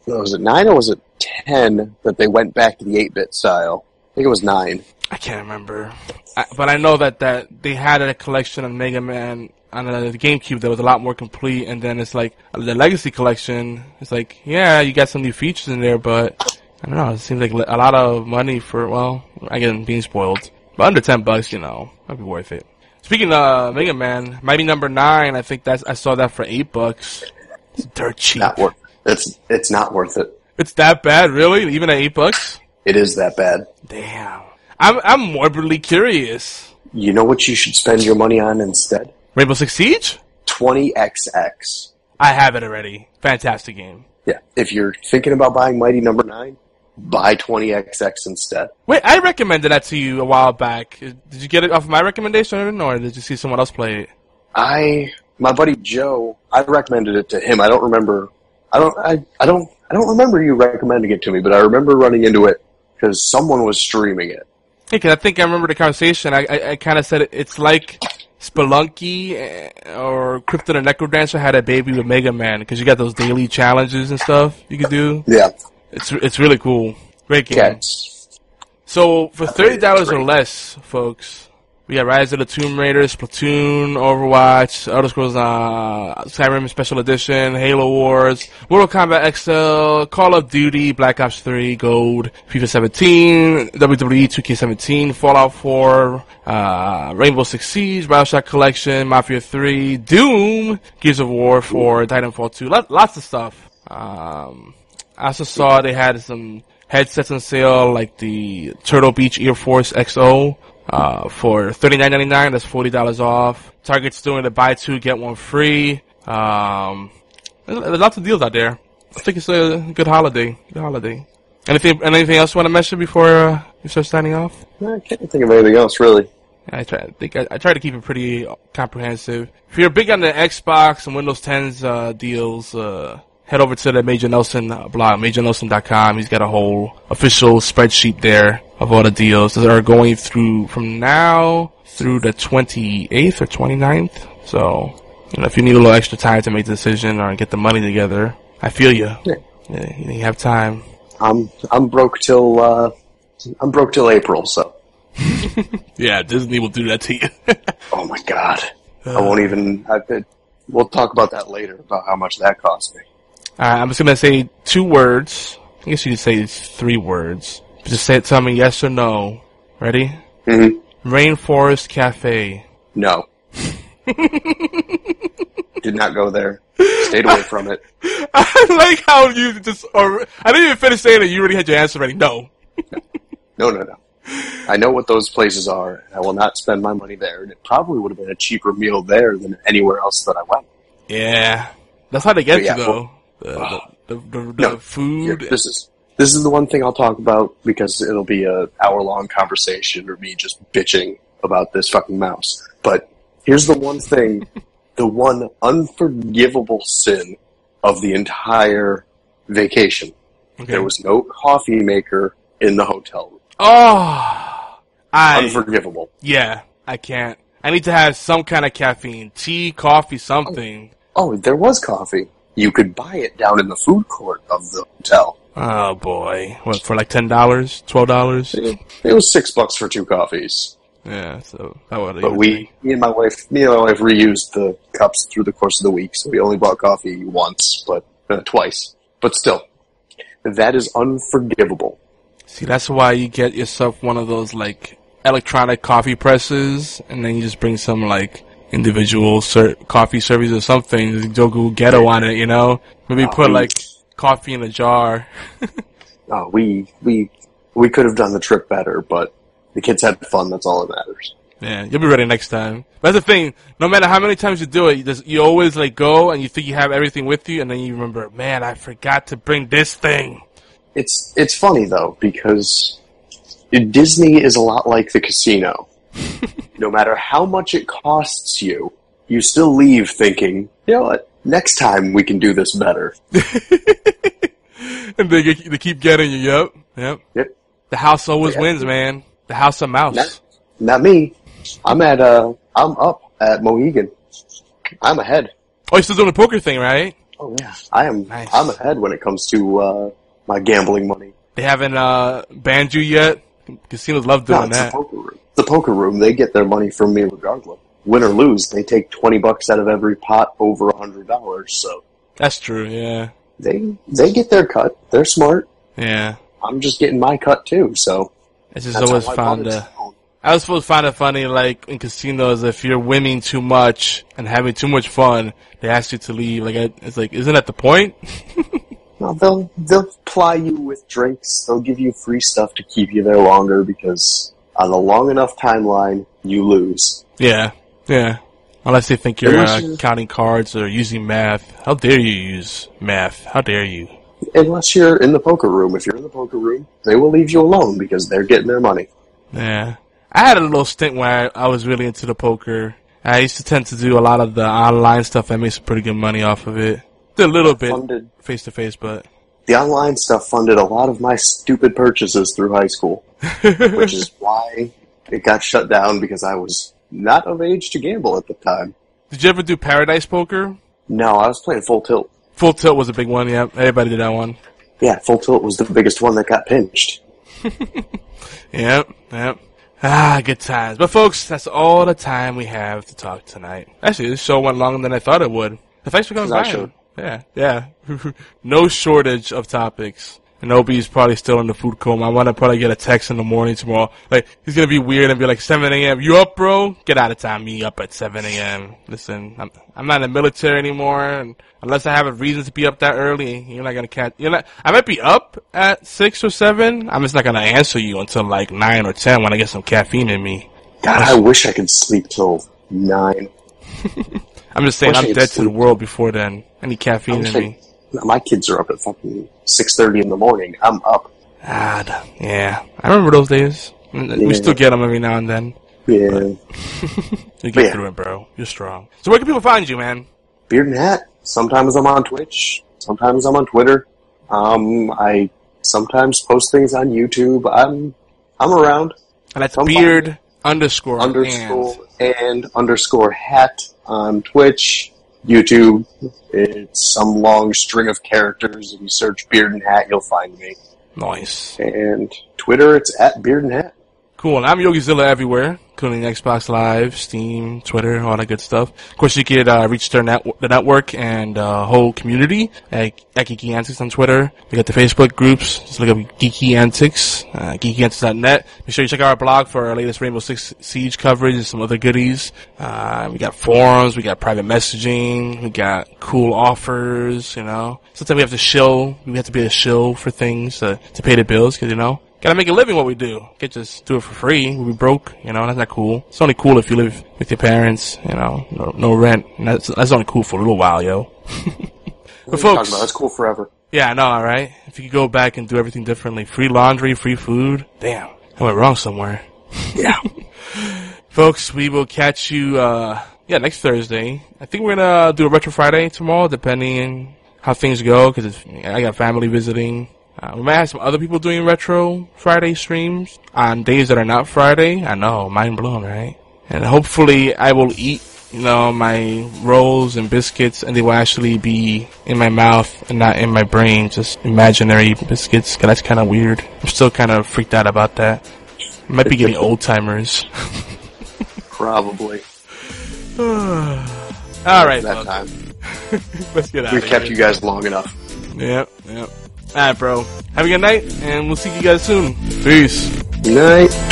was it nine or was it ten that they went back to the eight bit style. I think it was nine. I can't remember. I, but I know that, that they had a collection of Mega Man on uh, the GameCube that was a lot more complete, and then it's like uh, the Legacy collection. It's like, yeah, you got some new features in there, but I don't know. It seems like a lot of money for well, again, being spoiled. But under ten bucks, you know, that'd be worth it. Speaking of Mega Man, might be number nine. I think that's I saw that for eight bucks. It's dirt cheap. Not worth. It's it's not worth it. It's that bad, really? Even at eight bucks? It is that bad. Damn. I'm I'm morbidly curious. You know what you should spend your money on instead? Rainbow Six Siege? Twenty XX. I have it already. Fantastic game. Yeah. If you're thinking about buying Mighty Number Nine, buy twenty XX instead. Wait, I recommended that to you a while back. Did you get it off my recommendation or did you see someone else play it? I my buddy Joe, I recommended it to him. I don't remember. I don't. I, I don't. I don't remember you recommending it to me, but I remember running into it because someone was streaming it. Hey, 'cause I think I remember the conversation. I I, I kind of said it, it's like Spelunky eh, or Crypt of the NecroDancer had a baby with Mega Man because you got those daily challenges and stuff you could do. Yeah. It's it's really cool. Great game. Cats. So for thirty dollars or less, folks, we got Rise of the Tomb Raider, Splatoon, Overwatch, Elder Scrolls uh, Skyrim Special Edition, Halo Wars, Mortal Kombat XL, Call of Duty, Black Ops 3, Gold, FIFA 17, WWE 2K17, Fallout 4, uh, Rainbow Six Siege, Bioshock Collection, Mafia 3, Doom, Gears of War 4, Titanfall 2, lot, lots of stuff. Um, I also saw they had some headsets on sale, like the Turtle Beach Ear Force XO, uh, for thirty nine ninety nine. That's forty dollars off. Target's doing the buy two get one free. Um, there's, lots of deals out there. I think it's a good holiday. Good holiday. Anything? Anything else you want to mention before uh, you start signing off? I can't think of anything else really. I try. I think I, I try to keep it pretty comprehensive. If you're big on the Xbox and Windows 10's uh, deals, uh, head over to the Major Nelson uh, blog, MajorNelson.com. He's got a whole official spreadsheet there of all the deals that are going through from now through the 28th or 29th. So, you know, if you need a little extra time to make the decision or get the money together, I feel you. Yeah. Yeah, you have time. I'm I'm broke till uh, I'm broke till April. So. <laughs> Yeah, Disney will do that to you. <laughs> Oh my god. I won't even. I, it, we'll talk about that later about how much that cost me. Uh, I'm just gonna say two words. I guess you could say three words. Just say it. Tell me yes or no. Ready? Mm-hmm. Rainforest Cafe. No. <laughs> Did not go there. Stayed away from it. <laughs> I like how you just. Or I didn't even finish saying it. You already had your answer ready. No. No, no, no. I know what those places are. I will not spend my money there. And it probably would have been a cheaper meal there than anywhere else that I went. Yeah, that's how they get But yeah, you though. The, the, the, the, the No, food. This is this is the one thing I'll talk about because it'll be a hour long conversation or me just bitching about this fucking mouse. But here's the one thing, <laughs> the one unforgivable sin of the entire vacation. Okay. There was no coffee maker in the hotel room. Oh, I Unforgivable. yeah. I can't. I need to have some kind of caffeine, tea, coffee, something. Oh, oh there was coffee. You could buy it down in the food court of the hotel. Oh boy, what for like ten dollars, twelve dollars? It was six bucks for two coffees. Yeah, so that would. But we, me and my wife, me and my wife reused the cups through the course of the week, so we only bought coffee once, but uh, twice. But still, that is unforgivable. See, that's why you get yourself one of those like electronic coffee presses, and then you just bring some like individual ser- coffee service or something, go go ghetto on it, you know? Maybe Oh, put we- like coffee in a jar. <laughs> Uh, we we we could have done the trip better, but the kids had fun. That's all that matters. Yeah, you'll be ready next time. That's the thing. No matter how many times you do it, you, just, you always like go and you think you have everything with you, and then you remember, man, I forgot to bring this thing. It's it's funny though because Disney is a lot like the casino. No matter how much it costs you, you still leave thinking, you know what, next time we can do this better. <laughs> and they, get, they keep getting you. Yep. Yep. Yep. The house always Yeah. wins, man. The house of mouse. Not, not me. I'm at, uh, I'm up at Mohegan. I'm ahead. Oh, you're still doing the poker thing, right? Oh yeah. I am, Nice. I'm ahead when it comes to, uh, my gambling money. They haven't uh, banned you yet. Casinos love No, doing it's that. the poker room. The poker room, they get their money from me regardless. Win or lose, they take 20 bucks out of every pot over a hundred dollars, so That's true. Yeah. they, they get their cut. They're smart. Yeah. I'm just getting my cut too, so. It's just always found. Uh, I always supposed to find it funny, like in casinos, if you're winning too much and having too much fun, they ask you to leave. Like I- it's like, isn't that the point? <laughs> No, they'll they'll ply you with drinks. They'll give you free stuff to keep you there longer because on a long enough timeline, you lose. Yeah. Yeah. Unless they think you're uh, you- counting cards or using math. How dare you use math? How dare you? Unless you're in the poker room. If you're in the poker room, they will leave you alone because they're getting their money. Yeah. I had a little stint where I, I was really into the poker. I used to tend to do a lot of the online stuff. I made some pretty good money off of it. Did a little bit Funded face to face, but the online stuff funded a lot of my stupid purchases through high school, <laughs> which is why it got shut down because I was not of age to gamble at the time. did you ever do Paradise Poker? No, I was playing full tilt. Full Tilt was a big one. Yep, everybody did that one. Yeah, full tilt was the biggest one that got pinched. <laughs> Yep, yep. Ah, good times. But folks, that's all the time we have to talk tonight. Actually, this show went longer than I thought it would. Thanks for coming by. Yeah, yeah. <laughs> no shortage of topics. And Obi's probably still in the food coma. I'm gonna probably get a text in the morning tomorrow. Like, he's gonna be weird and be like, 7 a.m. You up, bro? Get out of time. Me up at 7 a.m. Listen, I'm, I'm not in the military anymore. And unless I have a reason to be up that early, you're not gonna catch, you're not, I might be up at 6 or 7. I'm just not gonna answer you until like 9 or 10 when I get some caffeine in me. God, I wish I could sleep till nine. <laughs> I'm just saying, I'm dead to the world before then. I need caffeine in me. my kids are up at fucking six thirty in the morning. I'm up. Ah, yeah. I remember those days. We still get them every now and then. Yeah. <laughs> You get Yeah. through it, bro. You're strong. So where can people find you, man? Beard and hat. Sometimes I'm on Twitch. Sometimes I'm on Twitter. Um, I sometimes post things on YouTube. I'm I'm around. And that's Come beard underscore underscore and. and underscore hat on Twitch, YouTube. It's some long string of characters. If you search beard and hat, you'll find me. Nice. And Twitter, it's at beard and hat. Cool. And I'm YogiZilla everywhere, including Xbox Live, Steam, Twitter, all that good stuff. Of course, you could uh, reach their net- the network and uh, whole community at, Geeky Antics on Twitter. We got the Facebook groups. Just look up Geeky Antics, uh, geekyantics.net. Make sure you check out our blog for our latest Rainbow Six Siege coverage and some other goodies. Uh, we got forums, we got private messaging, we got cool offers, you know. Sometimes we have to shill, we have to be a shill for things to, to pay the bills, cause you know, Gotta make a living what we do. Can't just do it for free. We'll be broke, you know, that's not cool. It's only cool if you live with your parents, you know, no, no rent. And that's, that's only cool for a little while, yo. <laughs> But folks, about? That's cool forever. yeah, I know, alright? If you could go back and do everything differently. Free laundry, free food. Damn. I went wrong somewhere. <laughs> Yeah. Folks, we will catch you, uh, yeah, next Thursday. I think we're gonna do a Retro Friday tomorrow, depending how things go, cause it's, I got family visiting. Uh, we might have some other people doing Retro Friday streams on days that are not Friday. I know, mind blown, right? And hopefully I will eat, you know, my rolls and biscuits and they will actually be in my mouth and not in my brain, just imaginary biscuits, cause that's kinda weird. I'm still kinda freaked out about that. I might be getting old timers. <laughs> Probably. <sighs> All right, That time. <laughs> Let's get out. We've kept you guys long enough. Yep, yep. Alright, bro. Have a good night, and we'll see you guys soon. Peace. Good night.